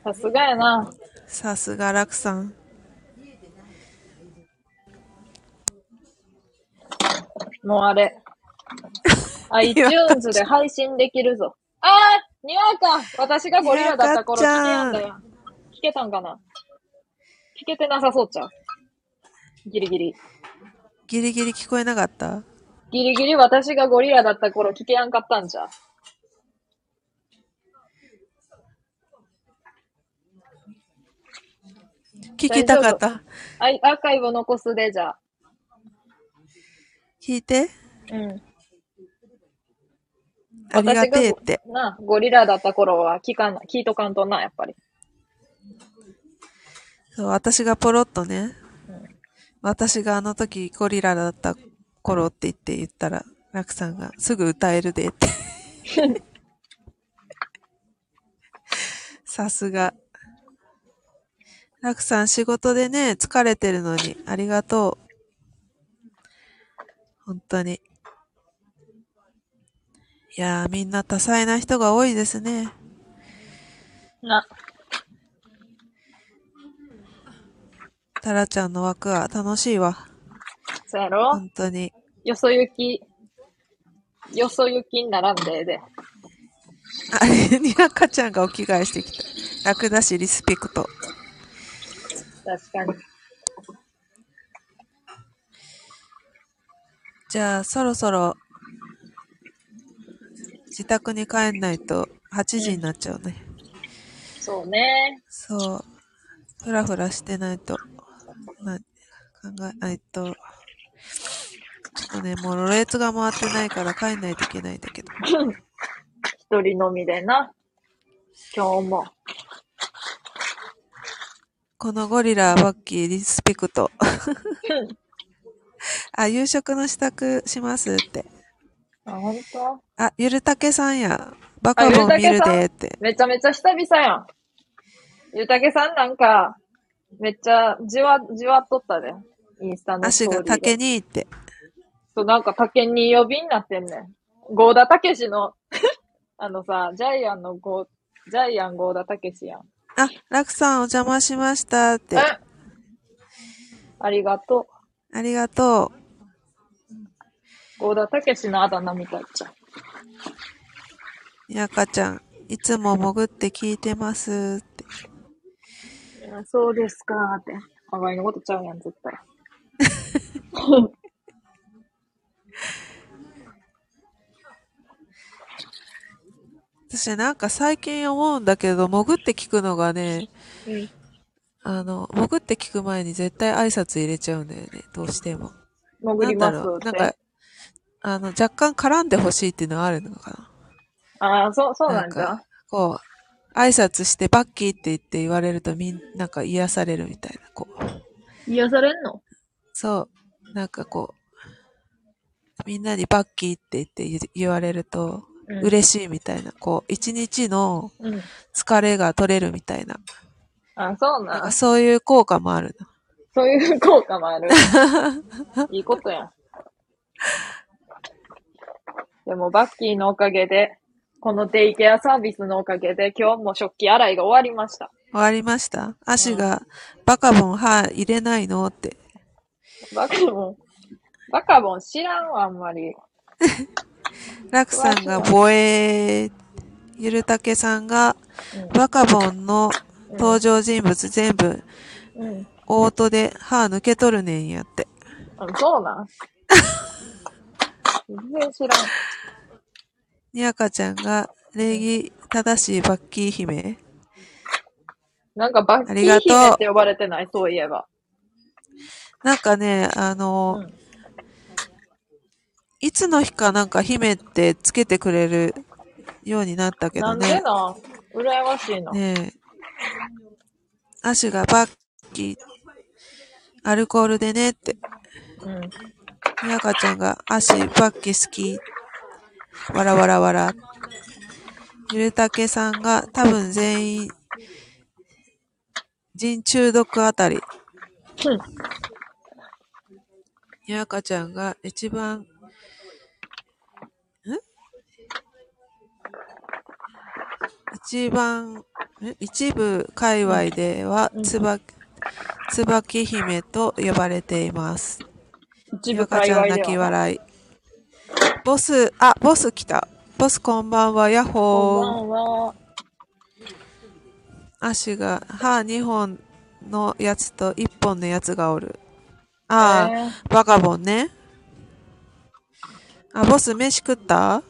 さすがやな。う。さすがラクさん。もうあれ。*laughs* iTunes で配信できるぞ。あーにわか私がゴリラだった頃聞けやんだよ。聞けたんかな聞けてなさそうちゃう。ギリギリ。ギリギリ聞こえなかった？ギリギリ私がゴリラだった頃聞けやんかったんじゃ。聞きたかった。アーカイブ残すで、じゃあ。聞いて。うん。ありがてえって。な、ゴリラだった頃は聞かな、聞いとかんとな、やっぱり。そう、私がポロッとね、私があの時ゴリラだった頃って言って言ったら、ラクさんがすぐ歌えるでって。*laughs* さすが。ラクさん仕事でね、疲れてるのにありがとう。本当に。いやー、みんな多彩な人が多いですね。な、タラちゃんの枠は楽しいわ。そうやろ？本当に。よそ行き、よそ行きにならんでええで。あれ、にわかちゃんがお着替えしてきた。楽だし、リスペクト。確かに。じゃあ、そろそろ、自宅に帰んないと8時になっちゃうね。そうね。そう。ふらふらしてないと、な、考え、えっと、ちょっとね、もう、ろれつが回ってないから帰んないといけないんだけど。*laughs* 一人飲みでな。今日も。このゴリラ、バッキー、リスペクト。*laughs* あ、夕食の支度しますって。あ、ほんとあ、ゆるたけさんや。バカボン見るでって。めちゃめちゃ久々やん。ゆたけさんなんか、めっちゃじわ、じわっとったで。インスタのス足が。竹に行って。そう、なんか竹に呼びになってんねん。ゴーダたけしの、*laughs* あのさ、ジャイアンのゴー、ジャイアンゴーダたけしやん。あ、ラクさんお邪魔しましたってえ？ありがとありがとう。う。ゴーダたけしのあだ名みたいじゃん。にゃかちゃん、いつも潜って聞いてますって。いやそうですかーって。互いのことちゃうやん、絶対。*laughs* 私なんか最近思うんだけど、潜って聞くのがね、うん。あの、潜って聞く前に絶対挨拶入れちゃうんだよね。どうしても。潜りますなんだろう。って。なんか、あの、若干絡んでほしいっていうのがあるのかな。ああ、そう、そうなんじゃなんか。こう、挨拶してバッキーって言って言われるとみん、なんか癒されるみたいな、こう。癒されんの？そう。なんかこう、みんなにバッキーって言って言言われると、うん。嬉しいみたいな、こう、一日のうん。疲れが取れるみたいな。あ、そうなんかなん。そういう効果もあるな。そういう効果もある。*laughs* いいことやん。でも、バッキーのおかげで、このデイケアサービスのおかげで、今日も食器洗いが終わりました。終わりました？足が、バカボン歯入れないの？って。バカボン、バカボン知らんわ、あんまり。*laughs* ラクさんがボエー、ゆるたけさんが、うんバカボンの登場人物全部、うん。オートで歯抜け取るねんやって。あそうなん？全然知らん。にゃかちゃんが、礼儀正しいバッキー姫。なんかバッキー姫って呼ばれてない、そういえば。なんかね、あの、うんいつの日かなんか姫ってつけてくれるようになったけなんでどね。なん？羨ましいな。ねえ。足がバッキー、アルコールでねって。うん。かちゃんが足バッキー好き。わらわらわら。ゆるたけさんが多分全員、人中毒あたり。うんかちゃんが一番、一番、ん一部界隈ではうんつば、つばき姫と呼ばれています。一部ゆかちゃん泣き。笑い。ボス、あ、ボス来た。ボスこんばんは、ヤッこホー。んばんは。足が、歯2本のやつと1本のやつがおる。ああ、えーバカボンね。あ、ボス飯食った？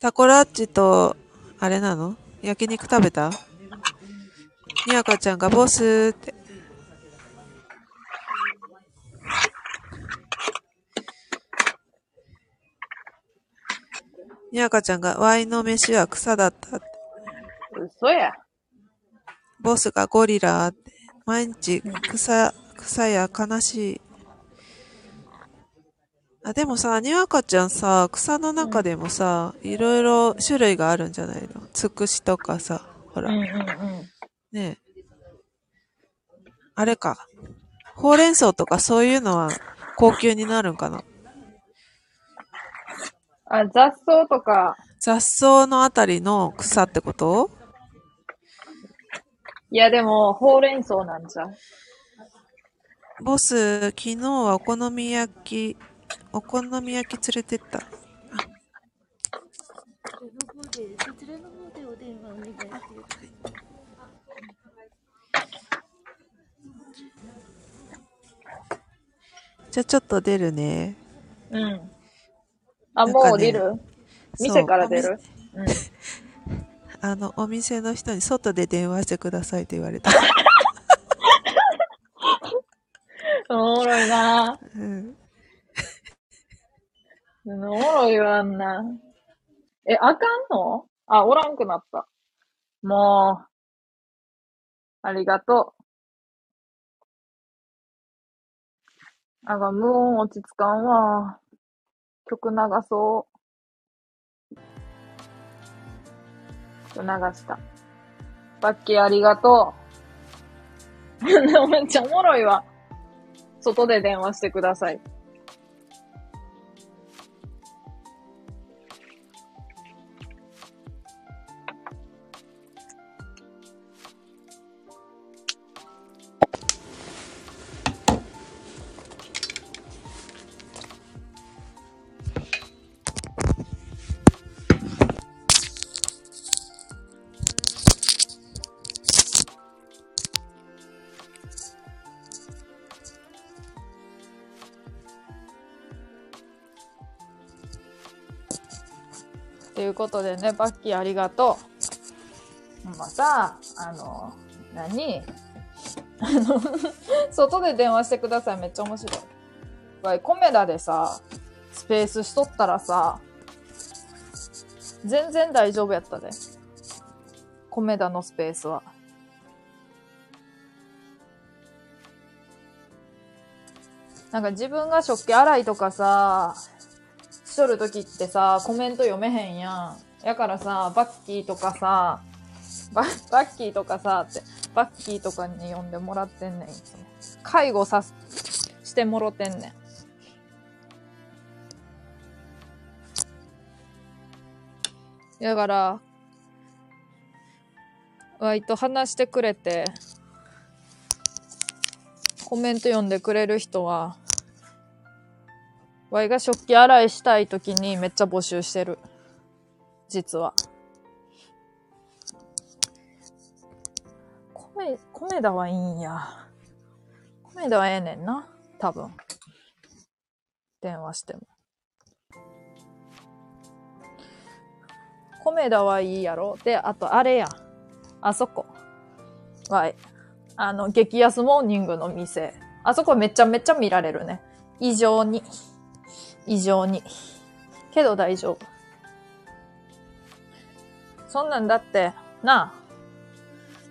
タコラッチと、あれなの？焼肉食べた？にゃかちゃんがボスって。にゃかちゃんがワイの飯は草だったって。嘘や。ボスがゴリラって。毎日草、草や悲しい。あ、でもさ、にわかちゃんさ、草の中でもさ、いろいろ種類があるんじゃないの？つくしとかさ、ほら、うんうんうん。ねえ。あれか。ほうれん草とかそういうのは高級になるんかな？あ、雑草とか、雑草のあたりの草ってこと？いやでも、ほうれん草なんじゃう。ボス、昨日はお好み焼き、お好み焼き連れてった？じゃあちょっと出るね。うん。あ、ねもう降りる店から出る？うん。あの、お店の人に外で電話してくださいって言われた。*laughs* おもろいなうん。おもろいわんな。え、あかんの？あ、おらんくなった。もう、ありがとう。あが、無音落ち着かんわ。曲流そう。曲流した。バッキーありがとう。*laughs* めっちゃおもろいわ。外で電話してください。いうことでね、バッキーありがとう。ほんまさ、あの、何？あの、外で電話してください。めっちゃ面白い。わい、コメダでさ、スペースしとったらさ、全然大丈夫やったで。コメダのスペースは。なんか自分が食器洗いとかさ、しとるときってさ、コメント読めへんやん。やからさ、バッキーとかさ、ババッキーとかさ、って、バッキーとかに呼んでもらってんねん、いつも。介護さ、してもろてんねん。だから、わいと話してくれて、コメント読んでくれる人は、わいが食器洗いしたい時にめっちゃ募集してる。実は。米、米田はいいんや。米田はええねんな。多分。電話しても。米田はいいやろ。で、あとあれや。あそこ。わい。あの、激安モーニングの店。あそこめちゃめちゃ見られるね。異常に。異常に。けど大丈夫。そんなんだって、なあ。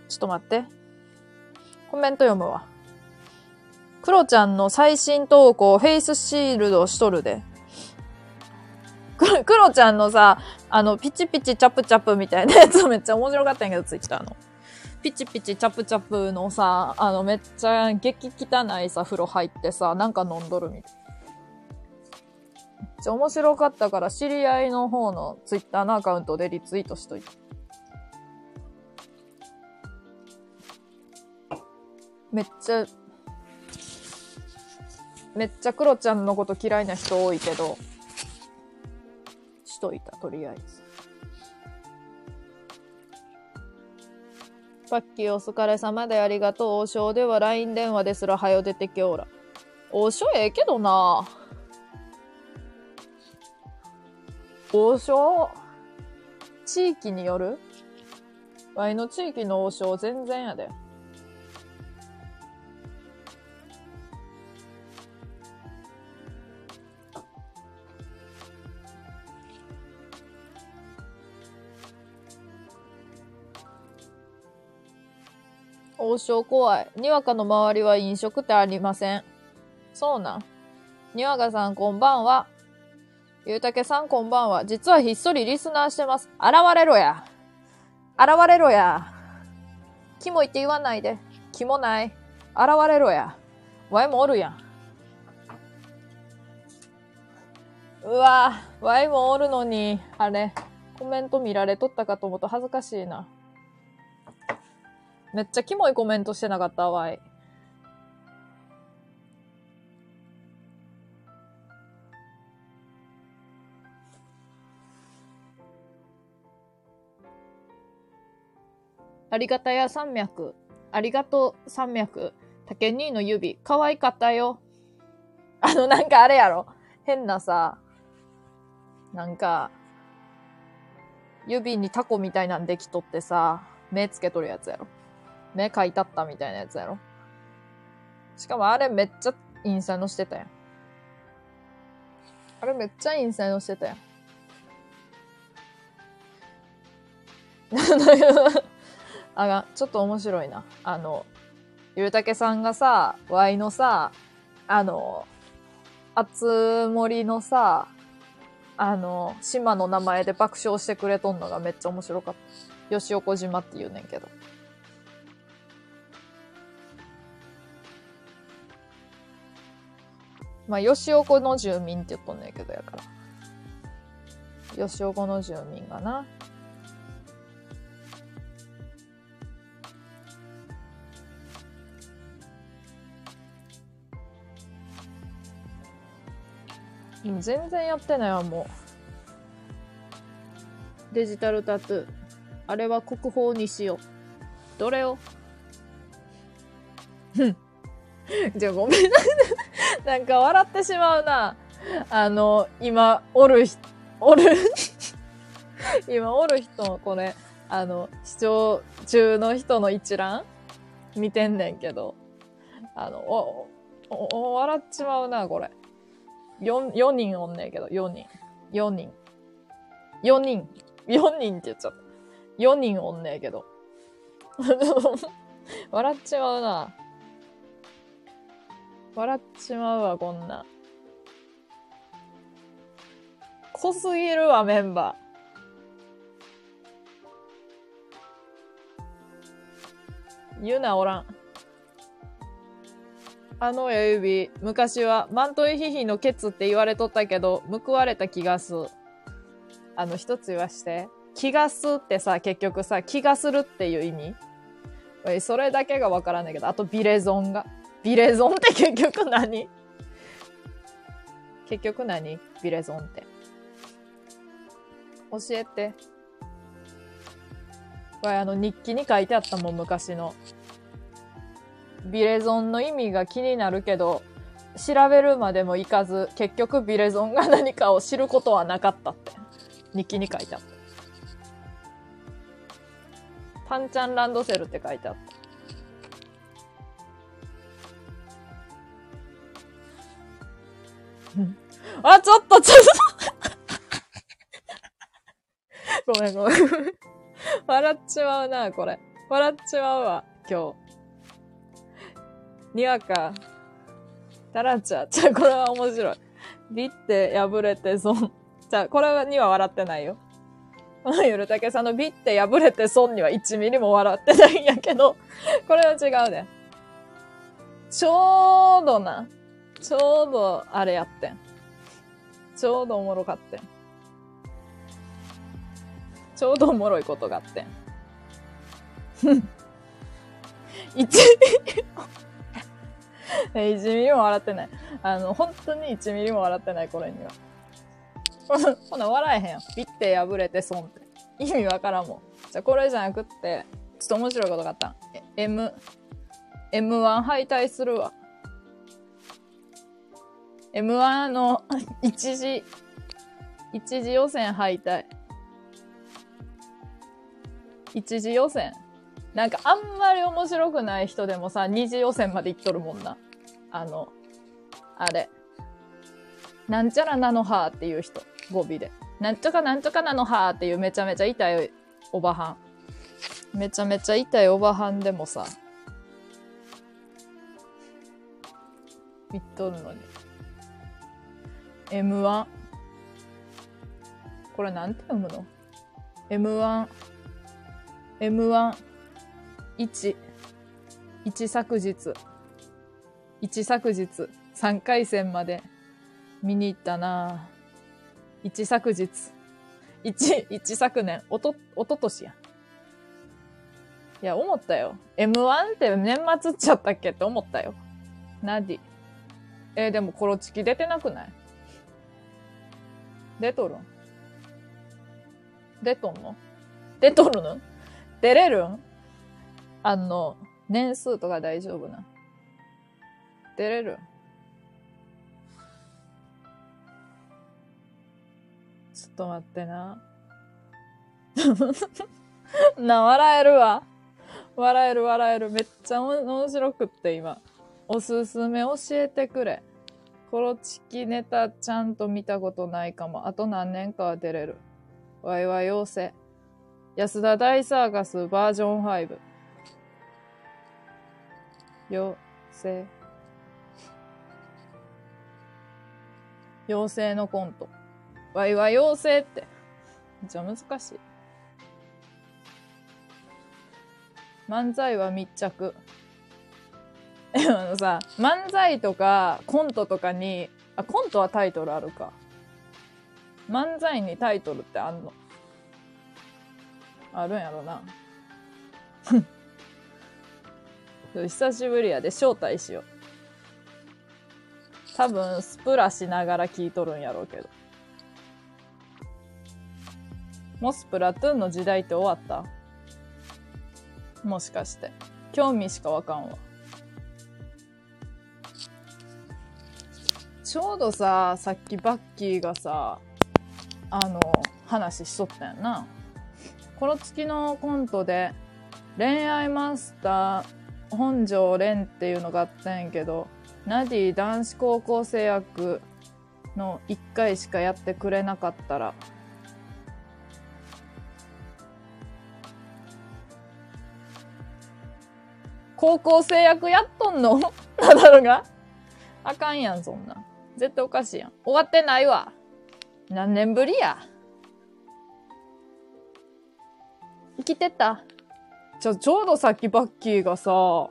ちょっと待って。コメント読むわ。クロちゃんの最新投稿、フェイスシールドしとるで。クロちゃんのさ、あの、ピチピチチャプチャプみたいなやつ *laughs* めっちゃ面白かったんやけど、ツイッターの。ピチピチチャプチャプのさ、あの、めっちゃ激汚いさ、風呂入ってさ、なんか飲んどるみたい。面白かったから、知り合いの方のツイッターのアカウントでリツイートしといて。めっちゃ、めっちゃクロちゃんのこと嫌いな人多いけど、しといた、とりあえず。パッキーお疲れ様でありがとう。王将では LINE 電話ですら早よ出てけおら。王将ええけどな王将、地域による？ワイの地域の王将全然やで。王将怖い。にわかの周りは飲食ってありません。そうな。にわかさんこんばんは。ゆうたけさんこんばんは。実はひっそりリスナーしてます。現れろや。現れろや。キモいって言わないで。キモない。現れろや。ワイもおるやん。うわワイもおるのに、あれ、コメント見られとったかと思うと恥ずかしいな。めっちゃキモいコメントしてなかったわい。ありがたや山脈。ありがとう山脈。竹兄の指。可愛かったよ。あの、なんかあれやろ。変なさ、なんか、指にタコみたいなんできとってさ、目つけとるやつやろ。目描いたったみたいなやつやろ。しかもあれめっちゃインスタのしてたやん。あれめっちゃインスタのしてたやん。*laughs* あ、ちょっと面白いな。あの、ゆうたけさんがさ、ワイのさ、あの、あつ森のさ、あの、島の名前で爆笑してくれとんのがめっちゃ面白かった。吉岡島って言うねんけど。まあ、吉岡の住民って言っとんねんけどやから。吉岡の住民がな。でも全然やってないわ、もう。デジタルタトゥー。あれは国宝にしよう。どれを？ふん。じゃあごめんなさい。なんか笑ってしまうな。あの、今、おるひ、おる？*laughs* 今おる人、これ、あの、視聴中の人の一覧？見てんねんけど、あの、お、お、お笑っちまうな、これ。4、4人おんねんけど、4人。4人。4人。4人って言っちゃった。4人おんねんけど。*laughs* 笑っちまうな。笑っちまうわ、こんな。濃すぎるわ、メンバー。ゆなおらん。あの親指、昔はマントイヒヒのケツって言われとったけど、報われた気がす。あの、一つ言わして。気がすってさ、結局さ、気がするっていう意味それだけがわからんねんけど、あとビレゾンが。ビレゾンって *laughs* 結局何？結局何？ビレゾンって。教えて。わい、あの日記に書いてあったもん、昔の。ビレゾンの意味が気になるけど、調べるまでもいかず、結局ビレゾンが何かを知ることはなかったって。日記に書いてあった。パンチャンランドセルって書いてあった。*laughs* あ、ちょっと、ちょっと。*laughs* ごめんごめん。笑っちまうな、これ。笑っちまうわ、今日。にわか。タラちゃん。*laughs* じゃ、これは面白い。ビって破れて損。じゃ、これには笑ってないよ。ゆるたけさんのビって破れて損には1ミリも笑ってないんやけど、*laughs* これは違うね。ちょうどな。ちょうどあれやってん。ちょうどおもろかってん。ちょうどおもろいことがあってん。一 *laughs* 1ミリも笑ってない。あの、本当に1ミリも笑ってない、これには。*laughs* ほな、笑えへんやん。ピッて破れて損って。意味わからんもん。じゃ、これじゃなくって、ちょっと面白いことがあったん。M、M1 敗退するわ。M1 の *laughs* 一次、一次予選敗退。一次予選。なんかあんまり面白くない人でもさ、二次予選まで行っとるもんな。あの、あれ。なんちゃらなのはーっていう人。語尾で。なんちゃかなんちゃかなのはーっていうめちゃめちゃ痛いおばはん。めちゃめちゃ痛いおばはんでもさ、言っとるのに。M1。これなんて読むの ?M1。M1。1。1昨日。1昨日。3回戦まで見に行ったなぁ。1昨日。1、1昨年。おと、おととしや。いや、思ったよ。M1 って年末っちゃったっけって思ったよ。ナディ。えーでもコロチキ出てなくない？出とるん？出とんの？出とるの？出れるん？あの、年数とか大丈夫な？出れるちょっと待ってな。*laughs* な、笑えるわ。笑える笑える。めっちゃ面白くって今。おすすめ教えてくれ。コロチキネタちゃんと見たことないかも。あと何年かは出れる。わいわい妖精。安田大サーカスバージョン5。妖精。妖精のコント。わいわい妖精って。めっちゃ難しい。漫才は密着。*laughs* あのさ、漫才とかコントとかに、あ、コントはタイトルあるか。漫才にタイトルってあんの？あるんやろな。*laughs* 久しぶりやで招待しよう。多分スプラしながら聞いとるんやろうけど。もうスプラトゥーンの時代って終わった？もしかして。興味しかわかんわ。ちょうどさ、さっきバッキーがさ、あの、話しとったやんな。この月のコントで、恋愛マスター本庄蓮っていうのがあったんやけど、ナディ男子高校生役の1回しかやってくれなかったら、高校生役やっとんの？ナダルがあかんやん、そんな。絶対おかしいやん。終わってないわ。何年ぶりや？生きてた。ちょ、ちょうどさっきバッキーがさ、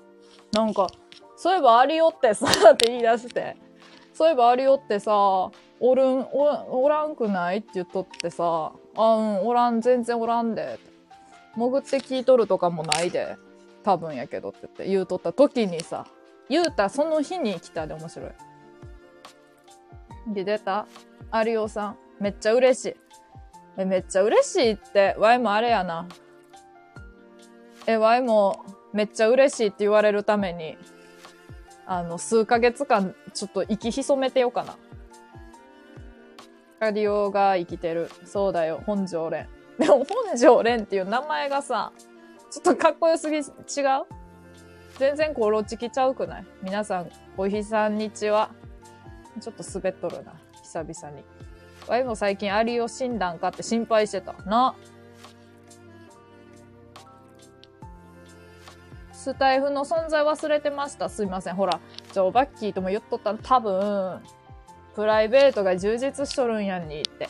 なんか、そういえばありよってさ、って言い出して。そういえばありよってさ、おるん、お、おらんくないって言っとってさ、あ、うん、おらん、全然おらんで。潜って聞いとるとかもないで。多分やけどって言って言うとった時にさ、言うたその日に来たで面白い。で、出た？有オさん。めっちゃ嬉しい。え、めっちゃ嬉しいって、ワイもあれやな。え、ワイもめっちゃ嬉しいって言われるために、あの、数ヶ月間、ちょっと息潜めてようかな。アリオが生きてる。そうだよ、本庄蓮。*laughs* でも、本庄蓮っていう名前がさ、ちょっとかっこよすぎ、違う？全然コロチキちゃうくない？皆さん、おひさんにちは。ちょっと滑っとるな。久々に。ワイも最近アリオ診断かって心配してた。な。スタイフの存在忘れてました。すいません。ほら、じゃあ、バッキーとも言っとったの多分、プライベートが充実しとるんやんにって。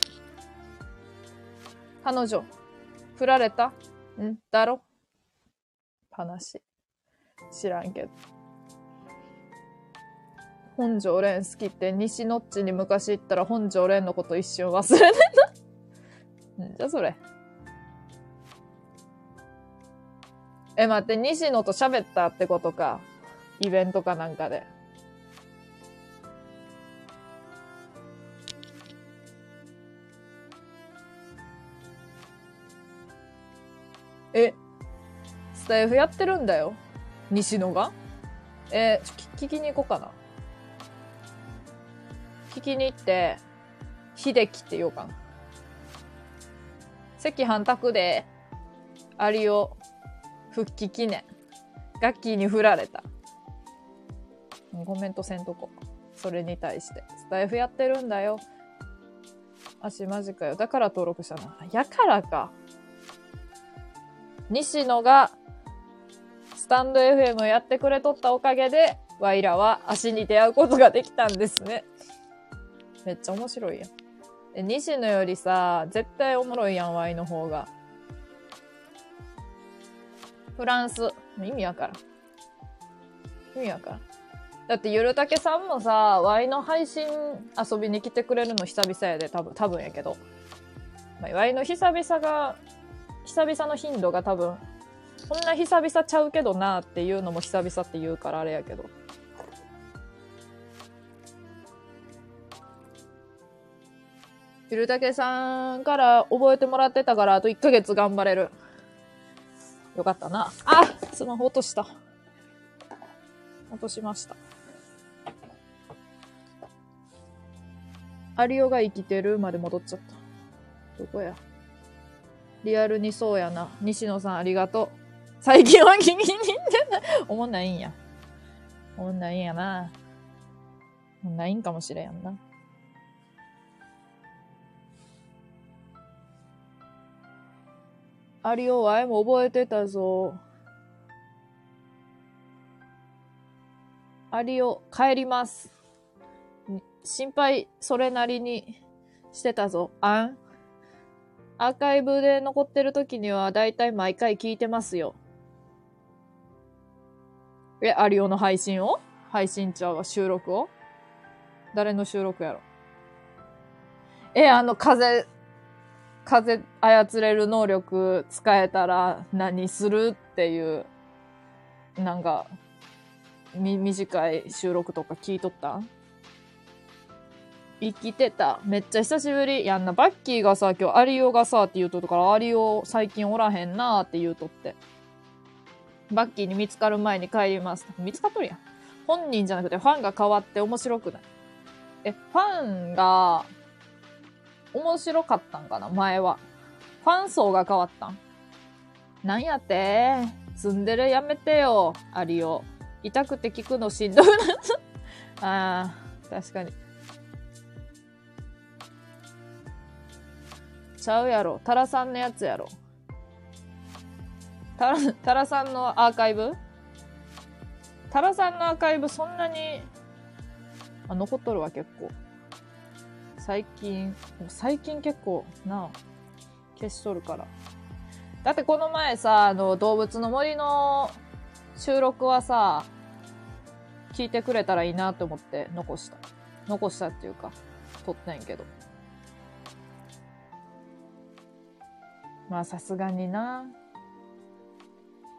彼女、振られた？ん？だろ？話？知らんけど。本庄蓮好きって西のっちに昔言ったら本庄蓮のこと一瞬忘れてた。*laughs* んじゃそれ。え、待って、西野と喋ったってことか。イベントかなんかで。え、スタイフやってるんだよ。西野が？えちょ聞きに行こうかな。聞きに行って、秀樹って言おうかな。赤飯卓で、アリオ、復帰記念。ガッキーに振られた。コメントせんとこ。それに対して。スタイフやってるんだよ。足マジかよ。だから登録したな。やからか。西野が、スタンド FM やってくれとったおかげで、ワイらは足に出会うことができたんですね。めっちゃ面白いやん。西野よりさ、絶対おもろいやん、ワイの方が。フランス。意味わからん。意味わからん。だって、ゆるたけさんもさ、ワイの配信遊びに来てくれるの久々やで、多分、多分やけど。まあ、ワイの久々が、久々の頻度が多分、こんな久々ちゃうけどなっていうのも久々って言うからあれやけど。ゆるたけさんから覚えてもらってたから、あと1ヶ月頑張れる。よかったな。あスマホ落とした。落としました。アリオが生きてるまで戻っちゃった。どこやリアルにそうやな。西野さんありがとう。最近は気に入ってない。おもんないんや。おもんないんやな。おもんないんかもしれんやんな。アリオワイも覚えてたぞ。アリオ、帰ります。心配、それなりにしてたぞ。あん？アーカイブで残ってる時にはだいたい毎回聞いてますよ。え、アリオの配信を？配信ちゃうわ、収録を？誰の収録やろ？え、あの、風、風操れる能力使えたら何するっていう、なんか、短い収録とか聞いとった？生きてた。めっちゃ久しぶり。やんな、バッキーがさ、今日アリオがさ、って言うとったから、アリオ最近おらへんなーって言うとって。バッキーに見つかる前に帰ります。見つかっとるやん。本人じゃなくてファンが変わって面白くない。え、ファンが、面白かったんかな、前は。ファン層が変わったん。なんやって？ツンデレやめてよ、アリオ。痛くて聞くのしんどいな。*laughs* あー、確かに。ちゃうやろ。タラさんのやつやろ。タラ、タラさんのアーカイブ？タラさんのアーカイブそんなに、あ、残っとるわ、結構。最近、最近結構、な、消しとるから。だってこの前さ、あの、動物の森の収録はさ、聞いてくれたらいいなと思って残した。残したっていうか、撮ったんけど。まあさすがにな。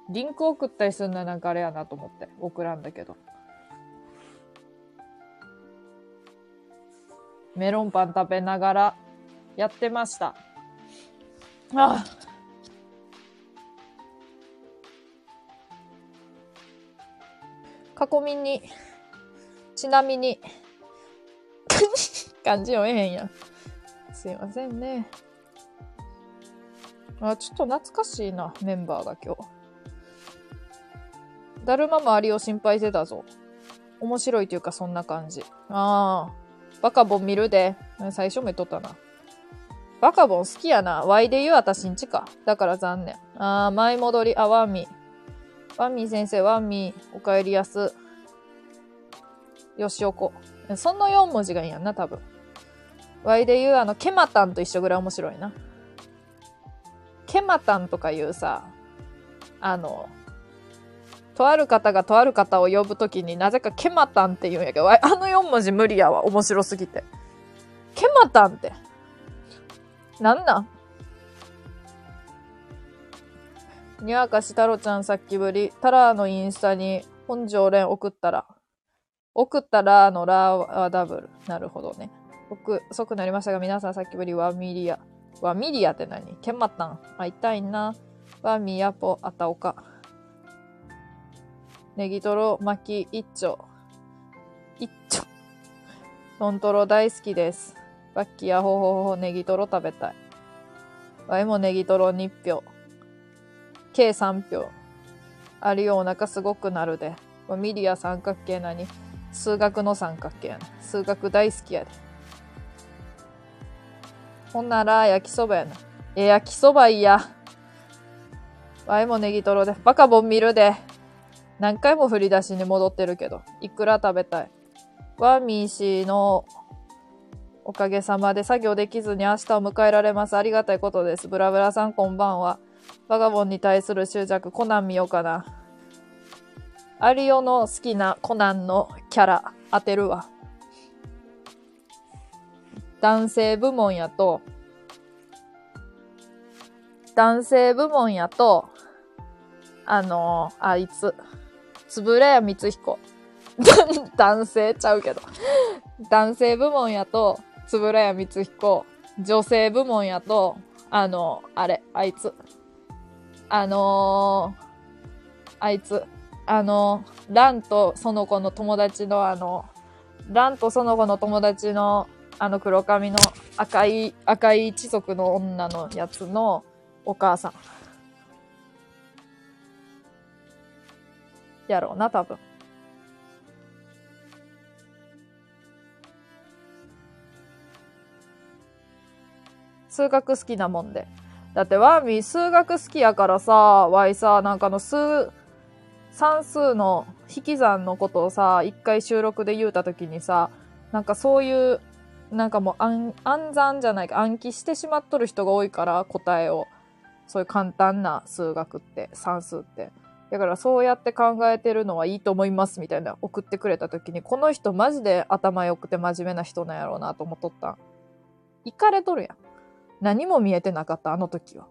リンク送ったりするのはなんかあれやなと思って送らんだけど。メロンパン食べながらやってました。ああ過去みに、ちなみに、*laughs* 漢字読めへんやん。すいませんね。あ、ちょっと懐かしいな、メンバーが今日。だるま周りを心配してたぞ。面白いというかそんな感じ。ああ。バカボン見るで。最初目とったな。バカボン好きやな。ワイで言う私んちか。だから残念。ああ、前戻り。あ、ワンミー。ワンミー先生、ワンミー、お帰りやす。よしおこ。その4文字がいいやんな、多分。ワイで言うあの、ケマタンと一緒ぐらい面白いな。ケマタンとかいうさ、あの、とある方がとある方を呼ぶときになぜかケマタンって言うんやけど、あの4文字無理やわ。面白すぎて。ケマタンって。なんなん？にわかし太郎ちゃんさっきぶり、タラーのインスタに本条連送ったら、送ったらのラーはダブル。なるほどね。遅くなりましたが、皆さんさっきぶりワミリア。ワミリアって何？ケマタン。会いたいな。ワミヤポ、あたおか。ネギトロ巻き一丁。一丁。トントロ大好きです。バッキーやほほほほネギトロ食べたい。ワイもネギトロ2票。計3票。あるよお腹すごくなるで。ミリア三角形なに数学の三角形やね。数学大好きやで。ほんなら焼きそばやな。え、焼きそばいいや。ワイもネギトロで。バカボン見るで。何回も振り出しに戻ってるけど。いくら食べたい？ワーミー氏のおかげさまで作業できずに明日を迎えられます。ありがたいことです。ブラブラさんこんばんは。バガボンに対する執着、コナン見ようかな。アリオの好きなコナンのキャラ当てるわ。男性部門やと、男性部門やと、あのあいつ、つぶれやみつひこ。*laughs* 男性ちゃうけど。男性部門やと、つぶらやみつひこ。女性部門やと、あの、あれ、あいつ。あのー、あいつ。あの、ランとその子の友達のあの、ランとその子の友達のあの黒髪の赤い、赤い一族の女のやつのお母さん。やろうな、多分。数学好きなもんで。だってワーミー数学好きやからさ、わいさ、なんかの数、算数の引き算のことをさ、一回収録で言うたときにさ、なんかそういう、なんかもう暗暗算じゃないか、暗記してしまっとる人が多いから答えを。そういう簡単な数学って、算数って。だからそうやって考えてるのはいいと思いますみたいな送ってくれた時に、この人マジで頭良くて真面目な人なんやろうなと思っとった。行かれとるやん。何も見えてなかった、あの時は。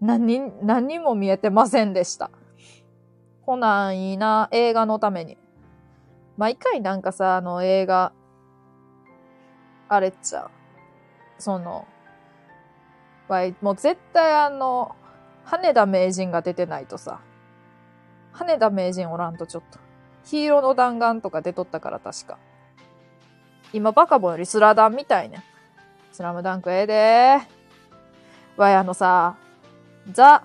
何、何も見えてませんでした。コナンいいな、映画のために。毎回なんかさ、あの映画、あれっちゃ。その、もう絶対あの、羽田名人が出てないとさ、羽田名人おらんとちょっと。ヒーローの弾丸とか出とったから確か。今バカボンよりスラダンみたいね。スラムダンクええでわい、あのさ、ザ、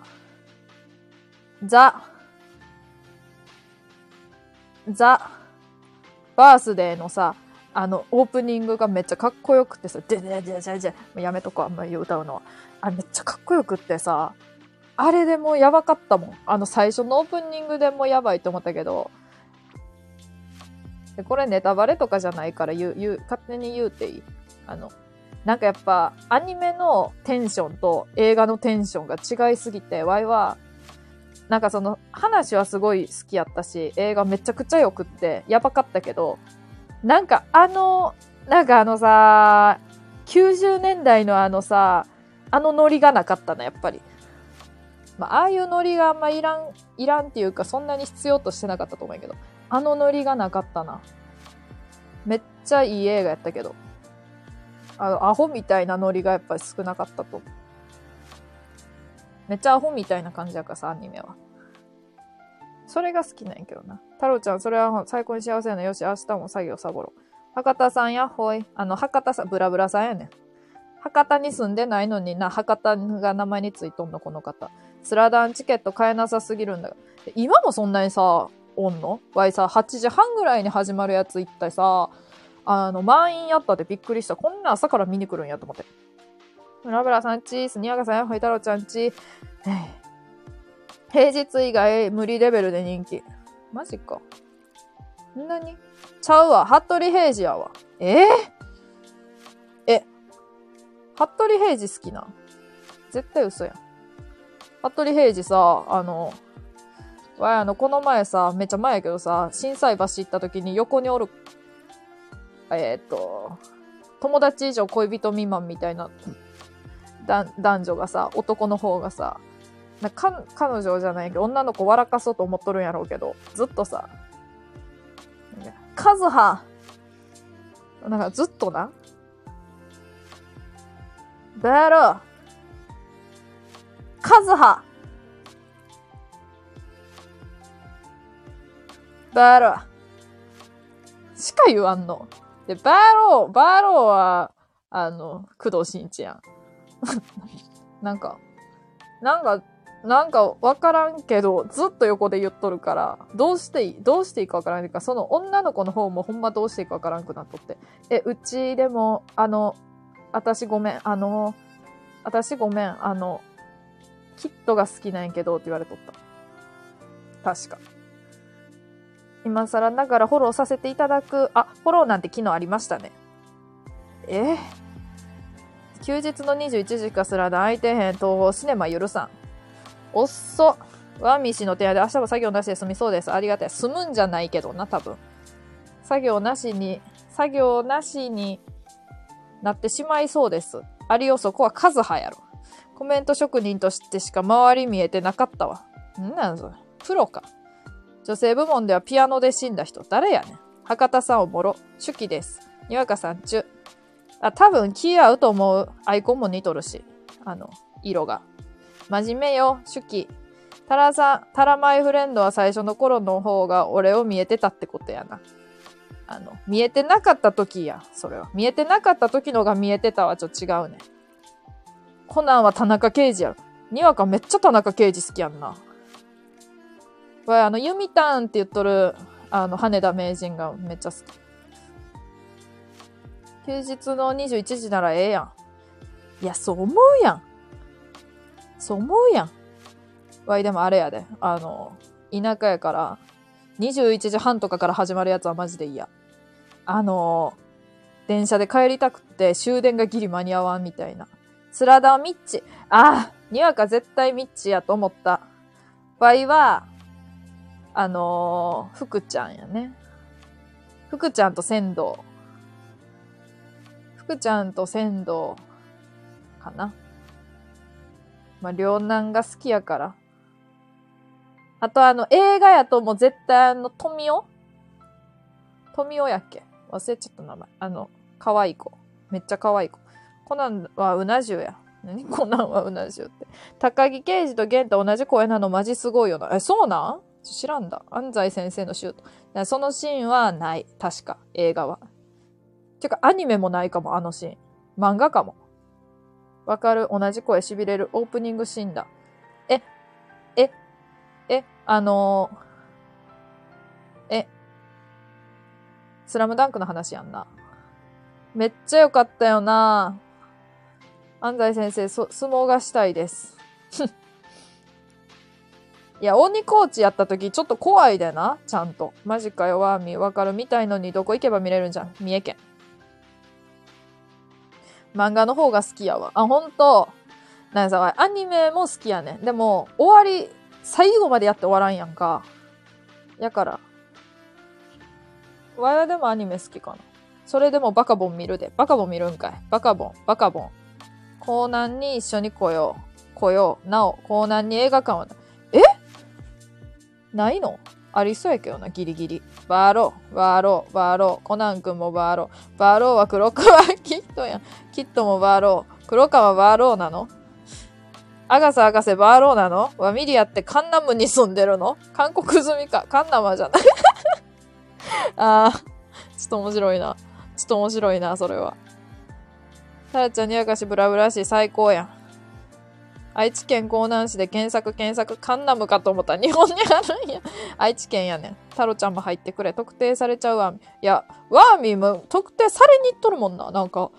ザ、ザ、バースデーのさ、あの、オープニングがめっちゃかっこよくてさ、でででででもうやめとこう、あんまり歌うのは。あれめっちゃかっこよくってさ、あれでもやばかったもん。あの最初のオープニングでもやばいと思ったけど、でこれネタバレとかじゃないから言う、言う、勝手に言うていいあの、なんかやっぱアニメのテンションと映画のテンションが違いすぎて、ワイは、なんかその話はすごい好きやったし、映画めちゃくちゃ良くって、やばかったけど、なんかあの、なんかあのさ、90年代のあのさ、あのノリがなかったな、やっぱり。まあ、ああいうノリがあんまいらん、いらんっていうか、そんなに必要としてなかったと思うけど、あのノリがなかったな。めっちゃいい映画やったけど。あの、アホみたいなノリがやっぱり少なかったと思う。めっちゃアホみたいな感じやからさ、アニメは。それが好きなんやけどな。太郎ちゃん、それは最高に幸せやな。よし、明日も作業サボろ。博多さんやっほい。あの、博多さん、ブラブラさんやねん。博多に住んでないのにな、博多が名前についとんの、この方。スラダンチケット買えなさすぎるんだが。今もそんなにさ、おんの？わいさ、8時半ぐらいに始まるやつ行ったりさ、あの、満員やったってびっくりした。こんな朝から見に来るんやと思って。ブラブラさんち、スニヤガさんや、ほい太郎ちゃんち。平日以外無理レベルで人気。マジか。そんなに？ちゃうわ。服部平次やわ。えー、え、服部平次好きな？絶対嘘やん。服部平次さ、あの、わ、あの、この前さ、めっちゃ前やけどさ、震災橋行った時に横におる、えー、っと、友達以上恋人未満みたいな、だ男女がさ、男の方がさ、なか彼女じゃないけど、女の子笑かそうと思っとるんやろうけど、ずっとさ、カズハなんかずっとな、バローカズハバローしか言わんの。で、バロー、バローは、あの、工藤新一やん。*laughs* なんか、なんか、なんかわからんけど、ずっと横で言っとるから、どうしていい、どうしていいかわからんか、その女の子の方もほんまどうしていいかわからんくなっとって。え、うちでも、あの、私ごめん、あの、私ごめん、あの、キットが好きなんやけどって言われとった。確か。今更ながらフォローさせていただく、あ、フォローなんて昨日ありましたね。え？休日の21時かすらで空いてへん東宝シネマ許さん。おっそ。ワミシの手屋で明日も作業なしで済みそうです。ありがたい。済むんじゃないけどな、多分。作業なしに、作業なしになってしまいそうです。ありよそこは数派やろ。コメント職人としてしか周り見えてなかったわ。んなんそれ。プロか。女性部門ではピアノで死んだ人。誰やねん。博多さんおもろ。手記です。にわかさんちゅ。あ、多分気合うと思う。アイコンも似とるし。あの、色が。真面目よ、手記。タラさん、タラマイフレンドは最初の頃の方が俺を見えてたってことやな。あの、見えてなかった時や、それは。見えてなかった時のが見えてたはちょっと違うね。コナンは田中刑事やろ。にわかめっちゃ田中刑事好きやんな。わい、あの、ユミタンって言っとる、あの、羽田名人がめっちゃ好き。休日の21時ならええやん。いや、そう思うやん。そう思うやん。わい、でもあれやで。あの、田舎やから、21時半とかから始まるやつはマジで嫌。あの、電車で帰りたくって終電がギリ間に合わんみたいな。スラダーミッチ。ああ、にわか絶対ミッチやと思った。わいは、あのー、福ちゃんやね。福ちゃんと仙道。福ちゃんと仙道かな。まあ、両男が好きやから。あとあの、映画やともう絶対あの、富尾富尾やっけ？忘れちゃった名前。あの、可愛い子。めっちゃ可愛い子。コナンはうな重や。何？コナンはうな重って。高木刑事と玄と同じ声なの？マジすごいよな。え、そうなん？知らんだ。安西先生のシュート。そのシーンはない。確か。映画は。てか、アニメもないかも、あのシーン。漫画かも。わかる？同じ声痺れるオープニングシーンだ。え、え、え、あのーえ、スラムダンクの話やんな。めっちゃ良かったよな安西先生、そ相撲がしたいです。*laughs* いや、鬼コーチやった時ちょっと怖いでな、ちゃんと。マジかよ、ワーミー。わかるみたいのにどこ行けば見れるんじゃん。三重県。漫画の方が好きやわ。あ、ほんと。なんさ、アニメも好きやねん。でも、終わり、最後までやって終わらんやんか。やから。わいはでもアニメ好きかな。それでもバカボン見るで。バカボン見るんかい。バカボン、バカボン。コーナンに一緒に来よう。来よう。なお、コーナンに映画館は、え？ないの？ありそうやけどな、ギリギリ。バーロー、バーロー、バーロー。コナン君もバーロー。バーローは黒川 *laughs* キットやん。キットもバーロー。黒川バーローなの？アガサ博士バーローなの？ワミリアってカンナムに住んでるの？韓国済みか？カンナマじゃない。*laughs* あー、ちょっと面白いな。ちょっと面白いな、それは。タラちゃんにやかしブラブラし最高やん。愛知県江南市で検索検索カンナムかと思ったら日本にあるんや。愛知県やねん。タロちゃんも入ってくれ。特定されちゃうわ。いや、ワーミーも特定されに行っとるもんな。なんか、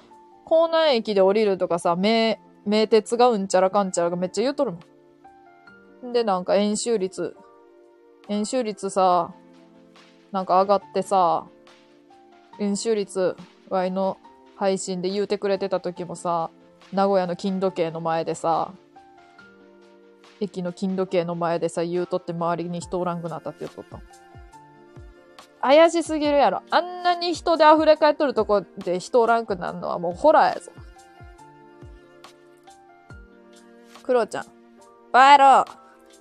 江南駅で降りるとかさ、名、名鉄がうんちゃらかんちゃらがめっちゃ言うとるもん。で、なんか演習率、演習率さ、なんか上がってさ、演習率、ワイの配信で言うてくれてた時もさ、名古屋の金時計の前でさ、駅の金時計の前でさ、言うとって周りに人おらんくなったって言っとった。怪しすぎるやろ。あんなに人で溢れ返っとるとこで人おらんくなるのはもうホラーやぞ。クロちゃん。バイロ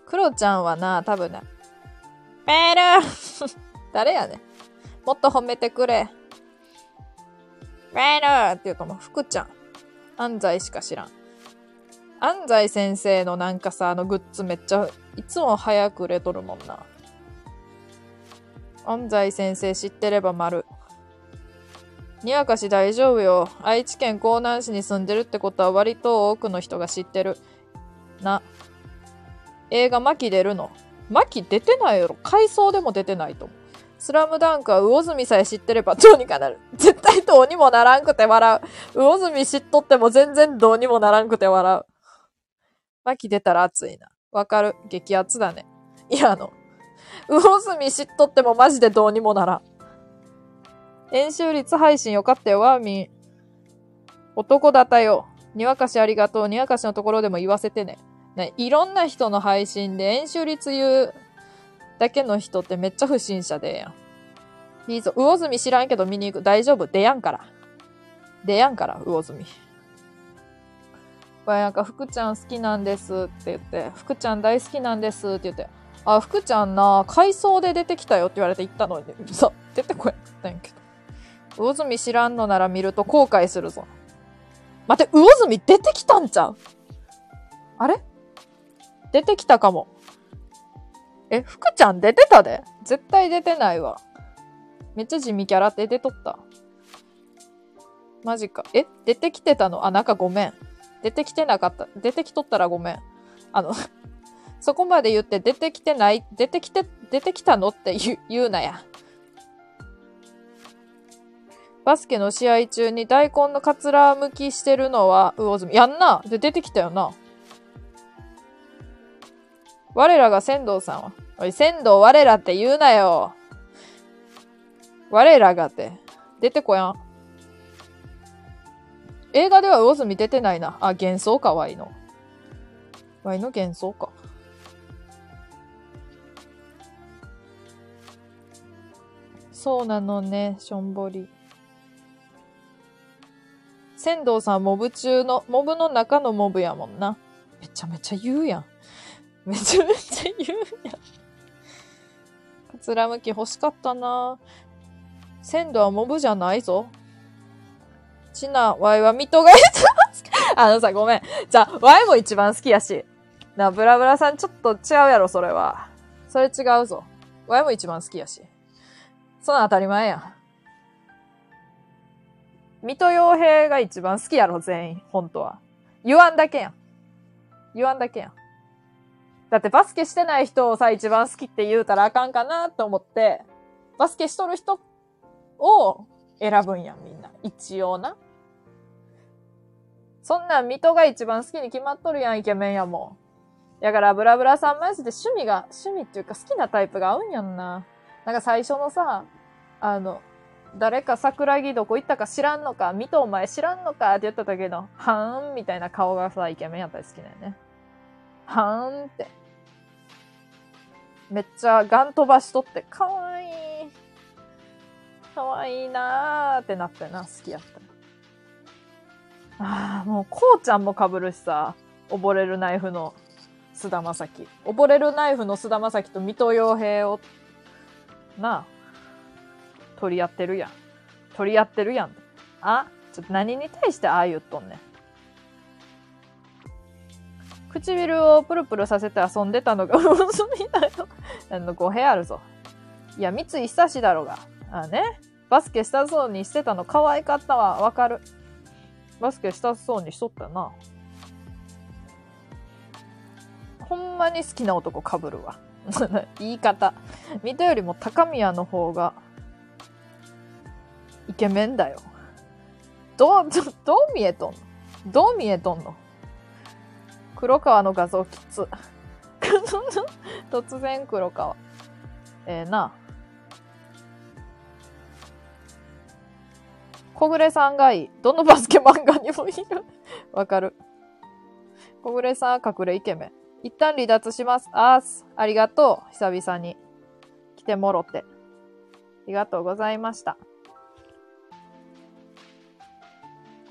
クロちゃんはな、多分ね。バイロー *laughs* 誰やねん。もっと褒めてくれ。バイローって言うともう福ちゃん。安西しか知らん。安西先生のなんかさ、あのグッズめっちゃ、いつも早く売れとるもんな。安西先生知ってれば丸。にわかし大丈夫よ。愛知県江南市に住んでるってことは割と多くの人が知ってる。な。映画マキ出るのマキ出てないやろ。回想でも出てないと思う。スラムダンクは魚住さえ知ってればどうにかなる。絶対どうにもならんくて笑う。魚住知っとっても全然どうにもならんくて笑う。マキ出たら熱いな。わかる。激アツだね。いや、あの、魚住知っとってもマジでどうにもならん。演習率配信よかったよ、ワーミン。男だったよ。にわかしありがとう。にわかしのところでも言わせてね。ね、いろんな人の配信で演習率言うだけの人ってめっちゃ不審者でえやん。いいぞ。魚住知らんけど見に行く。大丈夫。出やんから。出やんから、魚住。わ、なんか、福ちゃん好きなんですって言って、福ちゃん大好きなんですって言って、あ、福ちゃんな、回想で出てきたよって言われて行ったのに、そう、出てこやったんやけど。魚住知らんのなら見ると後悔するぞ。待って、魚住出てきたんちゃう？あれ？出てきたかも。え、福ちゃん出てたで？絶対出てないわ。めっちゃ地味キャラって出とった。マジか。え？出てきてたの？あ、なんかごめん。出てきてなかった。出てきとったらごめん。あの、*laughs* そこまで言って出てきてない、出てきて、出てきたのって言う言うなや。バスケの試合中に大根のカツラ剥きしてるのは魚住。やんなで、出てきたよな。我らが仙道さんは。おい、仙道我らって言うなよ。我らがって。出てこやん。映画では魚住出てないな。あ、幻想か、ワイの。ワイの幻想か。そうなのね、しょんぼり。仙道さんモブ中の、モブの中のモブやもんな。めちゃめちゃ言うやん。めちゃめちゃ言うやん。かつらむき欲しかったな鮮度はモブじゃないぞ。ちな、ワイは水戸が一番好き。あのさ、ごめん。じゃあ、ワイも一番好きやし。な、ブラブラさんちょっと違うやろ、それは。それ違うぞ。ワイも一番好きやし。そんな当たり前やん。水戸洋平が一番好きやろ、全員。本当は。言わんだけやん。言わんだけやん。だってバスケしてない人をさ、一番好きって言うたらあかんかなと思って、バスケしとる人を選ぶんやん、みんな。一応な。そんなん、水戸が一番好きに決まっとるやん、イケメンやもん。だから、ブラブラさんマジで趣味が、趣味っていうか好きなタイプが合うんやんな。なんか最初のさ、あの、誰か桜木どこ行ったか知らんのか、水戸お前知らんのかって言った時の、はーんみたいな顔がさ、イケメンやったり好きだよね。はーんって。めっちゃガン飛ばしとって、かわいい。かわいいなーってなってな、好きやった。ああ、もう、こうちゃんも被るしさ、溺れるナイフの菅田将暉。溺れるナイフの菅田将暉と水戸洋平を、なあ、取り合ってるやん。取り合ってるやん。あちょっと何に対してああ言っとんねん。唇をプルプルさせて遊んでたのが嘘みたいな。あの、語弊あるぞ。いや、三井久志だろうが。あね。バスケしたそうにしてたの可愛かったわ。わかる。バスケしたそうにしとったな。ほんまに好きな男かぶるわ。*laughs* 言い方。水戸よりも高宮の方が、イケメンだよ。どう、どどう見えとんの？どう見えとんの？黒川の画像きつ。*laughs* 突然黒川。ええな。小暮さんがいい。どのバスケ漫画にもいる。*laughs* わかる。小暮さん隠れイケメン。一旦離脱します。あーす。ありがとう。久々に来てもろて。ありがとうございました。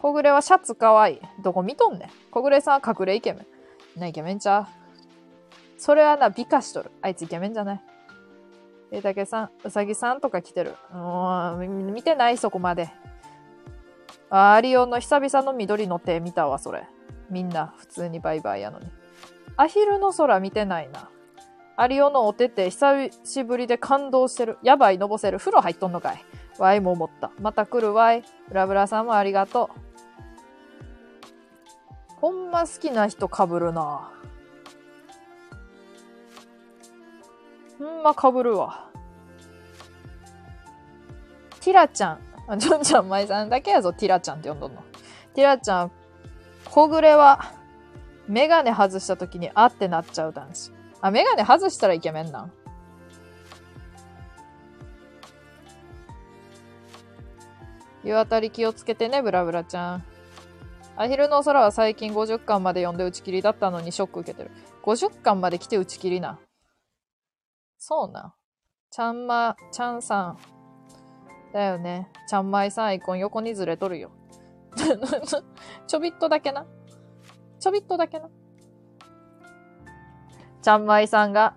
小暮はシャツかわいい。どこ見とんねん。小暮さんは隠れイケメン。な、イケメンちゃう。それはな、美化しとる。あいつイケメンじゃない。えたけさん、うさぎさんとか来てる。うーん、見てない？そこまで。あアリオの久々の緑の手見たわ、それ。みんな、普通にバイバイやのに。アヒルの空見てないな。アリオのお手手、久しぶりで感動してる。やばい、のぼせる。風呂入っとんのかい。ワイも思った。また来るわい。ブラブラさんもありがとう。ほんま好きな人かぶるな。ほんまかぶるわ。ティラちゃん。ジョンちゃん、舞さんだけやぞ、ティラちゃんって呼んどんの。ティラちゃん、小暮は、メガネ外した時にあってなっちゃう男子。あ、メガネ外したらイケメンなん湯あたり気をつけてね、ブラブラちゃん。アヒルの空は最近50巻まで読んで打ち切りだったのにショック受けてる。50巻まで来て打ち切りな。そうな。ちゃんま、ちゃんさん。だよね。ちゃんまいさんアイコン横にずれとるよ。*laughs* ちょびっとだけな。ちょびっとだけな。ちゃんまいさんが、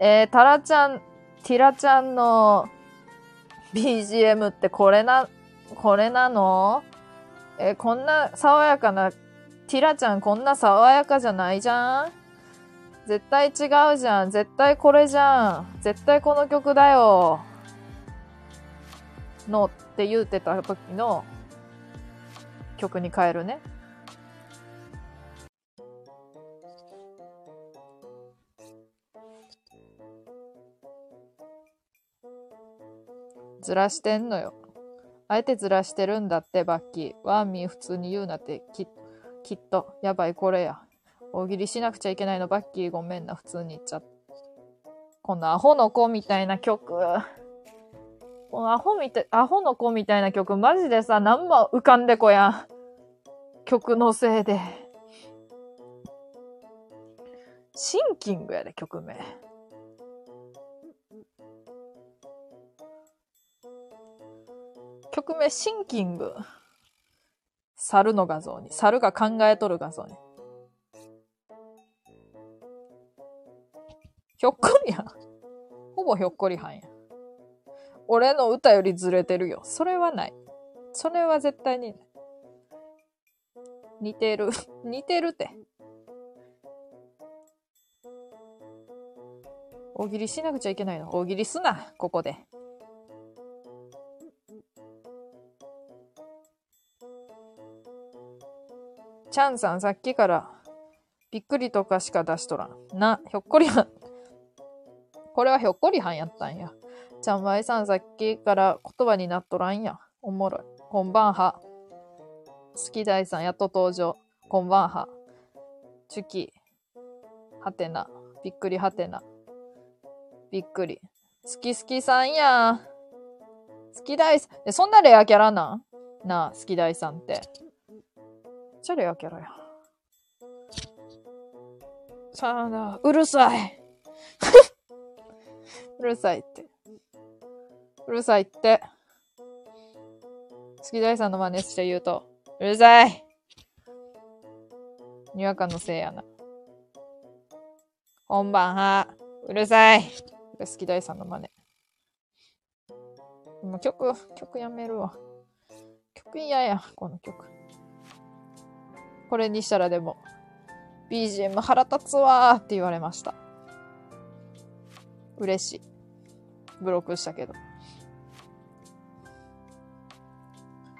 えー、タラちゃん、ティラちゃんの BGM ってこれな、これなの？えこんな爽やかな、ティラちゃんこんな爽やかじゃないじゃん？絶対違うじゃん。絶対これじゃん。絶対この曲だよ。のって言うてた時の曲に変えるね。ずらしてんのよ。あえてずらしてるんだって、バッキー。ワンミー普通に言うなって、ききっと。やばい、これや。大喜利しなくちゃいけないの、バッキー。ごめんな、普通に言っちゃった。このアホの子みたいな曲。このアホみたい、アホの子みたいな曲、マジでさ、なんも浮かんでこや。曲のせいで。シンキングやで、曲名。曲名、シンキング。猿の画像に。猿が考えとる画像に。ひょっこりやん。ほぼひょっこりはんや。俺の歌よりずれてるよ。それはない。それは絶対に。似てる。*laughs* 似てるって。大喜利しなくちゃいけないの。大喜利すな、ここで。チャンさんさっきからびっくりとかしか出しとらん。な、ひょっこりはん。*laughs* これはひょっこりはんやったんや。ちゃんまいさんさっきから言葉になっとらんや。おもろい。こんばんは。好き大さんやっと登場。こんばんは。チュキ。はてな。びっくりはてな。びっくり。好き好きさんや。好き大さん。そんなレアキャラなん？なあ、好き大さんって。めっちゃレアキャラや。さあな、うるさい。*laughs* うるさいって。うるさいって。好き大さんの真似して言うと、うるさいにわかのせいやな。こんばんは。うるさい。好き大さんの真似。もう曲、曲やめるわ。曲嫌や、この曲。これにしたらでも、BGM 腹立つわーって言われました。嬉しい。ブロックしたけど。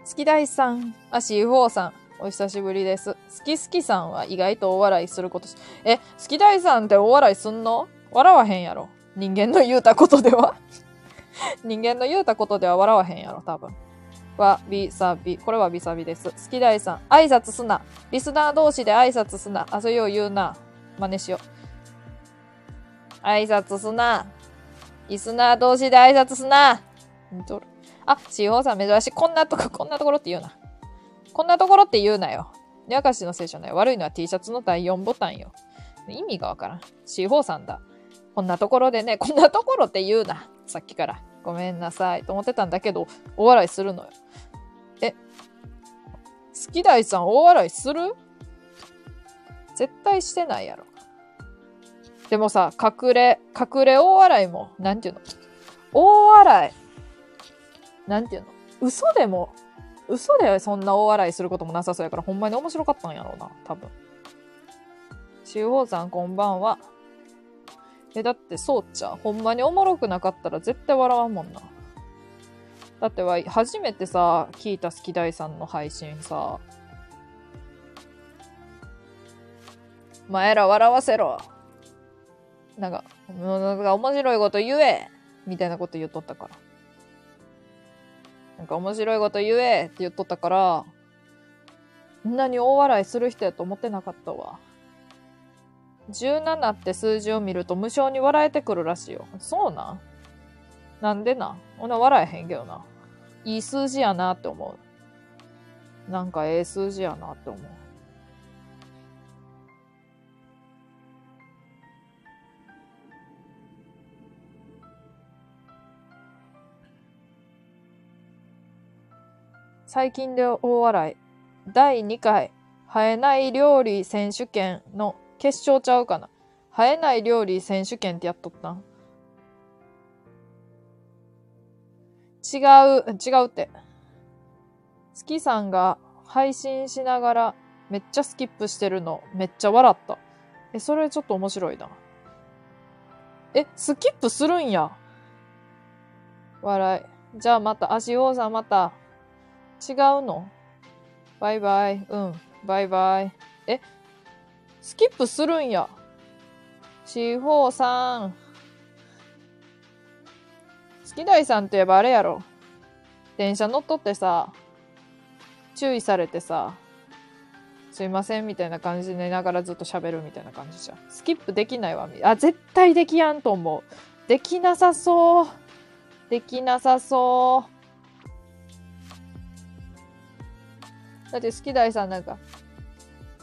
好き大さん、あ、シーフォーさん、お久しぶりです。好き好きさんは意外と大笑いすることし、え、好き大さんって大笑いすんの？笑わへんやろ。人間の言うたことでは？人間の言うたことでは笑わへんやろ、多分。わびさび。これはびさびです。好き大さん。挨拶すな。リスナー同士で挨拶すな。あ、それを言うな。真似しよう。挨拶すな。リスナー同士で挨拶すな。あ、シーホーさん珍しい。こんなとこ、こんなところって言うな。こんなところって言うなよ。にゃかしのせいじゃない。悪いのは T シャツの第4ボタンよ。意味がわからん。シーホーさんだ。こんなところでね、こんなところって言うな。さっきから。ごめんなさい。と思ってたんだけど、大笑いするのよ。え、好き大さん大笑いする？絶対してないやろ。でもさ、隠れ、隠れ大笑いも、なんていうの？大笑い。なんていうの？嘘でも、嘘でそんな大笑いすることもなさそうやから、ほんまに面白かったんやろうな、多分。シュウホウさんこんばんは。え、だってそうちゃう。ほんまにおもろくなかったら絶対笑わんもんな。だってわ、初めてさ、聞いた好き大さんの配信さ、前ら笑わせろ。なんか、もうなんか面白いこと言えみたいなこと言っとったから。なんか面白いこと言えって言っとったから、こんなに大笑いする人やと思ってなかったわ。17って数字を見ると無性に笑えてくるらしいよ。そうななんでなほな笑えへんけどな。いい数字やなって思う。なんかええ数字やなって思う。最近で大笑い。第2回、生えない料理選手権の決勝ちゃうかな。生えない料理選手権ってやっとった違う、違うって。月さんが配信しながらめっちゃスキップしてるのめっちゃ笑った。え、それちょっと面白いな。え、スキップするんや。笑い。じゃあまた、足王さんまた。違うの？バイバイ。うん。バイバイ。え、スキップするんや。C4 さん。好き大さんといえばあれやろ。電車乗っとってさ、注意されてさ、すいませんみたいな感じで寝ながらずっと喋るみたいな感じじゃん。スキップできないわ。あ、絶対できやんと思う。できなさそう。できなさそう。だって好き大さんなんか、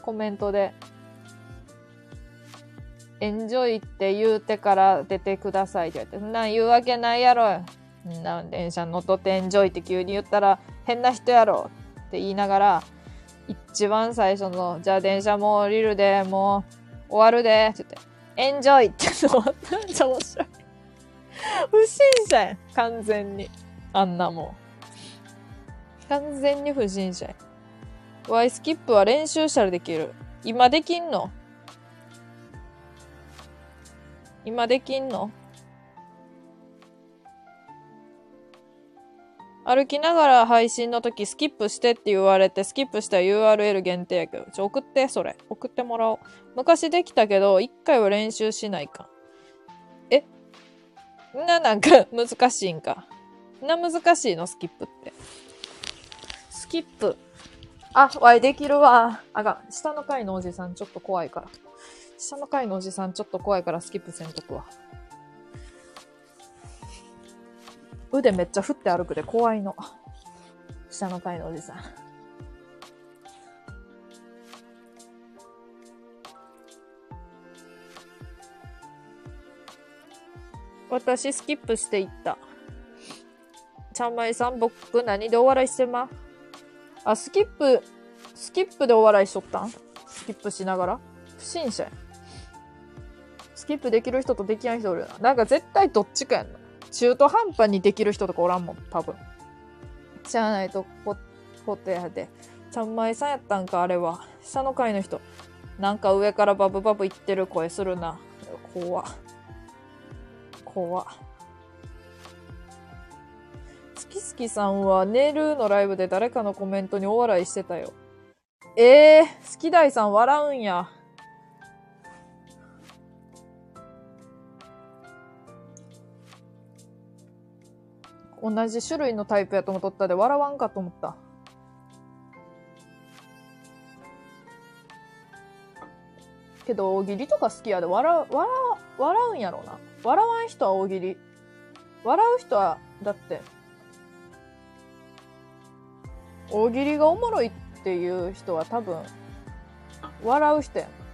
コメントで、エンジョイって言うてから出てくださいって言われて、んなん言うわけないやろ。そん電車乗っとってエンジョイって急に言ったら変な人やろって言いながら、一番最初の、じゃあ電車も降りるで、もう終わるで、って言って、エンジョイって言ってめっちゃ面白い。不審者やん。完全に。あんなもん。完全に不審者やん。ワイスキップは練習したらできる。今できんの？今できんの？歩きながら配信の時スキップしてって言われて、スキップしたら URL 限定やけど。ちょ、送って、それ。送ってもらおう。昔できたけど、一回は練習しないか。え？な、なんか、難しいんか。な、難しいの、スキップって。スキップ。あ、わい、できるわ。あが。下の階のおじさんちょっと怖いから。下の階のおじさんちょっと怖いからスキップせんとくわ。腕めっちゃ振って歩くで怖いの。下の階のおじさん。私スキップしていった。ちゃんまいさん、僕何でお笑いしてま？あ、スキップ、スキップでお笑いしとったん？スキップしながら？不審者や。スキップできる人とできない人おるよな。なんか絶対どっちかやんな。中途半端にできる人とかおらんもん、多分。しゃあないとこ、ことやで。ちゃんまいさんやったんか、あれは。下の階の人。なんか上からバブバブ言ってる声するな。怖。怖っ。好き好きさんは寝るのライブで誰かのコメントにお笑いしてたよ。ええー、好き大さん笑うんや。同じ種類のタイプやと思っとったで笑わんかと思った。けど大喜利とか好きやで笑う、笑、笑うんやろうな。笑わん人は大喜利。笑う人は、だって、大喜利がおもろいっていう人は多分、笑う人やん。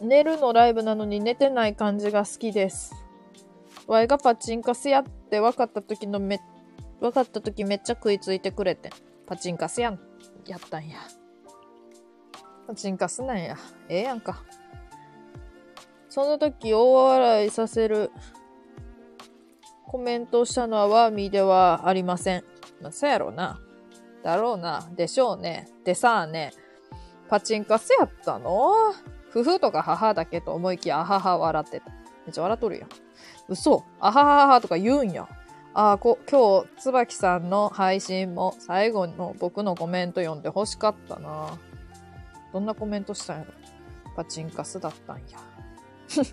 寝るのライブなのに寝てない感じが好きです。ワイがパチンカスやって分かった時のめ、分かった時めっちゃ食いついてくれて。パチンカスやん、やったんや。パチンカスなんや。ええやんか。その時大笑いさせるコメントをしたのはワーミーではありません。まあ、そやろな。だろうな。でしょうね。でさあね。パチンカスやったの？夫婦とか母だけと思いきや、あはは笑ってた。めっちゃ笑っとるやん。嘘あはははとか言うんや。ああ、こ、今日、椿さんの配信も最後の僕のコメント読んで欲しかったな。どんなコメントしたんやろパチンカスだったんや。*laughs*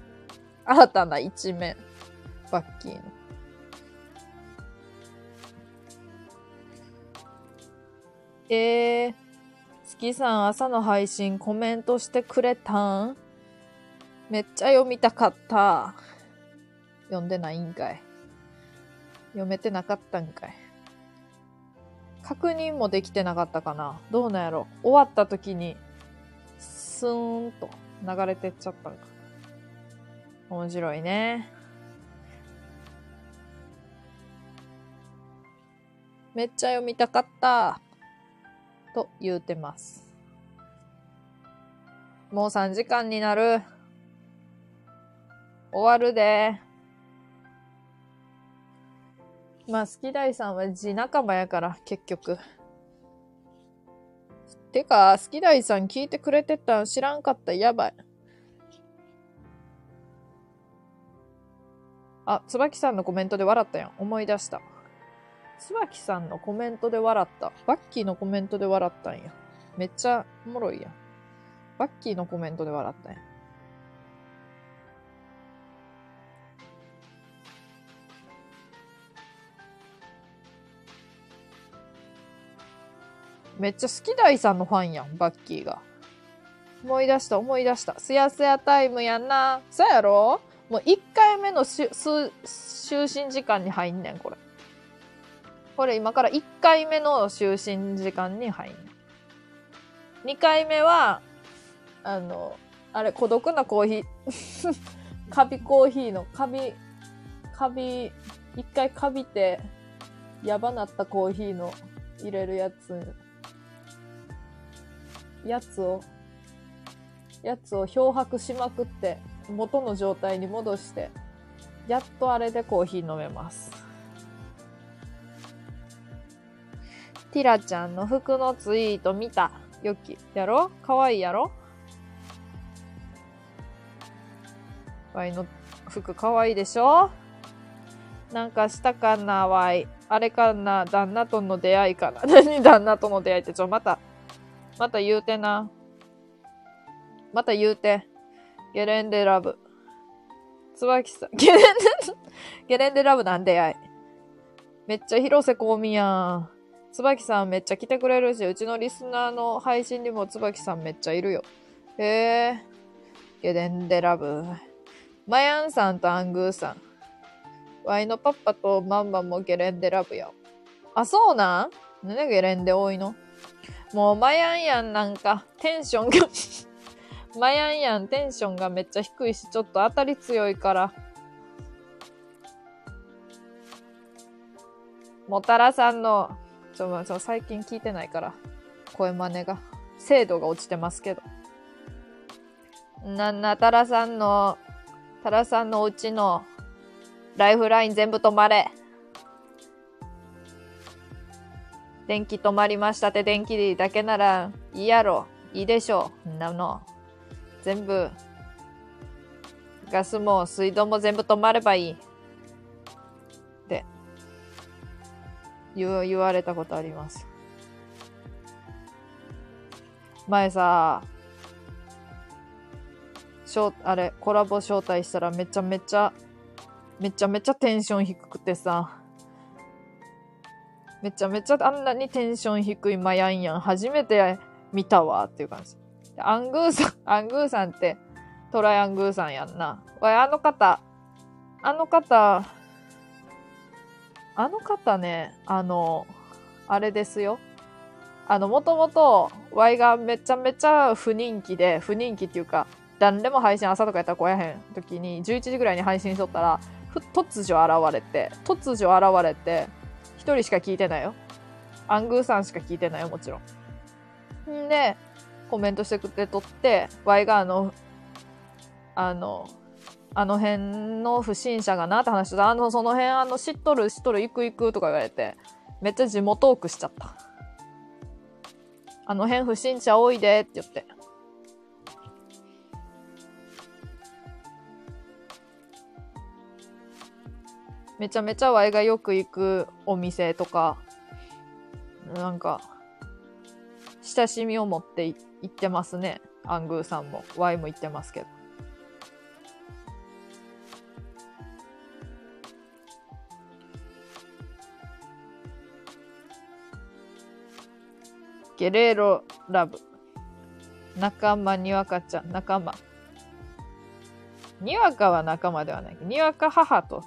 新たな一面。バッキーの。えー、月さん朝の配信コメントしてくれたん？めっちゃ読みたかった。読んでないんかい。読めてなかったんかい。確認もできてなかったかなどうなんやろ終わった時に、スーンと流れてっちゃったんか。面白いね。めっちゃ読みたかった。と言うてます。もう3時間になる。終わるで。まあ、好き大さんは字仲間やから、結局。てか、好き大さん聞いてくれてたん知らんかった。やばい。あ、椿さんのコメントで笑ったやん。思い出した。椿さんのコメントで笑った。バッキーのコメントで笑ったんや。めっちゃおもろいやん。バッキーのコメントで笑ったんや。めっちゃ好き大さんのファンやん、バッキーが。思い出した、思い出した。すやすやタイムやんな。そうやろ？もう1回目の就寝時間に入んねん、これ。これ今から1回目の就寝時間に入んねん。2回目は、あの、あれ、孤独なコーヒー、*laughs* カビコーヒーの、カビ、カビ、一回カビて、やばなったコーヒーの入れるやつ、やつを、やつを漂白しまくって、元の状態に戻して、やっとあれでコーヒー飲めます。ティラちゃんの服のツイート見た。よき。やろ？かわいいやろ？ワイの服かわいいでしょ？なんかしたかな、ワイ。あれかな、旦那との出会いかな？*laughs* 何旦那との出会いって、ちょ、また、また言うてな。また言うて。ゲレンデラブ。椿さん、ゲレンデ、ゲレンデラブなん出会い。めっちゃ広瀬香美やん。椿さんめっちゃ来てくれるし、うちのリスナーの配信にも椿さんめっちゃいるよ。へえ。ゲレンデラブ。マヤンさんとアングーさん。ワイのパパとマンマもゲレンデラブや。あ、そうなん？なんでゲレンデ多いの？もうマヤンやんなんかテンションが *laughs* マヤンやんテンションがめっちゃ低いし、ちょっと当たり強いから。もたらさんの、ちょ、ちょ、最近聞いてないから、声真似が、精度が落ちてますけど。なんな、たらさんの、たらさんのうちの、ライフライン全部止まれ。電気止まりましたって電気だけならいいやろ。いいでしょう。んなの。全部、ガスも水道も全部止まればいい。言われたことあります。前さ、しょあれ、コラボ招待したらめちゃめちゃ、めちゃめちゃテンション低くてさ、めちゃめちゃあんなにテンション低いマヤンヤン初めて見たわっていう感じ。アングーさん、*laughs* アングーさんってトライアングーさんやんな。わい、あの方、あの方、あの方ね、あの、あれですよ。あの、もともと、ワイがめちゃめちゃ不人気で、不人気っていうか、誰でも配信朝とかやったら来やへん時に、11時ぐらいに配信しとったら、突如現れて、突如現れて、一人しか聞いてないよ。アングーさんしか聞いてないよ、もちろん。んで、コメントしてくれとって、ワイがあの、あの、あの辺の不審者がなって話してた。あの、その辺、あの、知っとる、知っとる、行く行くとか言われて、めっちゃ地元トークしちゃった。あの辺不審者多いでって言って。めちゃめちゃワイがよく行くお店とか、なんか、親しみを持って行ってますね。アングーさんも。ワイも行ってますけど。ゲレーロラブ。仲間にわかちゃん、仲間。にわかは仲間ではない。にわか母と、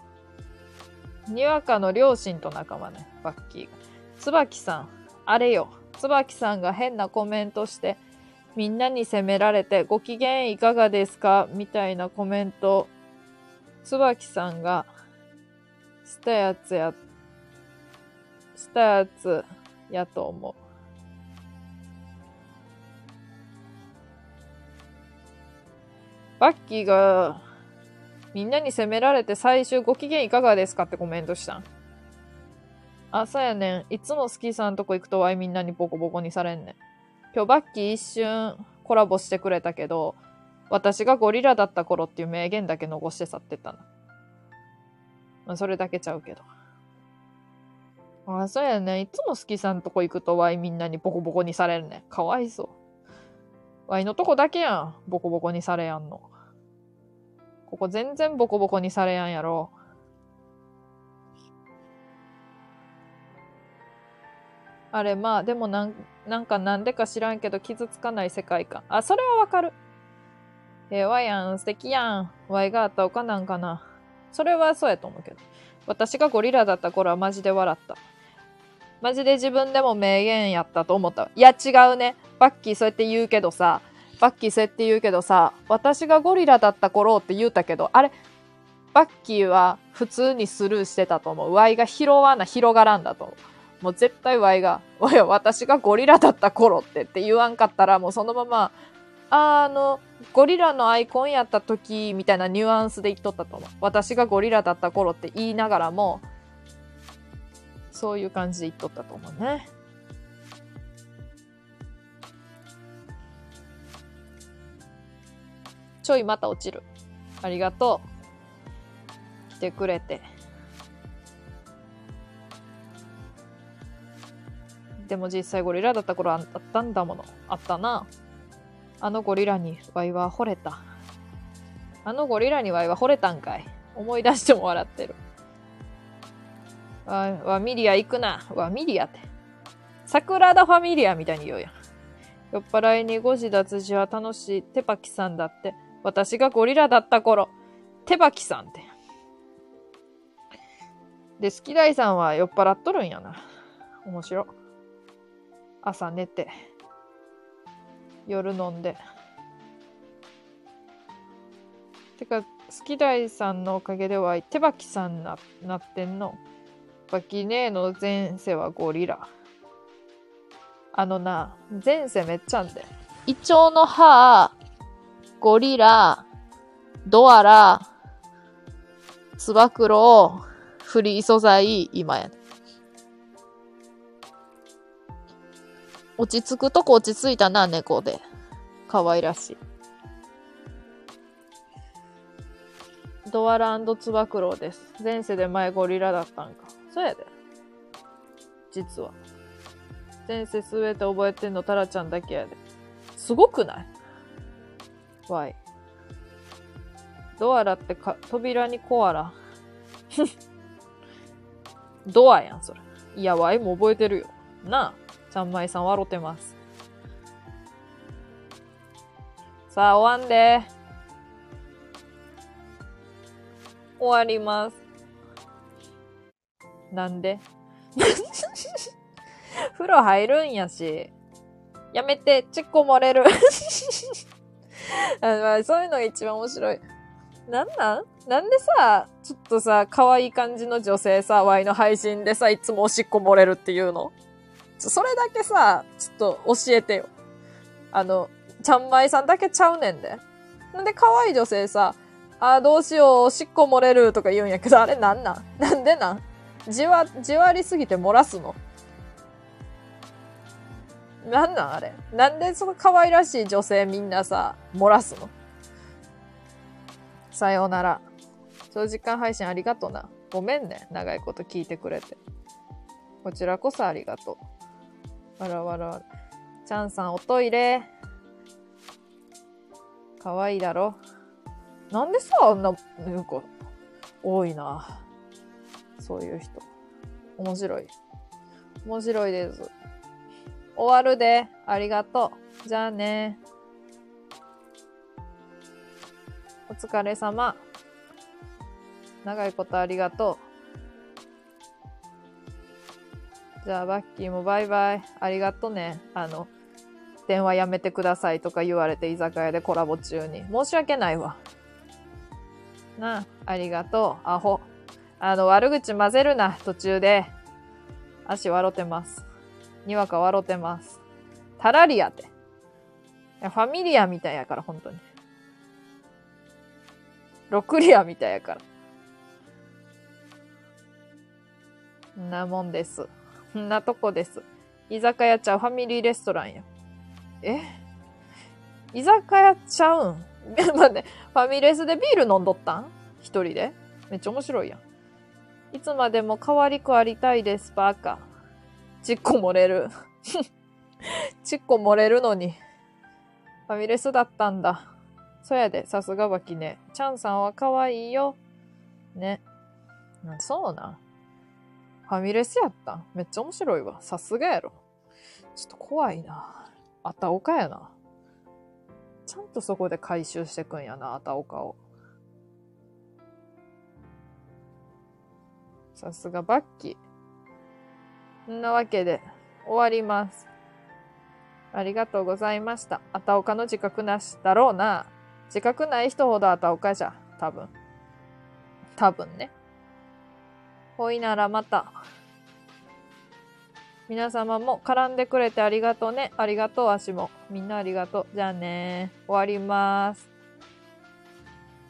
にわかの両親と仲間ね、バッキーが。椿さん、あれよ。椿さんが変なコメントして、みんなに責められて、ご機嫌いかがですか？みたいなコメント、椿さんが、したやつや、したやつやと思う。バッキーが、みんなに責められて最終ご機嫌いかがですかってコメントした？ん。あ、そうやねん。いつもスキーさんとこ行くとワイみんなにボコボコにされんねん。今日バッキー一瞬コラボしてくれたけど、私がゴリラだった頃っていう名言だけ残して去ってたな。まあ、それだけちゃうけど。あ、そうやねん。いつもスキーさんとこ行くとワイみんなにボコボコにされるねん。かわいそう。ワイのとこだけやん。ボコボコにされやんの。ここ全然ボコボコにされやんやろ。あれ、まあ、でもなん、なんかなんでか知らんけど傷つかない世界観。あ、それはわかる。ええわやん、素敵やん。ワイがあったおかなんかな。それはそうやと思うけど。私がゴリラだった頃はマジで笑った。マジで自分でも名言やったと思った。いや、違うね。バッキーそうやって言うけどさ、バッキーそうやって言うけどさ、私がゴリラだった頃って言うたけど、あれ、バッキーは普通にスルーしてたと思う。ワイが拾わな、広がらんだと思う。もう絶対ワイが、おい私がゴリラだった頃ってって言わんかったら、もうそのまま、ああの、ゴリラのアイコンやった時みたいなニュアンスで言っとったと思う。私がゴリラだった頃って言いながらも、そういう感じで言っとったと思うね。ちょいまた落ちる。ありがとう。来てくれて。でも実際ゴリラだった頃あったんだもの。あったな。あのゴリラにワイは惚れた。あのゴリラにワイは惚れたんかい。思い出しても笑ってる。わ、わミリア行くな。わミリアって。桜田ファミリアみたいに言うやん。酔っ払いに誤字脱字は楽しいテパキさんだって。私がゴリラだった頃、テパキさんって。で、スキダイさんは酔っ払っとるんやな。面白。朝寝て、夜飲んで。てか、スキダイさんのおかげでは、手バキさんな、なってんの。バキネーの前世はゴリラ。あのな、前世めっちゃあんで。イチョウの歯、ゴリラ、ドアラ、つば九郎、フリー素材、今や。落ち着くとこ落ち着いたな、猫で。可愛らしい。ドアラつば九郎です。前世で前ゴリラだったんか。そうやで。実は。前世すべて覚えてんのタラちゃんだけやで。すごくない？わい。ドアラってか、扉にコアラ？*laughs* ドアやん、それ。いや、わいも覚えてるよ。なあ。ちゃんまいさん笑ってます。さあ、終わんで。終わります。なんで？*laughs* 風呂入るんやし。やめて、ちっこ漏れる。あ *laughs* まあそういうのが一番面白い。なんなん？なんでさ、ちょっとさ、可愛い感じの女性さ、ワイの配信でさ、いつもおしっこ漏れるっていうの？それだけさ、ちょっと教えてよ。あの、ちゃんまいさんだけちゃうねんで。なんで可愛い女性さ、あーどうしよう、おしっこ漏れるとか言うんやけど、あれなんなん？なんでなん？じわ、じわりすぎて漏らすのなんなんあれなんでその可愛らしい女性みんなさ、漏らすの？さようなら。長時間配信ありがとな。ごめんね。長いこと聞いてくれて。こちらこそありがとう。わらわらわら。ちゃんさん、おトイレ。かわいいだろ。なんでさ、あんな、なんか、多いな。そういう人。面白い。面白いです。終わるで。ありがとう。じゃあね。お疲れ様。長いことありがとう。じゃあ、バッキーもバイバイ。ありがとうね。あの、電話やめてくださいとか言われて居酒屋でコラボ中に。申し訳ないわ。なあ、ありがとう。アホ。あの、悪口混ぜるな、途中で。足笑ってます。にわか笑ってます。タラリアって。いや、ファミリアみたいやから、本当に。ロクリアみたいやから。んなもんです。んなとこです。居酒屋ちゃうファミリーレストランや。え？居酒屋ちゃうん？*laughs* 待って、ファミレスでビール飲んどったん？一人で？めっちゃ面白いやん。いつまでも可愛くありたいです、バカ。ちっこ漏れる。*laughs* ちっこ漏れるのに。ファミレスだったんだ。そやで、さすがバキね。チャンさんは可愛いよ。ね。そうな。ファミレスやっためっちゃ面白いわ。さすがやろ。ちょっと怖いな。あたおかやな。ちゃんとそこで回収してくんやな、あたおかを。さすがバッキー。んなわけで、終わります。ありがとうございました。あたおかの自覚なしだろうな。自覚ない人ほどあたおかじゃ。多分。多分ね。ほいならまた。皆様も絡んでくれてありがとうね。ありがとう、足も。みんなありがとう。じゃあね終わります。